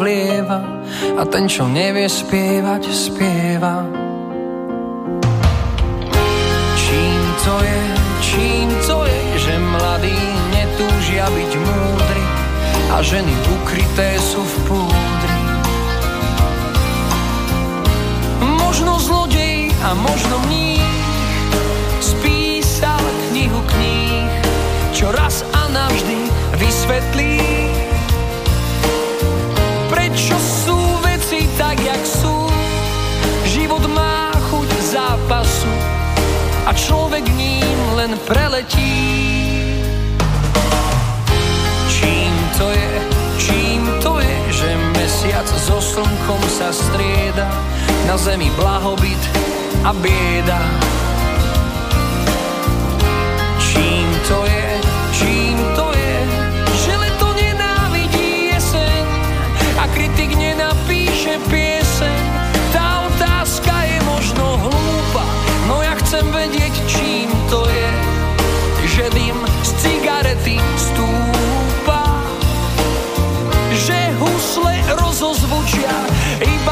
Vlieva a ten, čo nevie spievať, spieva. Čím to je, čím to je, že mladí netúžia byť múdri a ženy ukryté sú v púdri. Možno zlodej a možno mních človek ním len preletí. Čím to je, čím to je, že mesiac so slnkom sa strieda, na zemi blahobyt a bieda. Čím to je, čím to je, kritik nenapíše pieseň.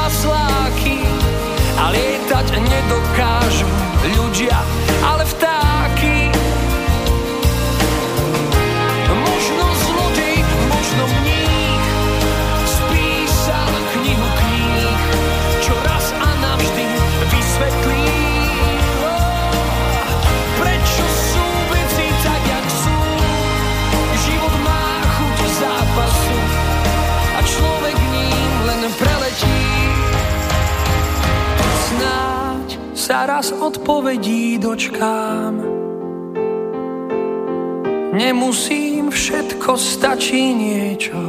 Iba sláky a lietať nedokážu ľudia, sa raz odpovedí dočkám. Nemusím, všetko stačí niečo.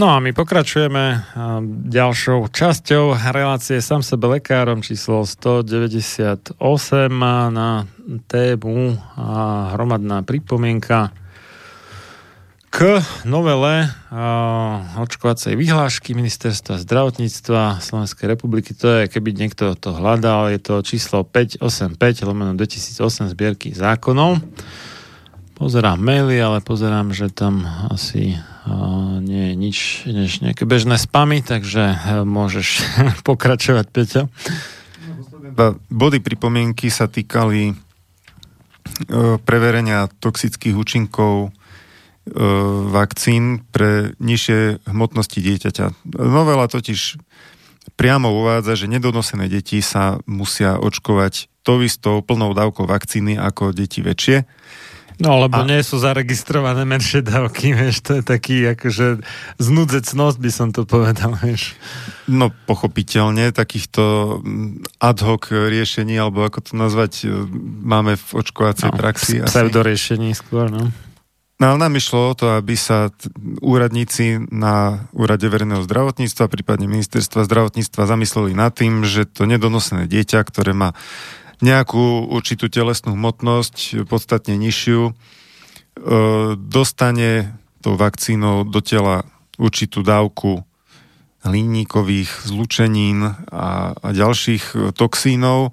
No a my pokračujeme ďalšou časťou relácie Sam sebe lekárom číslo 198 na tému a hromadná pripomienka k novele očkovacej vyhlášky Ministerstva zdravotníctva Slovenskej republiky. To je, keby niekto to hľadal, je to číslo 585 lomeno 2008 zbierky zákonov. Pozerám maily, ale pozerám, že tam asi nie je nič než nejaké bežné spamy, takže e, môžeš [laughs] pokračovať, Peťo. Body pripomienky sa týkali e, preverenia toxických účinkov e, vakcín pre nižšie hmotnosti dieťaťa. Novela totiž priamo uvádza, že nedonosené deti sa musia očkovať tou istou plnou dávkou vakcíny ako deti väčšie No, lebo a... nie sú zaregistrované menšie dávky, vieš, to je taký akože znudzecnosť by som to povedal, vieš. No, pochopiteľne, takýchto mm, ad hoc riešení, alebo ako to nazvať, e, máme v očkovacej no, praxi. Pseudoriešení skôr, no. No ale nám išlo o to, aby sa t- úradníci na úrade verejného zdravotníctva, prípadne ministerstva zdravotníctva zamysleli nad tým, že to nedonosené dieťa, ktoré má nejakú určitú telesnú hmotnosť, podstatne nižšiu, e, dostane tou vakcínou do tela určitú dávku hliníkových zlučenín a, a ďalších e, toxínov.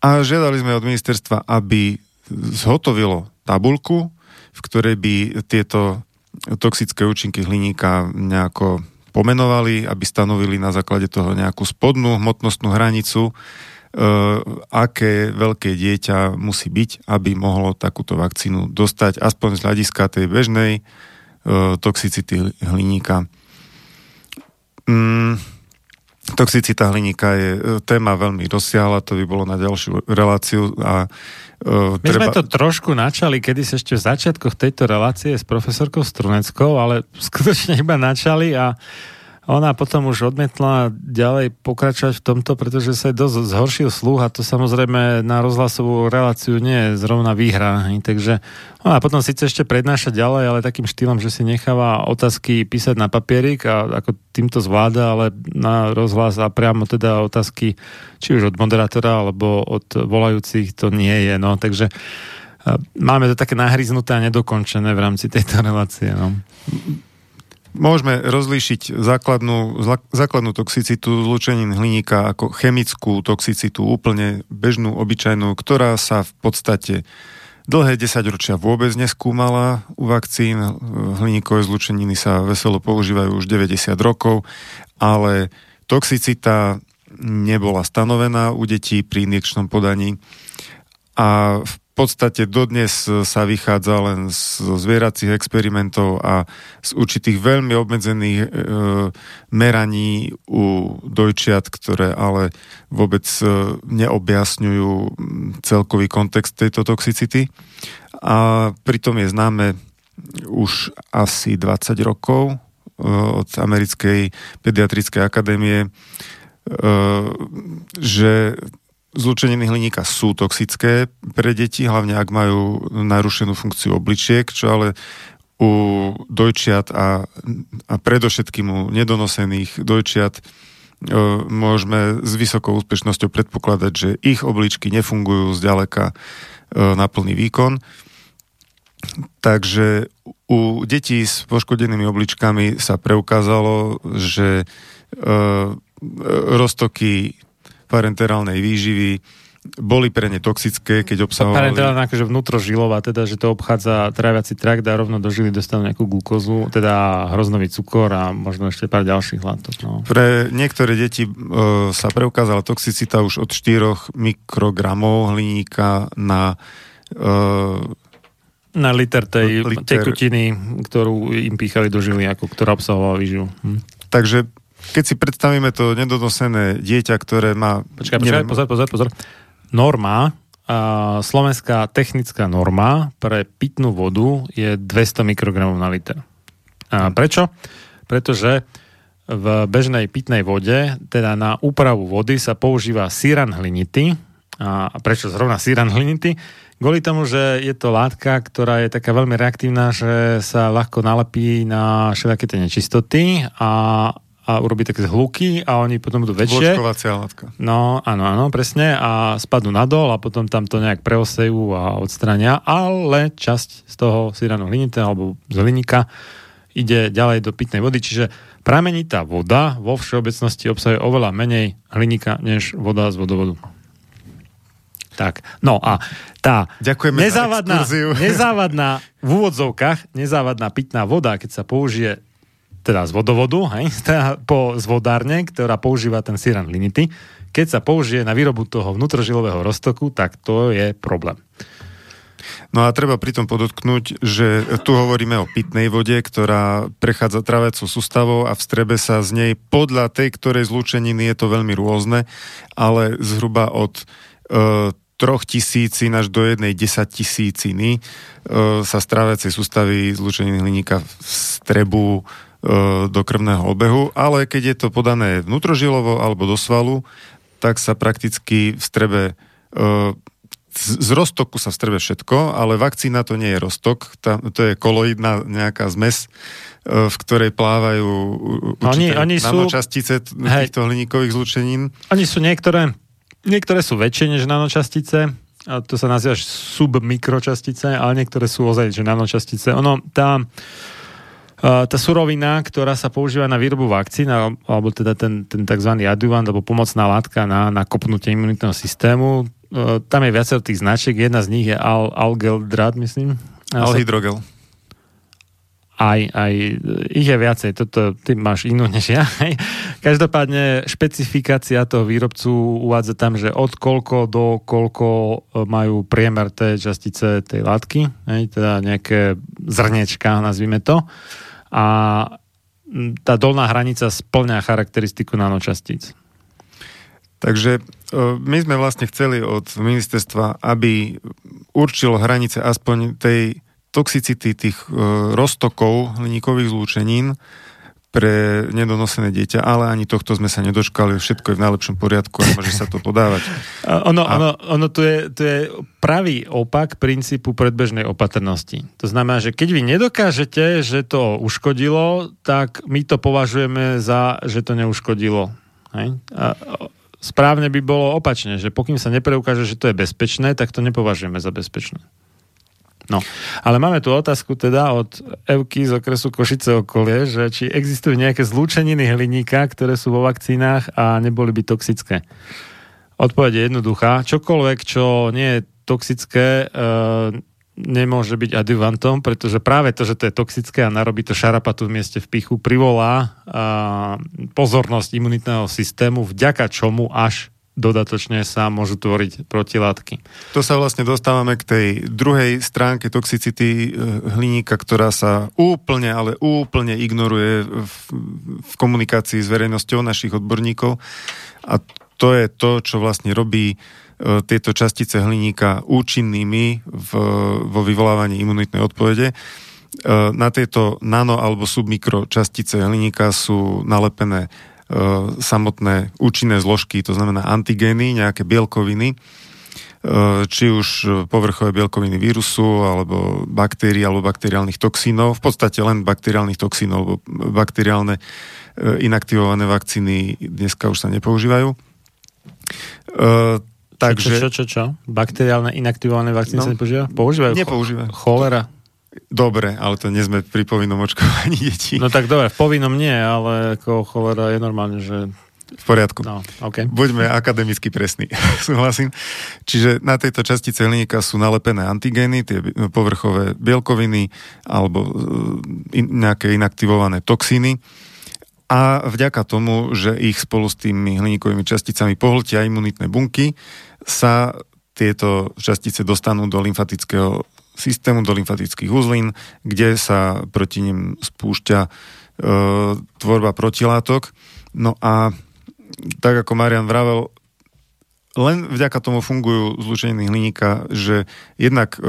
A žiadali sme od ministerstva, aby zhotovilo tabulku, v ktorej by tieto toxické účinky hliníka nejako pomenovali, aby stanovili na základe toho nejakú spodnú hmotnostnú hranicu, aké veľké dieťa musí byť, aby mohlo takúto vakcínu dostať, aspoň z hľadiska tej bežnej uh, toxicity hliníka. Mm, toxicita hliníka je uh, téma veľmi rozsiahla, to by bolo na ďalšiu reláciu. A, uh, My treba... sme to trošku načali, kedy sa ešte v začiatkoch tejto relácie s profesorkou Struneckou, ale skutočne iba načali a uh, ona potom už odmietla ďalej pokračovať v tomto, pretože sa dosť zhoršil sluch a to samozrejme na rozhlasovú reláciu nie je zrovna výhra. Takže ona potom síce ešte prednáša ďalej, ale takým štýlom, že si necháva otázky písať na papierik a ako týmto zvláda, ale na rozhlas a priamo teda otázky či už od moderátora alebo od volajúcich to nie je. No. Takže máme to také nahryznuté a nedokončené v rámci tejto relácie. No môžeme rozlíšiť základnú, základnú toxicitu zlučenín hliníka ako chemickú toxicitu, úplne bežnú, obyčajnú, ktorá sa v podstate dlhé desaťročia vôbec neskúmala u vakcín. Hliníkové zlučeniny sa veselo používajú už 90 rokov, ale toxicita nebola stanovená u detí pri injekčnom podaní a v podstate dodnes sa vychádza len z zvieracích experimentov a z určitých veľmi obmedzených e, meraní u dojčiat, ktoré ale vôbec e, neobjasňujú celkový kontext tejto toxicity. A pritom je známe už asi 20 rokov e, od Americkej pediatrickej akadémie, e, že Zlučeniny hliníka sú toxické pre deti, hlavne ak majú narušenú funkciu obličiek, čo ale u dojčiat a, a predovšetkým u nedonosených dojčiat e, môžeme s vysokou úspešnosťou predpokladať, že ich obličky nefungujú zďaleka e, na plný výkon. Takže u detí s poškodenými obličkami sa preukázalo, že e, roztoky parenterálnej výživy boli pre ne toxické, keď obsahovali... Parenterálne akože vnútrožilová, teda, že to obchádza tráviaci trakt a rovno do žily dostanú nejakú glukózu, teda hroznový cukor a možno ešte pár ďalších látok. No. Pre niektoré deti e, sa preukázala toxicita už od 4 mikrogramov hliníka na e, Na liter tej Liter. tekutiny, ktorú im píchali do žily, ako, ktorá obsahovala výživu. Hm. Takže keď si predstavíme to nedonosené dieťa, ktoré má... Počkaj, počkaj, pozor, pozor, pozor. Norma, a slovenská technická norma pre pitnú vodu je 200 mikrogramov na liter. A prečo? Pretože v bežnej pitnej vode, teda na úpravu vody sa používa síran hlinity. A prečo zrovna síran hlinity? Kvôli tomu, že je to látka, ktorá je taká veľmi reaktívna, že sa ľahko nalepí na všelijaké tie nečistoty a, a urobí také zhluky a oni potom budú väčšie. Vločkovacia látka. No, áno, áno, presne. A spadnú nadol a potom tam to nejak preosejú a odstrania, ale časť z toho síranu hlinité alebo z hliníka ide ďalej do pitnej vody, čiže pramenitá voda vo všeobecnosti obsahuje oveľa menej hliníka než voda z vodovodu. Tak, no a tá Ďakujeme nezávadná, nezávadná, v úvodzovkách, nezávadná pitná voda, keď sa použije teda z vodovodu, hej, [laughs] teda po, z ktorá používa ten síran linity, keď sa použije na výrobu toho vnútrožilového roztoku, tak to je problém. No a treba pritom podotknúť, že tu hovoríme o pitnej vode, ktorá prechádza travecou sústavou a v strebe sa z nej podľa tej, ktorej zlúčeniny je to veľmi rôzne, ale zhruba od e, troch tisícin až do jednej desať tisíciny e, sa z tráviacej sústavy zlúčeniny hliníka v strebu do krvného obehu, ale keď je to podané vnútrožilovo alebo do svalu, tak sa prakticky v strebe e, z roztoku sa vstrebe všetko, ale vakcína to nie je roztok, tá, to je koloidná nejaká zmes, e, v ktorej plávajú Oni- určité oni sú- nanočastice Hej. týchto hliníkových zlúčenín. Oni sú niektoré, niektoré sú väčšie než nanočastice, a to sa nazýva submikročastice, ale niektoré sú ozaj, že nanočastice. Ono, tá, tá surovina, ktorá sa používa na výrobu vakcín, al- alebo teda ten, ten tzv. adjuvant, alebo pomocná látka na, na kopnutie imunitného systému, e, tam je viacero tých značiek, jedna z nich je Al, Algeldrat, myslím. Alhydrogel. aj, aj ich je viacej, toto ty máš inú než ja. [laughs] Každopádne špecifikácia toho výrobcu uvádza tam, že od koľko do koľko e, majú priemer tej častice tej látky, hej, teda nejaké zrniečka, nazvime to. A tá dolná hranica splňa charakteristiku nanočastíc. Takže e, my sme vlastne chceli od ministerstva, aby určilo hranice aspoň tej toxicity tých e, roztokov hliníkových zlúčenín pre nedonosené dieťa, ale ani tohto sme sa nedočkali, všetko je v najlepšom poriadku a môže sa to podávať. [laughs] Ono, A- ono, ono tu, je, tu je pravý opak princípu predbežnej opatrnosti. To znamená, že keď vy nedokážete, že to uškodilo, tak my to považujeme za, že to neuškodilo. Hej? A správne by bolo opačne, že pokým sa nepreukáže, že to je bezpečné, tak to nepovažujeme za bezpečné. No, ale máme tu otázku teda od Evky z okresu Košice okolie, že či existujú nejaké zlúčeniny hliníka, ktoré sú vo vakcínach a neboli by toxické. Odpoveď je jednoduchá. Čokoľvek, čo nie je toxické, e, nemôže byť adjuvantom, pretože práve to, že to je toxické a narobí to šarapatu v mieste v pichu, privolá e, pozornosť imunitného systému, vďaka čomu až dodatočne sa môžu tvoriť protilátky. To sa vlastne dostávame k tej druhej stránke toxicity e, hliníka, ktorá sa úplne, ale úplne ignoruje v, v komunikácii s verejnosťou našich odborníkov. A to je to, čo vlastne robí e, tieto častice hliníka účinnými v, vo vyvolávaní imunitnej odpovede. E, Na tieto nano- alebo submikročastice hliníka sú nalepené samotné účinné zložky, to znamená antigény, nejaké bielkoviny, e, či už povrchové bielkoviny vírusu, alebo baktérií, alebo bakteriálnych toxínov, v podstate len bakteriálnych toxínov, lebo bakteriálne e, inaktivované vakcíny dneska už sa nepoužívajú. E, Takže... Čo, čo, čo, čo? Bakteriálne inaktivované vakcíny No. sa nepoužívajú? Používajú? Nepoužívajú. Cholera. Dobre, ale to nie sme pri povinnom očkovaní detí. No tak dobre, v povinnom nie, ale ako cholera je normálne, že V poriadku. No, okay. Buďme akademicky presní. [laughs] Súhlasím. Čiže na tejto častice hliníka sú nalepené antigény, tie povrchové bielkoviny alebo e, nejaké inaktivované toxíny. A vďaka tomu, že ich spolu s tými hliníkovými časticami pohltia imunitné bunky, sa tieto častice dostanú do lymfatického systému, do lymfatických uzlín, kde sa proti nim spúšťa e, tvorba protilátok. No a tak ako Marian vravel, len vďaka tomu fungujú zlučeniny hliníka, že jednak e,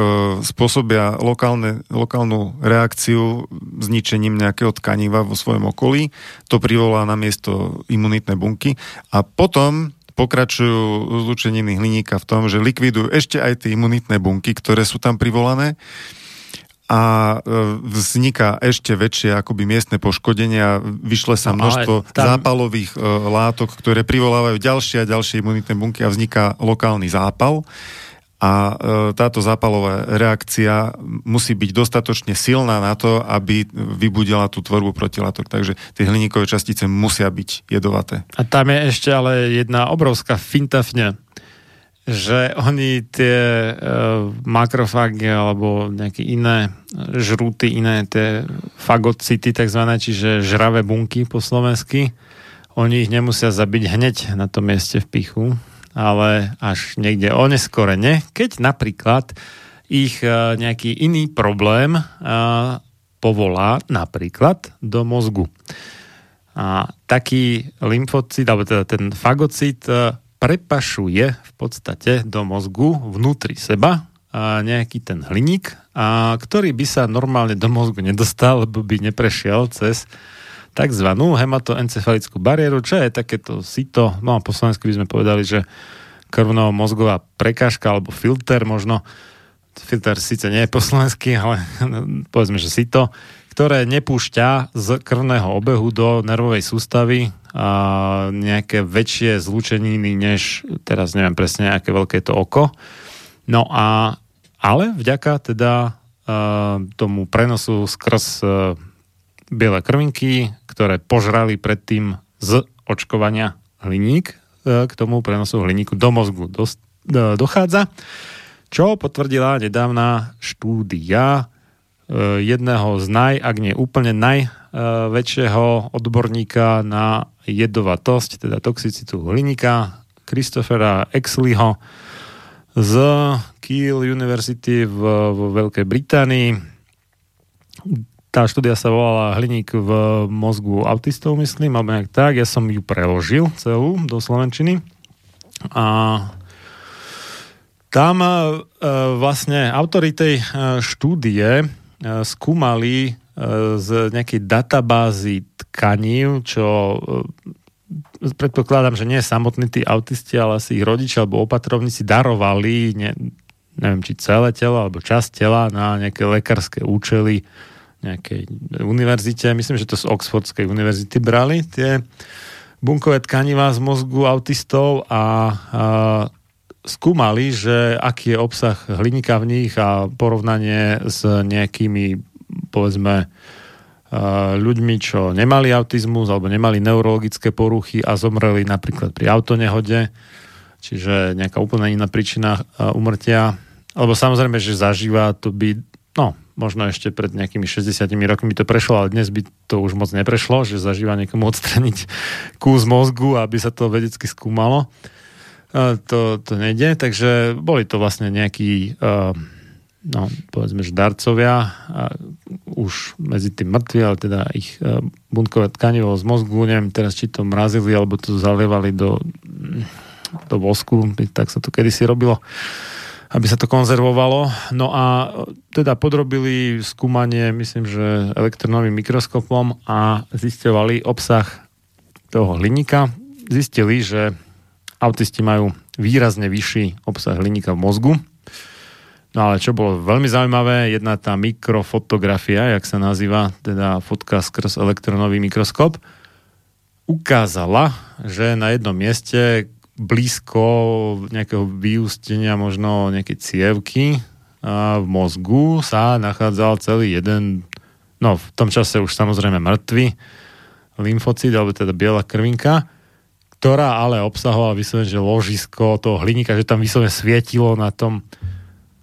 spôsobia lokálne, lokálnu reakciu zničením nejakého tkaniva vo svojom okolí, to privolá na miesto imunitné bunky a potom pokračujú zlučeniny hliníka v tom, že likvidujú ešte aj tie imunitné bunky, ktoré sú tam privolané a e, vzniká ešte väčšie akoby miestne poškodenia, vyšle sa no, množstvo tam... zápalových e, látok, ktoré privolávajú ďalšie a ďalšie imunitné bunky a vzniká lokálny zápal. A e, táto zápalová reakcia musí byť dostatočne silná na to, aby vybudila tú tvorbu protilátok. Takže tie hliníkové častice musia byť jedovaté. A tam je ešte ale jedna obrovská fintafňa že oni tie uh, makrofágy alebo nejaké iné žrúty, iné tie fagocity takzvané, čiže žravé bunky po slovensky, oni ich nemusia zabiť hneď na tom mieste v pichu, ale až niekde oneskorene, keď napríklad ich uh, nejaký iný problém uh, povolá napríklad do mozgu. A taký lymfocit, alebo teda ten fagocit prepašuje v podstate do mozgu vnútri seba nejaký ten hliník, ktorý by sa normálne do mozgu nedostal, lebo by neprešiel cez tzv. hematoencefalickú bariéru, čo je takéto sito, no a po slovensku by sme povedali, že krvno-mozgová prekážka alebo filter možno, filter síce nie je po slovensky, ale [laughs] povedzme, že sito, ktoré nepúšťa z krvného obehu do nervovej sústavy a nejaké väčšie zlúčeniny, než teraz neviem presne, aké veľké je to oko. No a ale vďaka teda uh, tomu prenosu skrz uh, biele krvinky, ktoré požrali predtým z očkovania hliník, uh, k tomu prenosu hliníku do mozgu uh, dochádza, čo potvrdila nedávna štúdia Eh, jedného z naj, ak nie úplne najväčšieho odborníka na jedovatosť, teda toxicitu hliníka, Christophera Exleyho z Kiel University v, v Veľkej Británii. Tá štúdia sa volala Hliník v mozgu autistov, myslím, alebo nejak tak. Ja som ju preložil celú do Slovenčiny. A tam e, vlastne autory tej štúdie E, skúmali e, z nejakej databázy tkaní, čo e, predpokladám, že nie samotní tí autisti, ale asi ich rodičia alebo opatrovníci darovali, ne, neviem, či celé telo alebo časť tela na nejaké lekárske účely nejakej univerzite. Myslím, že to z Oxfordskej univerzity brali tie bunkové tkanivá z mozgu autistov a, a skúmali, že aký je obsah hliníka v nich a porovnanie s nejakými, povedzme, ľuďmi, čo nemali autizmus alebo nemali neurologické poruchy a zomreli napríklad pri autonehode, čiže nejaká úplne iná príčina umrtia. Alebo samozrejme, že zažíva to by, no, možno ešte pred nejakými 60 rokmi to prešlo, ale dnes by to už moc neprešlo, že zažíva niekomu odstraniť [laughs] kus mozgu, aby sa to vedecky skúmalo. To, to nejde, takže boli to vlastne nejakí uh, no, povedzme, že darcovia a už medzi tým mŕtvi, ale teda ich buntkové tkanivo z mozgu, neviem teraz, či to mrazili, alebo to zalievali do, do vosku, tak sa to kedysi robilo aby sa to konzervovalo. No a teda podrobili skúmanie, myslím, že elektronovým mikroskopom a zistovali obsah toho hliníka. Zistili, že autisti majú výrazne vyšší obsah hliníka v mozgu. No ale čo bolo veľmi zaujímavé, jedna tá mikrofotografia, jak sa nazýva, teda fotka skrz elektronový mikroskop, ukázala, že na jednom mieste blízko nejakého vyústenia, možno nejakej cievky a v mozgu sa nachádzal celý jeden, no v tom čase už samozrejme mŕtvy lymfocid, alebo teda biela krvinka, ktorá ale obsahovala vyslovene, že ložisko toho hliníka, že tam vyslovene svietilo na tom,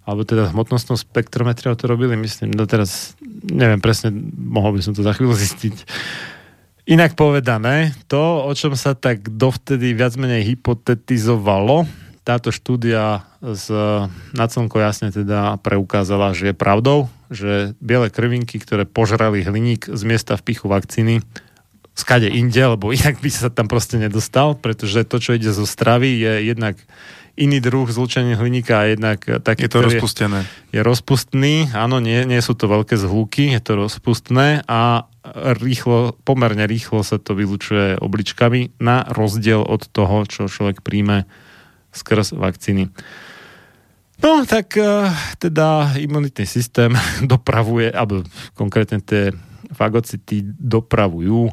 alebo teda hmotnostnou spektrometriou to robili, myslím, no teraz neviem presne, mohol by som to za chvíľu zistiť. Inak povedané, to, o čom sa tak dovtedy viac menej hypotetizovalo, táto štúdia z Nacelnko jasne teda preukázala, že je pravdou, že biele krvinky, ktoré požrali hliník z miesta v pichu vakcíny, skade inde, lebo inak by sa tam proste nedostal, pretože to, čo ide zo stravy, je jednak iný druh zlučenia hliníka a jednak taký, Je to rozpustené. Je, je rozpustný, áno, nie, nie sú to veľké zhluky, je to rozpustné a rýchlo, pomerne rýchlo sa to vylučuje obličkami na rozdiel od toho, čo človek príjme skrz vakcíny. No, tak uh, teda imunitný systém [laughs] dopravuje, alebo konkrétne tie fagocity dopravujú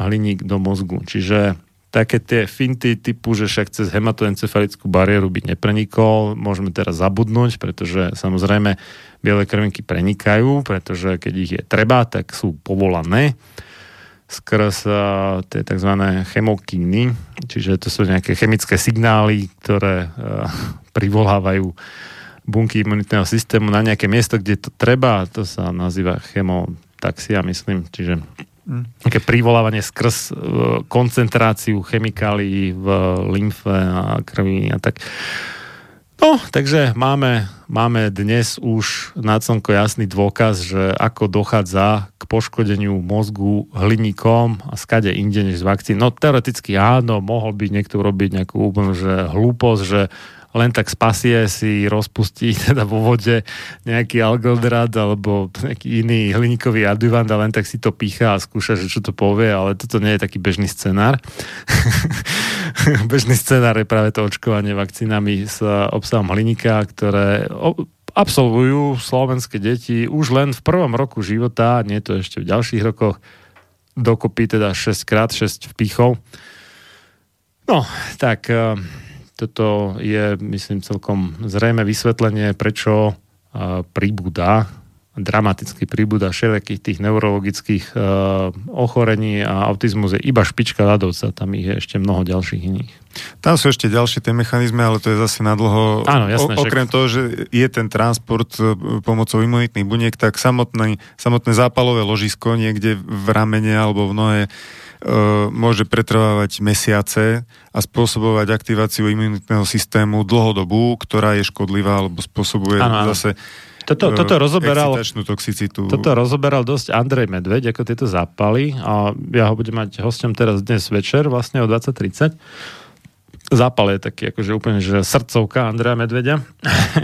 hliník do mozgu. Čiže také tie finty typu, že však cez hematoencefalickú bariéru by neprenikol, môžeme teraz zabudnúť, pretože samozrejme biele krvinky prenikajú, pretože keď ich je treba, tak sú povolané skrz uh, tie tzv. chemokiny, čiže to sú nejaké chemické signály, ktoré uh, [laughs] privolávajú bunky imunitného systému na nejaké miesto, kde to treba, to sa nazýva chemotaxia, myslím, čiže také privolávanie skrz uh, koncentráciu chemikálií v lymfe a krvi a tak. No, takže máme, máme dnes už na slnko jasný dôkaz, že ako dochádza k poškodeniu mozgu hliníkom a skade inde než z vakcín. No teoreticky áno, mohol by niekto urobiť nejakú úplnú že hlúposť, že len tak spasie si rozpustí [laughs] teda vo vode nejaký algoldrat alebo nejaký iný hliníkový adjuvant a len tak si to pícha a skúša, že čo to povie, ale toto nie je taký bežný scenár. [laughs] bežný scenár je práve to očkovanie vakcínami s obsahom hliníka, ktoré absolvujú slovenské deti už len v prvom roku života, nie to ešte v ďalších rokoch, dokopy teda 6 krát 6 vpichov. No, tak uh, toto je, myslím, celkom zrejme vysvetlenie, prečo pribúda dramaticky pribúda všelijakých tých neurologických uh, ochorení a autizmus je iba špička ľadovca, tam ich je ešte mnoho ďalších iných. Tam sú ešte ďalšie tie mechanizmy, ale to je zase na dlho. Áno, jasné, o, okrem však... toho, že je ten transport e, pomocou imunitných buniek, tak samotné, samotné zápalové ložisko niekde v ramene alebo v nohe môže pretrvávať mesiace a spôsobovať aktiváciu imunitného systému dlhodobú, ktorá je škodlivá alebo spôsobuje ano, zase toto, toto rozoberal, toxicitu. Toto rozoberal dosť Andrej Medveď, ako tieto zápaly a ja ho budem mať hostom teraz dnes večer, vlastne o 20.30. Zápal je taký akože úplne že srdcovka Andreja Medveďa.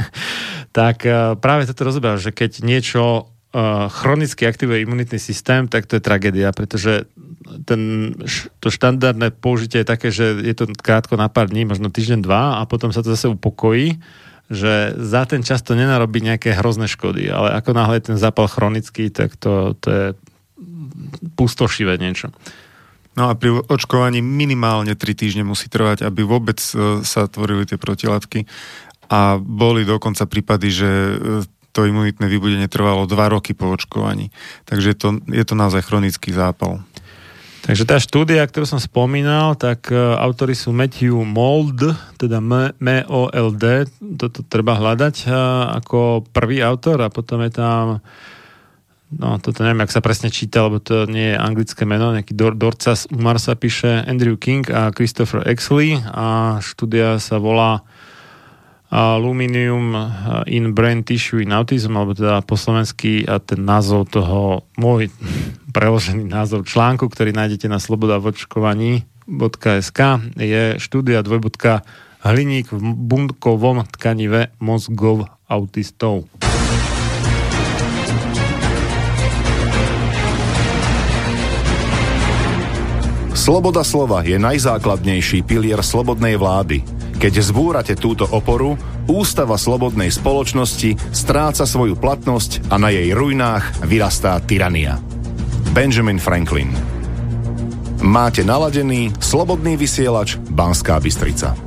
[laughs] tak práve toto rozoberal, že keď niečo chronicky aktivuje imunitný systém, tak to je tragédia, pretože ten, to štandardné použitie je také, že je to krátko na pár dní, možno týždeň, dva a potom sa to zase upokojí, že za ten čas to nenarobí nejaké hrozné škody, ale ako náhle ten zápal chronický, tak to, to je pustošivé niečo. No a pri očkovaní minimálne 3 týždne musí trvať, aby vôbec e, sa tvorili tie protilátky. A boli dokonca prípady, že e, to imunitné vybudenie trvalo 2 roky po očkovaní. Takže to, je to naozaj chronický zápal. Takže tá štúdia, ktorú som spomínal, tak uh, autori sú Matthew Mold, teda M-O-L-D, toto treba hľadať uh, ako prvý autor a potom je tam no toto neviem, ak sa presne číta, lebo to nie je anglické meno, nejaký Dor- Dorcas Umar sa píše Andrew King a Christopher Exley a štúdia sa volá Aluminium in Brain Tissue in Autism, alebo teda po slovensky a ten názov toho, môj [laughs] preložený názov článku, ktorý nájdete na slobodavočkovaní.sk je štúdia dvojbudka hliník v bunkovom tkanive mozgov autistov. Sloboda slova je najzákladnejší pilier slobodnej vlády – keď zbúrate túto oporu, ústava slobodnej spoločnosti stráca svoju platnosť a na jej ruinách vyrastá tyrania. Benjamin Franklin Máte naladený slobodný vysielač Banská Bystrica.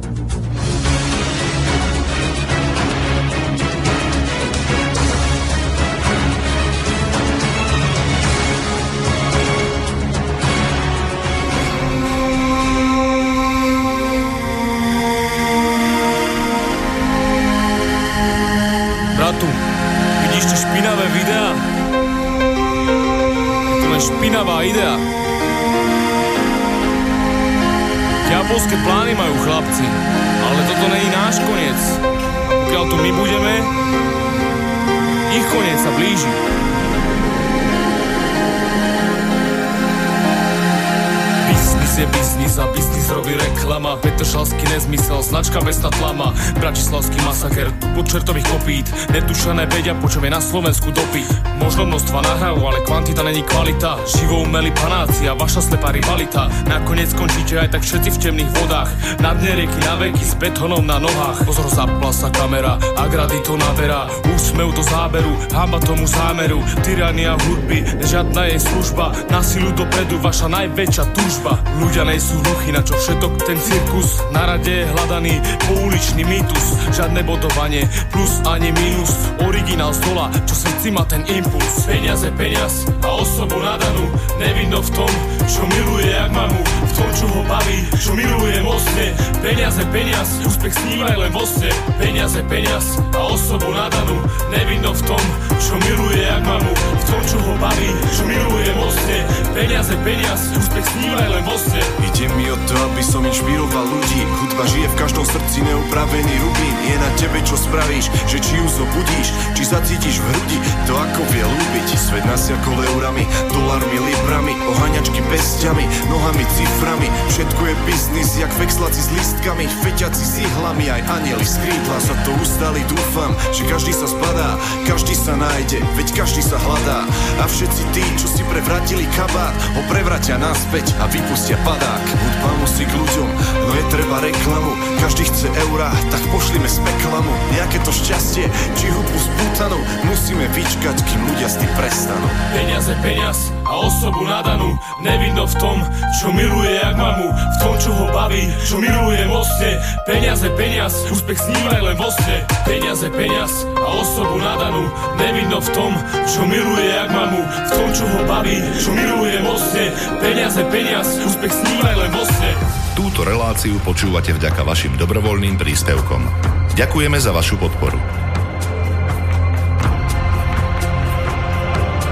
Značka mesta tlama. Bratislavský masaker, pod čertových kopít Netušané vedia, po na Slovensku dopyt Možno množstva nahrajú, ale kvantita není kvalita. Živo umeli panáci a vaša slepá rivalita. Nakoniec skončíte aj tak všetci v temných vodách. Na dne rieky na veky s betónom na nohách. Pozor, zapla sa kamera, agrady to naberá Úsmev do záberu, hamba tomu zámeru. Tyrania hudby, žiadna jej služba. Na silu dopredu, vaša najväčšia túžba. Ľudia nejsú hluchy, na čo všetok ten cirkus? Na rade je hľadaný pouličný mýtus. Žiadne bodovanie, plus ani minus. Originál z čo srdci má ten impuls Peniaze, peniaz a osobu nadanú. Nevinno v tom, čo miluje jak mamu. V tom, čo ho baví, čo miluje mocne. Peniaze, peniaz, úspech snívaj len vo sne. Peniaze, peniaz a osobu nadanú. Nevinno v tom, čo miluje jak mamu. V tom, čo ho baví, čo miluje mocne. Peniaze, peniaz, úspech snívaj len vo sne. Ide mi o to, aby som inšpiroval ľudí. Hudba žije v každom srdci neupravený rubín. Je na tebe, čo spravíš, že či ju zobudíš Či zacítiš v hrudi to, ako vie ľúbiť. Svet nasiakol eurami, dolármi, librami Oháňačky pestiami, nohami, ciframi. Všetko je biznis, jak vexlaci s listkami Feťaci s ihlami, aj anieli z krídla Sa to ustali, dúfam, že každý sa zbadá Každý sa nájde, veď každý sa hľadá. A všetci tí, čo si prevratili kabát Ho prevratia naspäť a vypustia padák. Hudba musí k ľuďom, no je treba reklamu. Každý chce eurá, tak pošlime z peklamu Nejaké to šťastie, či hudbu spútanú Musíme vyčkať, kým ľudia s tým prestanú Peniaze, peniaz a osobu nadanú. Nevidno v tom, čo miluje jak mamu. V tom, čo ho baví, čo miluje mocne. Peniaze, peniaz, úspech snívaj len vo sne. Peniaze, peniaz a osobu nadanú. Nevidno v tom, čo miluje jak mamu. V tom, čo ho baví, čo miluje mocne. Peniaze, peniaz, úspech snívaj len vo sne. Túto reláciu počúvate vďaka vašim dobrovoľným príspevkom. Ďakujeme za vašu podporu.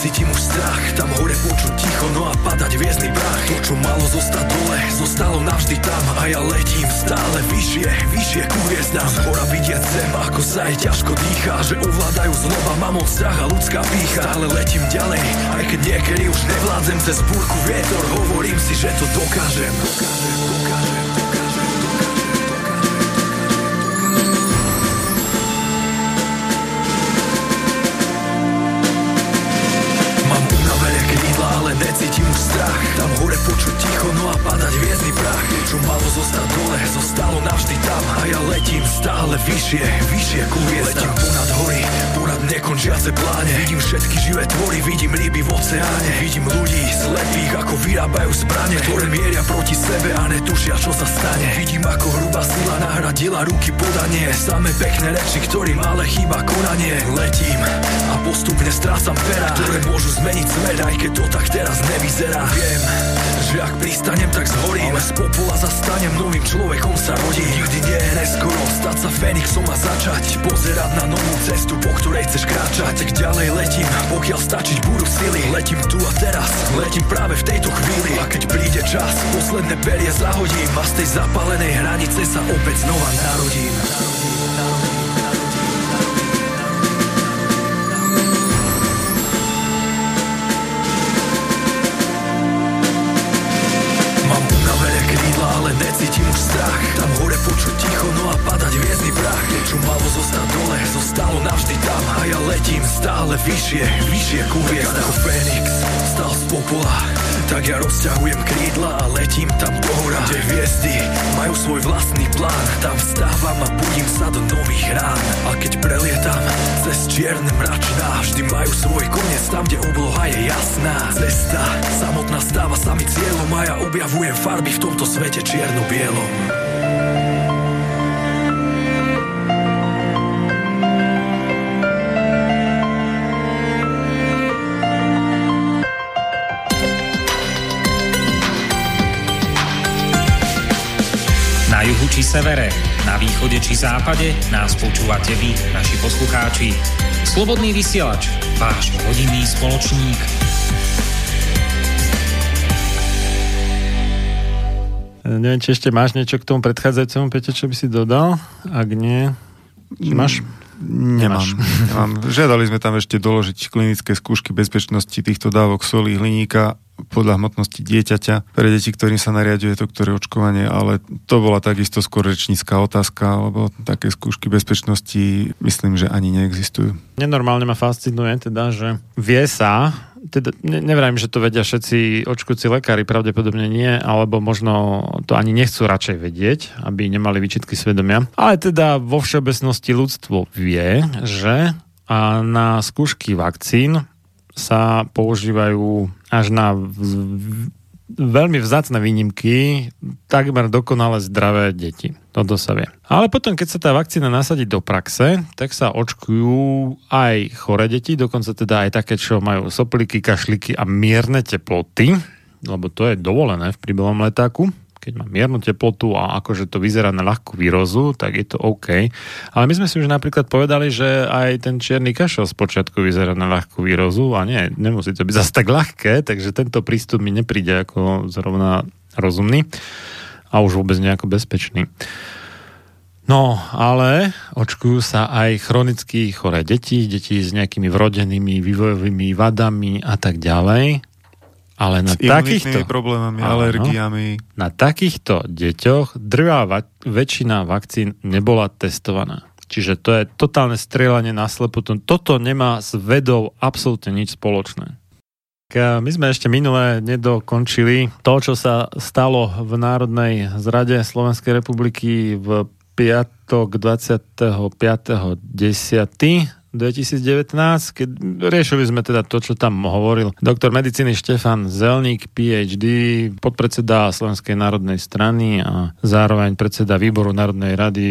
Ale necítim už strach Tam hore počuť ticho, no a padať hviezdny prach. To, čo malo zostať dole, zostalo navždy tam A ja letím stále vyššie, vyššie ku hviezdám Z hora vidieť zem, ako sa jej ťažko dýcha Že ovládajú znova mamon strach a ľudská pícha Stále letím ďalej, aj keď niekedy už nevládzem Cez búrku vietor, hovorím si, že to Dokážem, dokážem, dokážem strach. Tam hore počuť ticho, no a padať hviezdny prach. Čo malo zostať dole, zostalo navždy tam. A ja letím stále vyššie, vyššie ku hviezdám. Letím ponad hory, ponad nekončiace pláne. Vidím všetky živé tvory, vidím ryby v oceáne. Vidím ľudí slepých, ako vyrábajú zbrane Ktoré mieria proti sebe a netušia, čo sa stane. Vidím, ako hrubá sila nahradila ruky podanie. Samé pekné reči, ktorým ale chýba konanie. Letím a postupne strácam pera Ktoré môžu zmeniť svet, aj keď to tak teraz nevyzerá Viem, že ak pristanem, tak zhorím. Ale z popola zastanem, novým človekom sa rodím. Nikdy nie je neskoro stať sa Fénixom a začať Pozerať na novú cestu, po ktorej chceš kráčať. Tak ďalej letím, pokiaľ stačiť budú sily. Letím tu a teraz, letím práve v tejto chvíli. A keď príde čas, posledné perie zahodím. A z tej zapálenej hranice sa opäť znova narodím. Mám unavené čo malo zostať dole, zostalo navždy tam. A ja letím stále vyššie, vyššie ku hviezdám Ako Fénix, stal z popola. Tak ja rozťahujem krídla a letím tam do hora Kde hviezdy majú svoj vlastný plán. Tam vstávam a budím sa do nových rán. A keď prelietam cez čierne mračná Vždy majú svoj koniec. Tam, kde obloha je jasná. Cesta samotná stáva sami cieľom A ja objavujem farby v tomto svete čierno-bielom Na juhu či severe, na východe či západe nás počúvate vy, naši poslucháči. Slobodný vysielač, váš rodinný spoločník. Neviem, či ešte máš niečo k tomu predchádzajúcemu, Peťo, čo by si dodal? Ak nie, či máš? Nemám, nemám. Žiadali sme tam ešte doložiť klinické skúšky bezpečnosti týchto dávok soli hliníka podľa hmotnosti dieťaťa pre deti, ktorým sa nariaduje to, ktoré očkovanie, ale to bola takisto skôr rečnícká otázka, lebo také skúšky bezpečnosti myslím, že ani neexistujú. Nenormálne ma fascinuje teda, že vie sa, teda ne, nevrajím, že to vedia všetci očkujúci lekári, pravdepodobne nie, alebo možno to ani nechcú radšej vedieť, aby nemali výčitky svedomia. Ale teda vo všeobecnosti ľudstvo vie, že a na skúšky vakcín sa používajú až na veľmi vzácne výnimky takmer dokonale zdravé deti. Toto sa vie. Ale potom, keď sa tá vakcína nasadí do praxe, tak sa očkujú aj chore deti, dokonca teda aj také, čo majú sopliky, kašliky a mierne teploty, lebo to je dovolené v príbevom letáku keď má miernu teplotu a akože to vyzerá na ľahkú výrozu, tak je to OK. Ale my sme si už napríklad povedali, že aj ten čierny kašel z počiatku vyzerá na ľahkú výrozu a nie, nemusí to byť zase tak ľahké, takže tento prístup mi nepríde ako zrovna rozumný a už vôbec nejako bezpečný. No, ale očkujú sa aj chronicky choré deti, deti s nejakými vrodenými vývojovými vadami a tak ďalej. Ale na S takýchto problémami, Áno. alergiami. Na takýchto deťoch drvá va- väčšina vakcín nebola testovaná. Čiže to je totálne strieľanie na slepo. To- Toto nemá s vedou absolútne nič spoločné. My sme ešte minule nedokončili to, čo sa stalo v Národnej zrade Slovenskej republiky v piatok 25.10. 2019, keď riešili sme teda to, čo tam hovoril doktor medicíny Štefan Zelník, PhD, podpredseda Slovenskej národnej strany a zároveň predseda výboru Národnej rady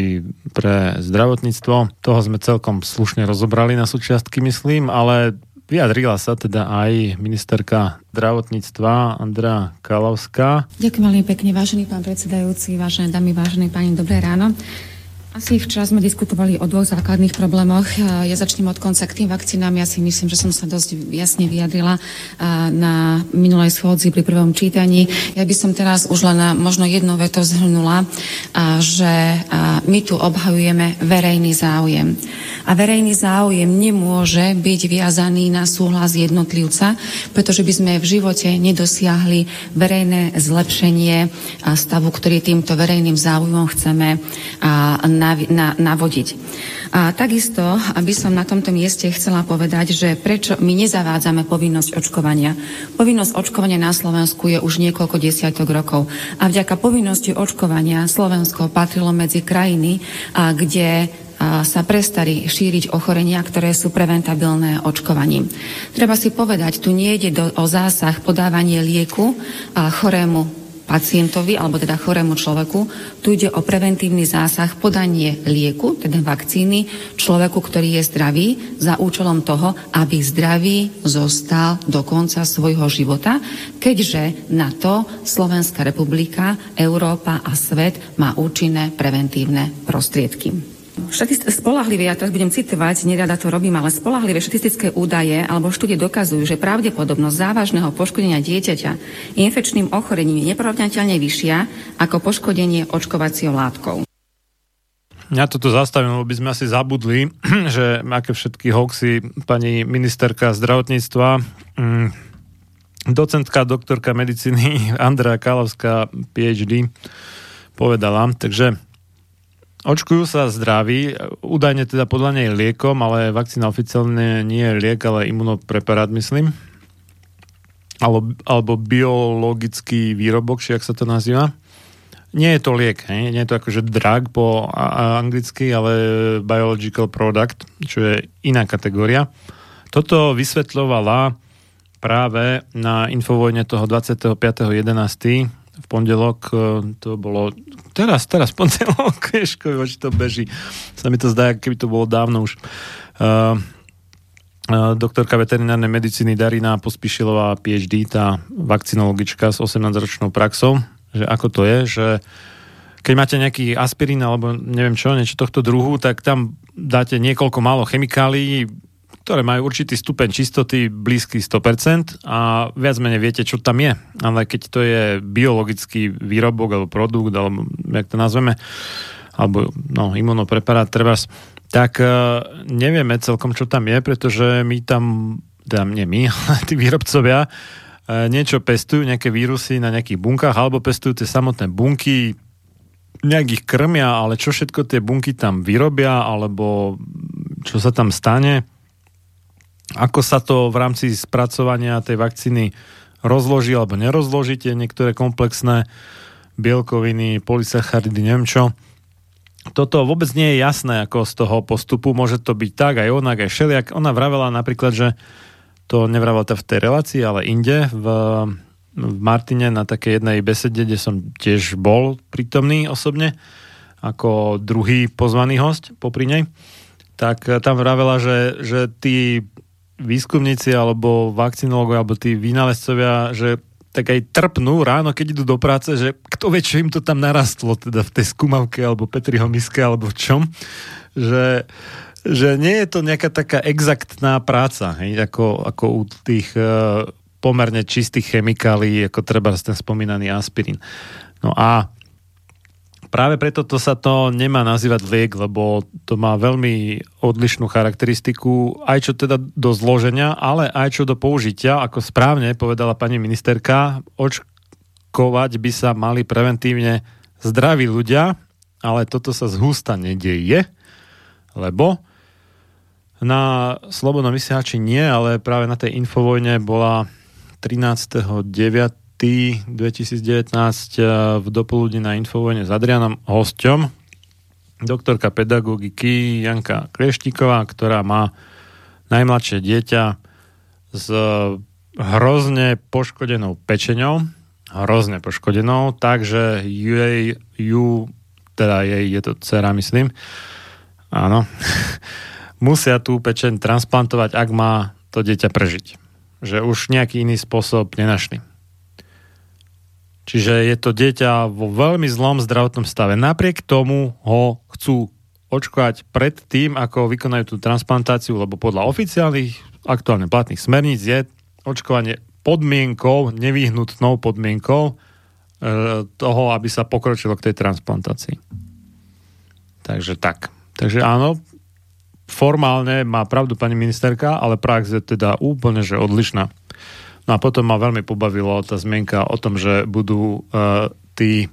pre zdravotníctvo. Toho sme celkom slušne rozobrali na súčiastky, myslím, ale vyjadrila sa teda aj ministerka zdravotníctva Andrea Kalavská. Ďakujem veľmi pekne, vážený pán predsedajúci, vážené dámy, vážení páni, dobré ráno. Asi včera sme diskutovali o dvoch základných problémoch. Ja začnem od konca k tým vakcínám. Ja si myslím, že som sa dosť jasne vyjadrila na minulej schôdzi pri prvom čítaní. Ja by som teraz už len možno jednou vetou zhrnula, že my tu obhajujeme verejný záujem. A verejný záujem nemôže byť viazaný na súhlas jednotlivca, pretože by sme v živote nedosiahli verejné zlepšenie stavu, ktorý týmto verejným záujmom chceme navi- na, navodiť. A takisto, aby som na tomto mieste chcela povedať, že prečo my nezavádzame povinnosť očkovania. Povinnosť očkovania na Slovensku je už niekoľko desiatok rokov. A vďaka povinnosti očkovania Slovensko patrilo medzi krajiny, a kde sa prestali šíriť ochorenia, ktoré sú preventabilné očkovaním. Treba si povedať, tu nie ide do, o zásah podávanie lieku a chorému pacientovi, alebo teda chorému človeku. Tu ide o preventívny zásah podanie lieku, teda vakcíny, človeku, ktorý je zdravý, za účelom toho, aby zdravý zostal do konca svojho života, keďže na to Slovenská republika, Európa a svet má účinné preventívne prostriedky. Štatist- spolahlivé, ja teraz budem citovať, nerada to robím, ale spolahlivé štatistické údaje alebo štúdie dokazujú, že pravdepodobnosť závažného poškodenia dieťaťa infekčným ochorením je neporovnateľne vyššia ako poškodenie očkovacieho látkou. Ja toto zastavím, lebo by sme asi zabudli, [clears throat] že aké všetky hoaxy pani ministerka zdravotníctva, mm, docentka, doktorka medicíny [laughs] Andrea Kalovská, PhD, povedala. Takže Očkujú sa zdraví, údajne teda podľa nej liekom, ale vakcína oficiálne nie je liek, ale imunopreparát, myslím. Alebo, alebo biologický výrobok, či ak sa to nazýva. Nie je to liek, hej? nie je to akože drug po anglicky, ale biological product, čo je iná kategória. Toto vysvetľovala práve na infovojne toho 25.11 v pondelok, e, to bolo teraz, teraz pondelok, [laughs] Ješkovi, či to beží. Sa mi to zdá, keby to bolo dávno už. Uh, doktorka veterinárnej medicíny Darina Pospišilová, PhD, tá vakcinologička s 18-ročnou praxou, že ako to je, že keď máte nejaký aspirín alebo neviem čo, niečo tohto druhu, tak tam dáte niekoľko málo chemikálií, ktoré majú určitý stupeň čistoty blízky 100% a viac menej viete, čo tam je. Ale keď to je biologický výrobok alebo produkt, alebo jak to nazveme, alebo no, imunopreparát treba, tak uh, nevieme celkom, čo tam je, pretože my tam, teda nie my, [laughs] ale tí výrobcovia, uh, niečo pestujú, nejaké vírusy na nejakých bunkách, alebo pestujú tie samotné bunky, nejak ich krmia, ale čo všetko tie bunky tam vyrobia, alebo čo sa tam stane, ako sa to v rámci spracovania tej vakcíny rozloží alebo nerozloží tie niektoré komplexné bielkoviny, polysacharidy, neviem čo. Toto vôbec nie je jasné ako z toho postupu. Môže to byť tak, aj onak, aj všelijak. Ona vravela napríklad, že to nevravela v tej relácii, ale inde v, v Martine na takej jednej besede, kde som tiež bol prítomný osobne, ako druhý pozvaný host popri nej, tak tam vravela, že, že tí výskumníci alebo vakcinológovia alebo tí vynálezcovia, že tak aj trpnú ráno, keď idú do práce, že kto vie, čo im to tam narastlo, teda v tej skúmavke alebo Petriho miske alebo čom, že, že nie je to nejaká taká exaktná práca, hej, ako, ako u tých uh, pomerne čistých chemikálií, ako treba ten spomínaný aspirín. No a Práve preto to sa to nemá nazývať liek, lebo to má veľmi odlišnú charakteristiku, aj čo teda do zloženia, ale aj čo do použitia. Ako správne povedala pani ministerka, očkovať by sa mali preventívne zdraví ľudia, ale toto sa zhusta nedeje, lebo na Slobodnom vysielači nie, ale práve na tej infovojne bola 13.9 2019 eh, v dopoludne na Infovojne s Adrianom hosťom, doktorka pedagogiky Janka Kleštíková, ktorá má najmladšie dieťa s hrozne poškodenou pečeňou, hrozne poškodenou, takže jej, ju, teda jej, je to dcera, myslím, áno, [laughs] musia tú pečeň transplantovať, ak má to dieťa prežiť. Že už nejaký iný spôsob nenašli. Čiže je to dieťa vo veľmi zlom zdravotnom stave. Napriek tomu ho chcú očkovať pred tým, ako vykonajú tú transplantáciu, lebo podľa oficiálnych aktuálne platných smerníc je očkovanie podmienkou, nevyhnutnou podmienkou e, toho, aby sa pokročilo k tej transplantácii. Takže tak. Takže áno, formálne má pravdu pani ministerka, ale prax je teda úplne že odlišná. No a potom ma veľmi pobavilo tá zmienka o tom, že budú uh, tí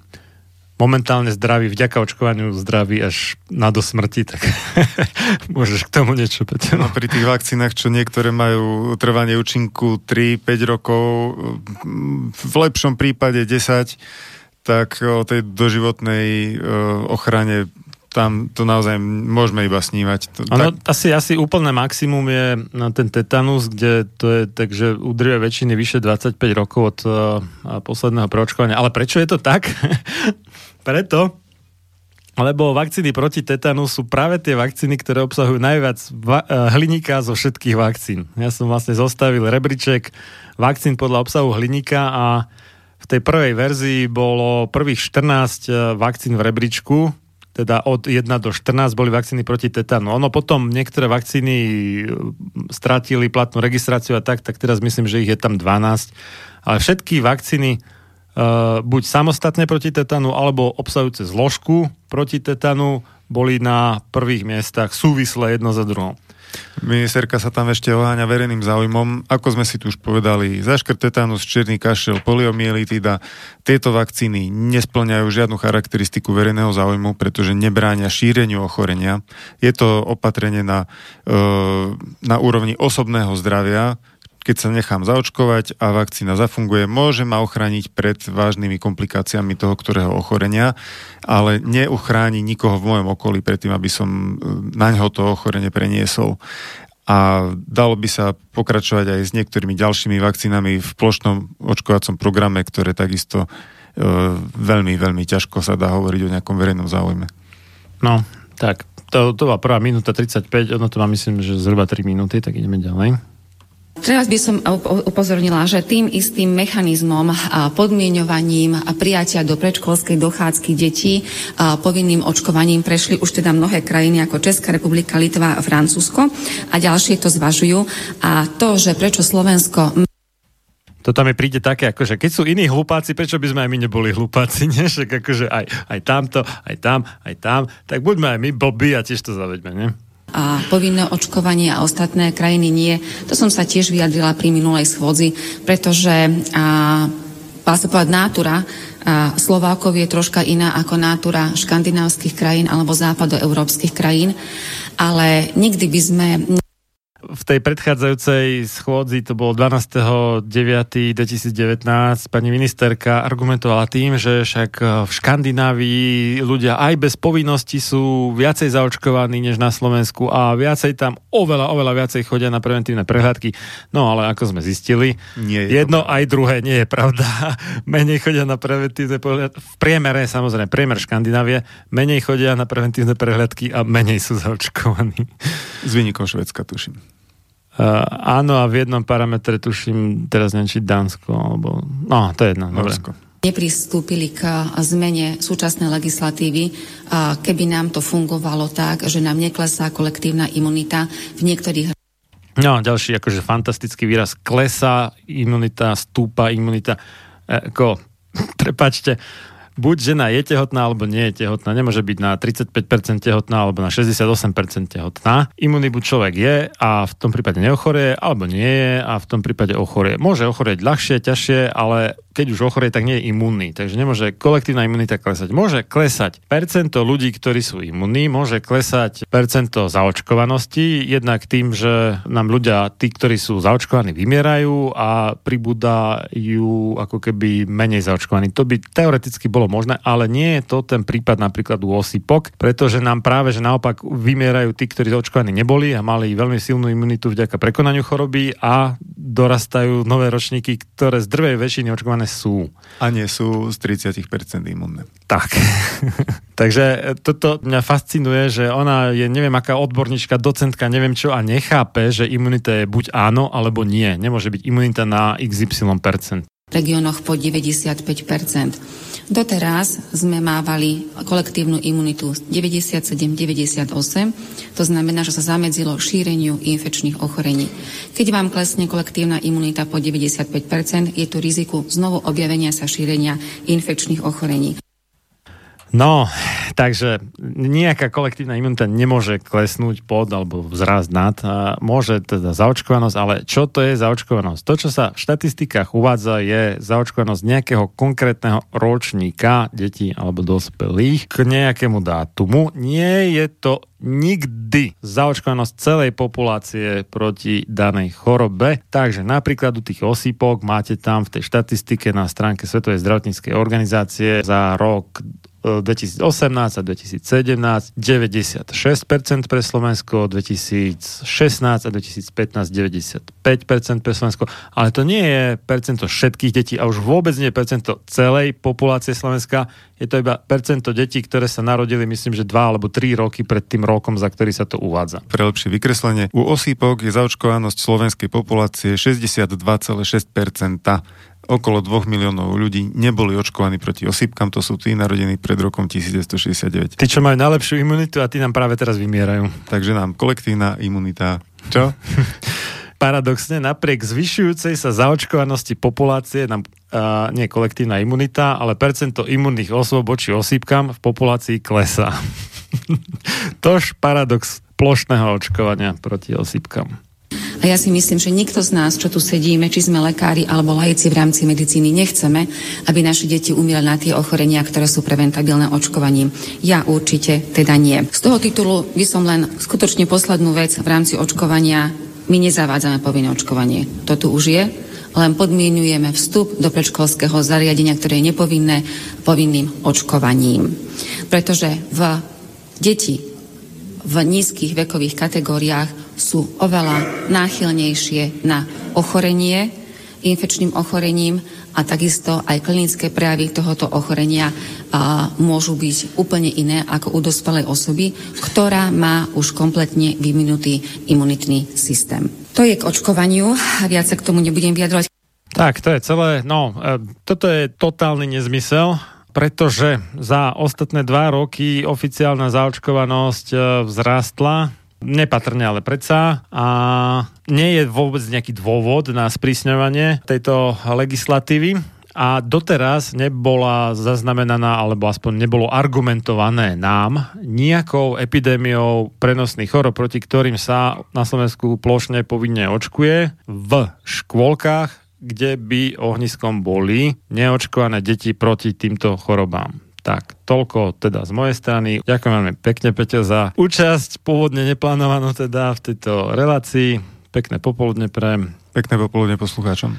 momentálne zdraví, vďaka očkovaniu zdraví až na do smrti, tak [laughs] môžeš k tomu niečo, Peťo. No pri tých vakcínach, čo niektoré majú trvanie účinku 3-5 rokov, v lepšom prípade 10, tak o tej doživotnej uh, ochrane tam to naozaj môžeme iba snívať. To, ano, tak... asi, asi úplné maximum je na ten tetanus, kde to je tak, že udrie väčšiny vyše 25 rokov od uh, posledného proočkovania. Ale prečo je to tak? [laughs] Preto, lebo vakcíny proti tetanu sú práve tie vakcíny, ktoré obsahujú najviac va- uh, hliníka zo všetkých vakcín. Ja som vlastne zostavil rebríček vakcín podľa obsahu hliníka a v tej prvej verzii bolo prvých 14 uh, vakcín v rebríčku, teda od 1 do 14 boli vakcíny proti tetanu. Ono potom niektoré vakcíny e, strátili platnú registráciu a tak, tak teraz myslím, že ich je tam 12. Ale všetky vakcíny uh, buď samostatne proti tetanu, alebo obsahujúce zložku proti tetanu, boli na prvých miestach súvisle jedno za druhom. Ministerka sa tam ešte oháňa verejným záujmom. Ako sme si tu už povedali, zaškrt tetanus, čierny kašel, poliomielitida, tieto vakcíny nesplňajú žiadnu charakteristiku verejného záujmu, pretože nebránia šíreniu ochorenia. Je to opatrenie na, e, na úrovni osobného zdravia, keď sa nechám zaočkovať a vakcína zafunguje, môže ma ochrániť pred vážnymi komplikáciami toho, ktorého ochorenia, ale neuchráni nikoho v mojom okolí pred tým, aby som e, na ňo to ochorenie preniesol. A dalo by sa pokračovať aj s niektorými ďalšími vakcínami v plošnom očkovacom programe, ktoré takisto e, veľmi, veľmi ťažko sa dá hovoriť o nejakom verejnom záujme. No, tak, to, to bola prvá minúta 35, ono to má myslím, že zhruba 3 minúty, tak ideme ďalej. Teraz by som upozornila, že tým istým mechanizmom a podmienovaním a prijatia do predškolskej dochádzky detí a povinným očkovaním prešli už teda mnohé krajiny ako Česká republika, Litva a Francúzsko a ďalšie to zvažujú. A to, že prečo Slovensko to tam mi príde také, akože keď sú iní hlupáci, prečo by sme aj my neboli hlupáci, [laughs] nie? Však akože aj, aj tamto, aj tam, aj tam, tak buďme aj my blbí a tiež to zaveďme, nie? A povinné očkovanie a ostatné krajiny nie. To som sa tiež vyjadrila pri minulej schôdzi, pretože a, dá sa povedať nátura Slovákov je troška iná ako nátura škandinávskych krajín alebo západoeurópskych krajín, ale nikdy by sme v tej predchádzajúcej schôdzi, to bolo 12.9.2019, pani ministerka argumentovala tým, že však v Škandinávii ľudia aj bez povinnosti sú viacej zaočkovaní než na Slovensku a viacej tam oveľa, oveľa viacej chodia na preventívne prehľadky. No ale ako sme zistili, nie je jedno to... aj druhé nie je pravda. [laughs] menej chodia na preventívne prehľadky. V priemere, samozrejme, priemer Škandinávie, menej chodia na preventívne prehľadky a menej sú zaočkovaní. S výnikom Švedska, tuším. Uh, áno a v jednom parametre tuším teraz neviem, či Dánsko, alebo... No, to je jedno. Norsko. Nepristúpili k zmene súčasnej legislatívy, keby nám to fungovalo tak, že nám neklesá kolektívna imunita v niektorých No, ďalší akože fantastický výraz. Klesá imunita, stúpa imunita. E, ako, [laughs] prepačte, buď žena je tehotná, alebo nie je tehotná. Nemôže byť na 35% tehotná, alebo na 68% tehotná. Imunný buď človek je a v tom prípade neochorie, alebo nie je a v tom prípade ochorie. Môže ochorieť ľahšie, ťažšie, ale keď už ochorie, tak nie je imunný. Takže nemôže kolektívna imunita klesať. Môže klesať percento ľudí, ktorí sú imunní, môže klesať percento zaočkovanosti, jednak tým, že nám ľudia, tí, ktorí sú zaočkovaní, vymierajú a pribúdajú ako keby menej zaočkovaní. To by teoreticky bolo možné, ale nie je to ten prípad napríklad u osýpok, pretože nám práve, že naopak vymierajú tí, ktorí zaočkovaní neboli a mali veľmi silnú imunitu vďaka prekonaniu choroby a dorastajú nové ročníky, ktoré z drvej väčšiny očkované sú. A nie sú z 30% imunné. Tak. [laughs] Takže toto mňa fascinuje, že ona je neviem aká odborníčka, docentka, neviem čo a nechápe, že imunita je buď áno, alebo nie. Nemôže byť imunita na XY percent. V regiónoch po 95 Doteraz sme mávali kolektívnu imunitu 97-98, to znamená, že sa zamedzilo šíreniu infekčných ochorení. Keď vám klesne kolektívna imunita po 95%, je tu riziku znovu objavenia sa šírenia infekčných ochorení. No, takže nejaká kolektívna imunita nemôže klesnúť pod alebo vzrásť nad. Môže teda zaočkovanosť, ale čo to je zaočkovanosť? To, čo sa v štatistikách uvádza, je zaočkovanosť nejakého konkrétneho ročníka detí alebo dospelých k nejakému dátumu. Nie je to nikdy zaočkovanosť celej populácie proti danej chorobe. Takže napríklad u tých osýpok máte tam v tej štatistike na stránke Svetovej zdravotníckej organizácie za rok 2018 a 2017 96% pre Slovensko, 2016 a 2015 95% pre Slovensko, ale to nie je percento všetkých detí a už vôbec nie je percento celej populácie Slovenska, je to iba percento detí, ktoré sa narodili, myslím, že 2 alebo 3 roky pred tým rokom, za ktorý sa to uvádza. Pre lepšie vykreslenie, u osýpok je zaočkovanosť slovenskej populácie 62,6% okolo 2 miliónov ľudí neboli očkovaní proti osýpkam, to sú tí narodení pred rokom 1969. Tí, čo majú najlepšiu imunitu a tí nám práve teraz vymierajú. Takže nám kolektívna imunita. Čo? [laughs] Paradoxne, napriek zvyšujúcej sa zaočkovanosti populácie, nám, uh, nie kolektívna imunita, ale percento imunných osôb voči osýpkam v populácii klesá. [laughs] Tož paradox plošného očkovania proti osýpkam. A ja si myslím, že nikto z nás, čo tu sedíme, či sme lekári alebo laici v rámci medicíny, nechceme, aby naše deti umierali na tie ochorenia, ktoré sú preventabilné očkovaním. Ja určite teda nie. Z toho titulu by som len skutočne poslednú vec v rámci očkovania my nezavádzame povinné očkovanie. To tu už je, len podmienujeme vstup do predškolského zariadenia, ktoré je nepovinné, povinným očkovaním. Pretože v deti v nízkych vekových kategóriách sú oveľa náchylnejšie na ochorenie, infekčným ochorením a takisto aj klinické prejavy tohoto ochorenia a, môžu byť úplne iné ako u dospelej osoby, ktorá má už kompletne vyvinutý imunitný systém. To je k očkovaniu, viac sa k tomu nebudem vyjadrovať. Tak, to je celé. No, e, toto je totálny nezmysel, pretože za ostatné dva roky oficiálna zaočkovanosť e, vzrástla nepatrne, ale predsa. A nie je vôbec nejaký dôvod na sprísňovanie tejto legislatívy a doteraz nebola zaznamenaná, alebo aspoň nebolo argumentované nám nejakou epidémiou prenosných chorob, proti ktorým sa na Slovensku plošne povinne očkuje v škôlkach, kde by ohniskom boli neočkované deti proti týmto chorobám. Tak, toľko teda z mojej strany. Ďakujem veľmi pekne, Peťo, za účasť, pôvodne neplánovanú teda v tejto relácii. Pekné popoludne pre... Pekné popoludne poslucháčom.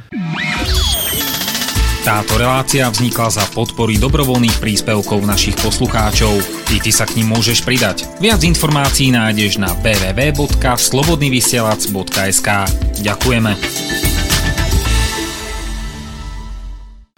Táto relácia vznikla za podpory dobrovoľných príspevkov našich poslucháčov. I ty sa k ním môžeš pridať. Viac informácií nájdeš na www.slobodnyvysielac.sk Ďakujeme.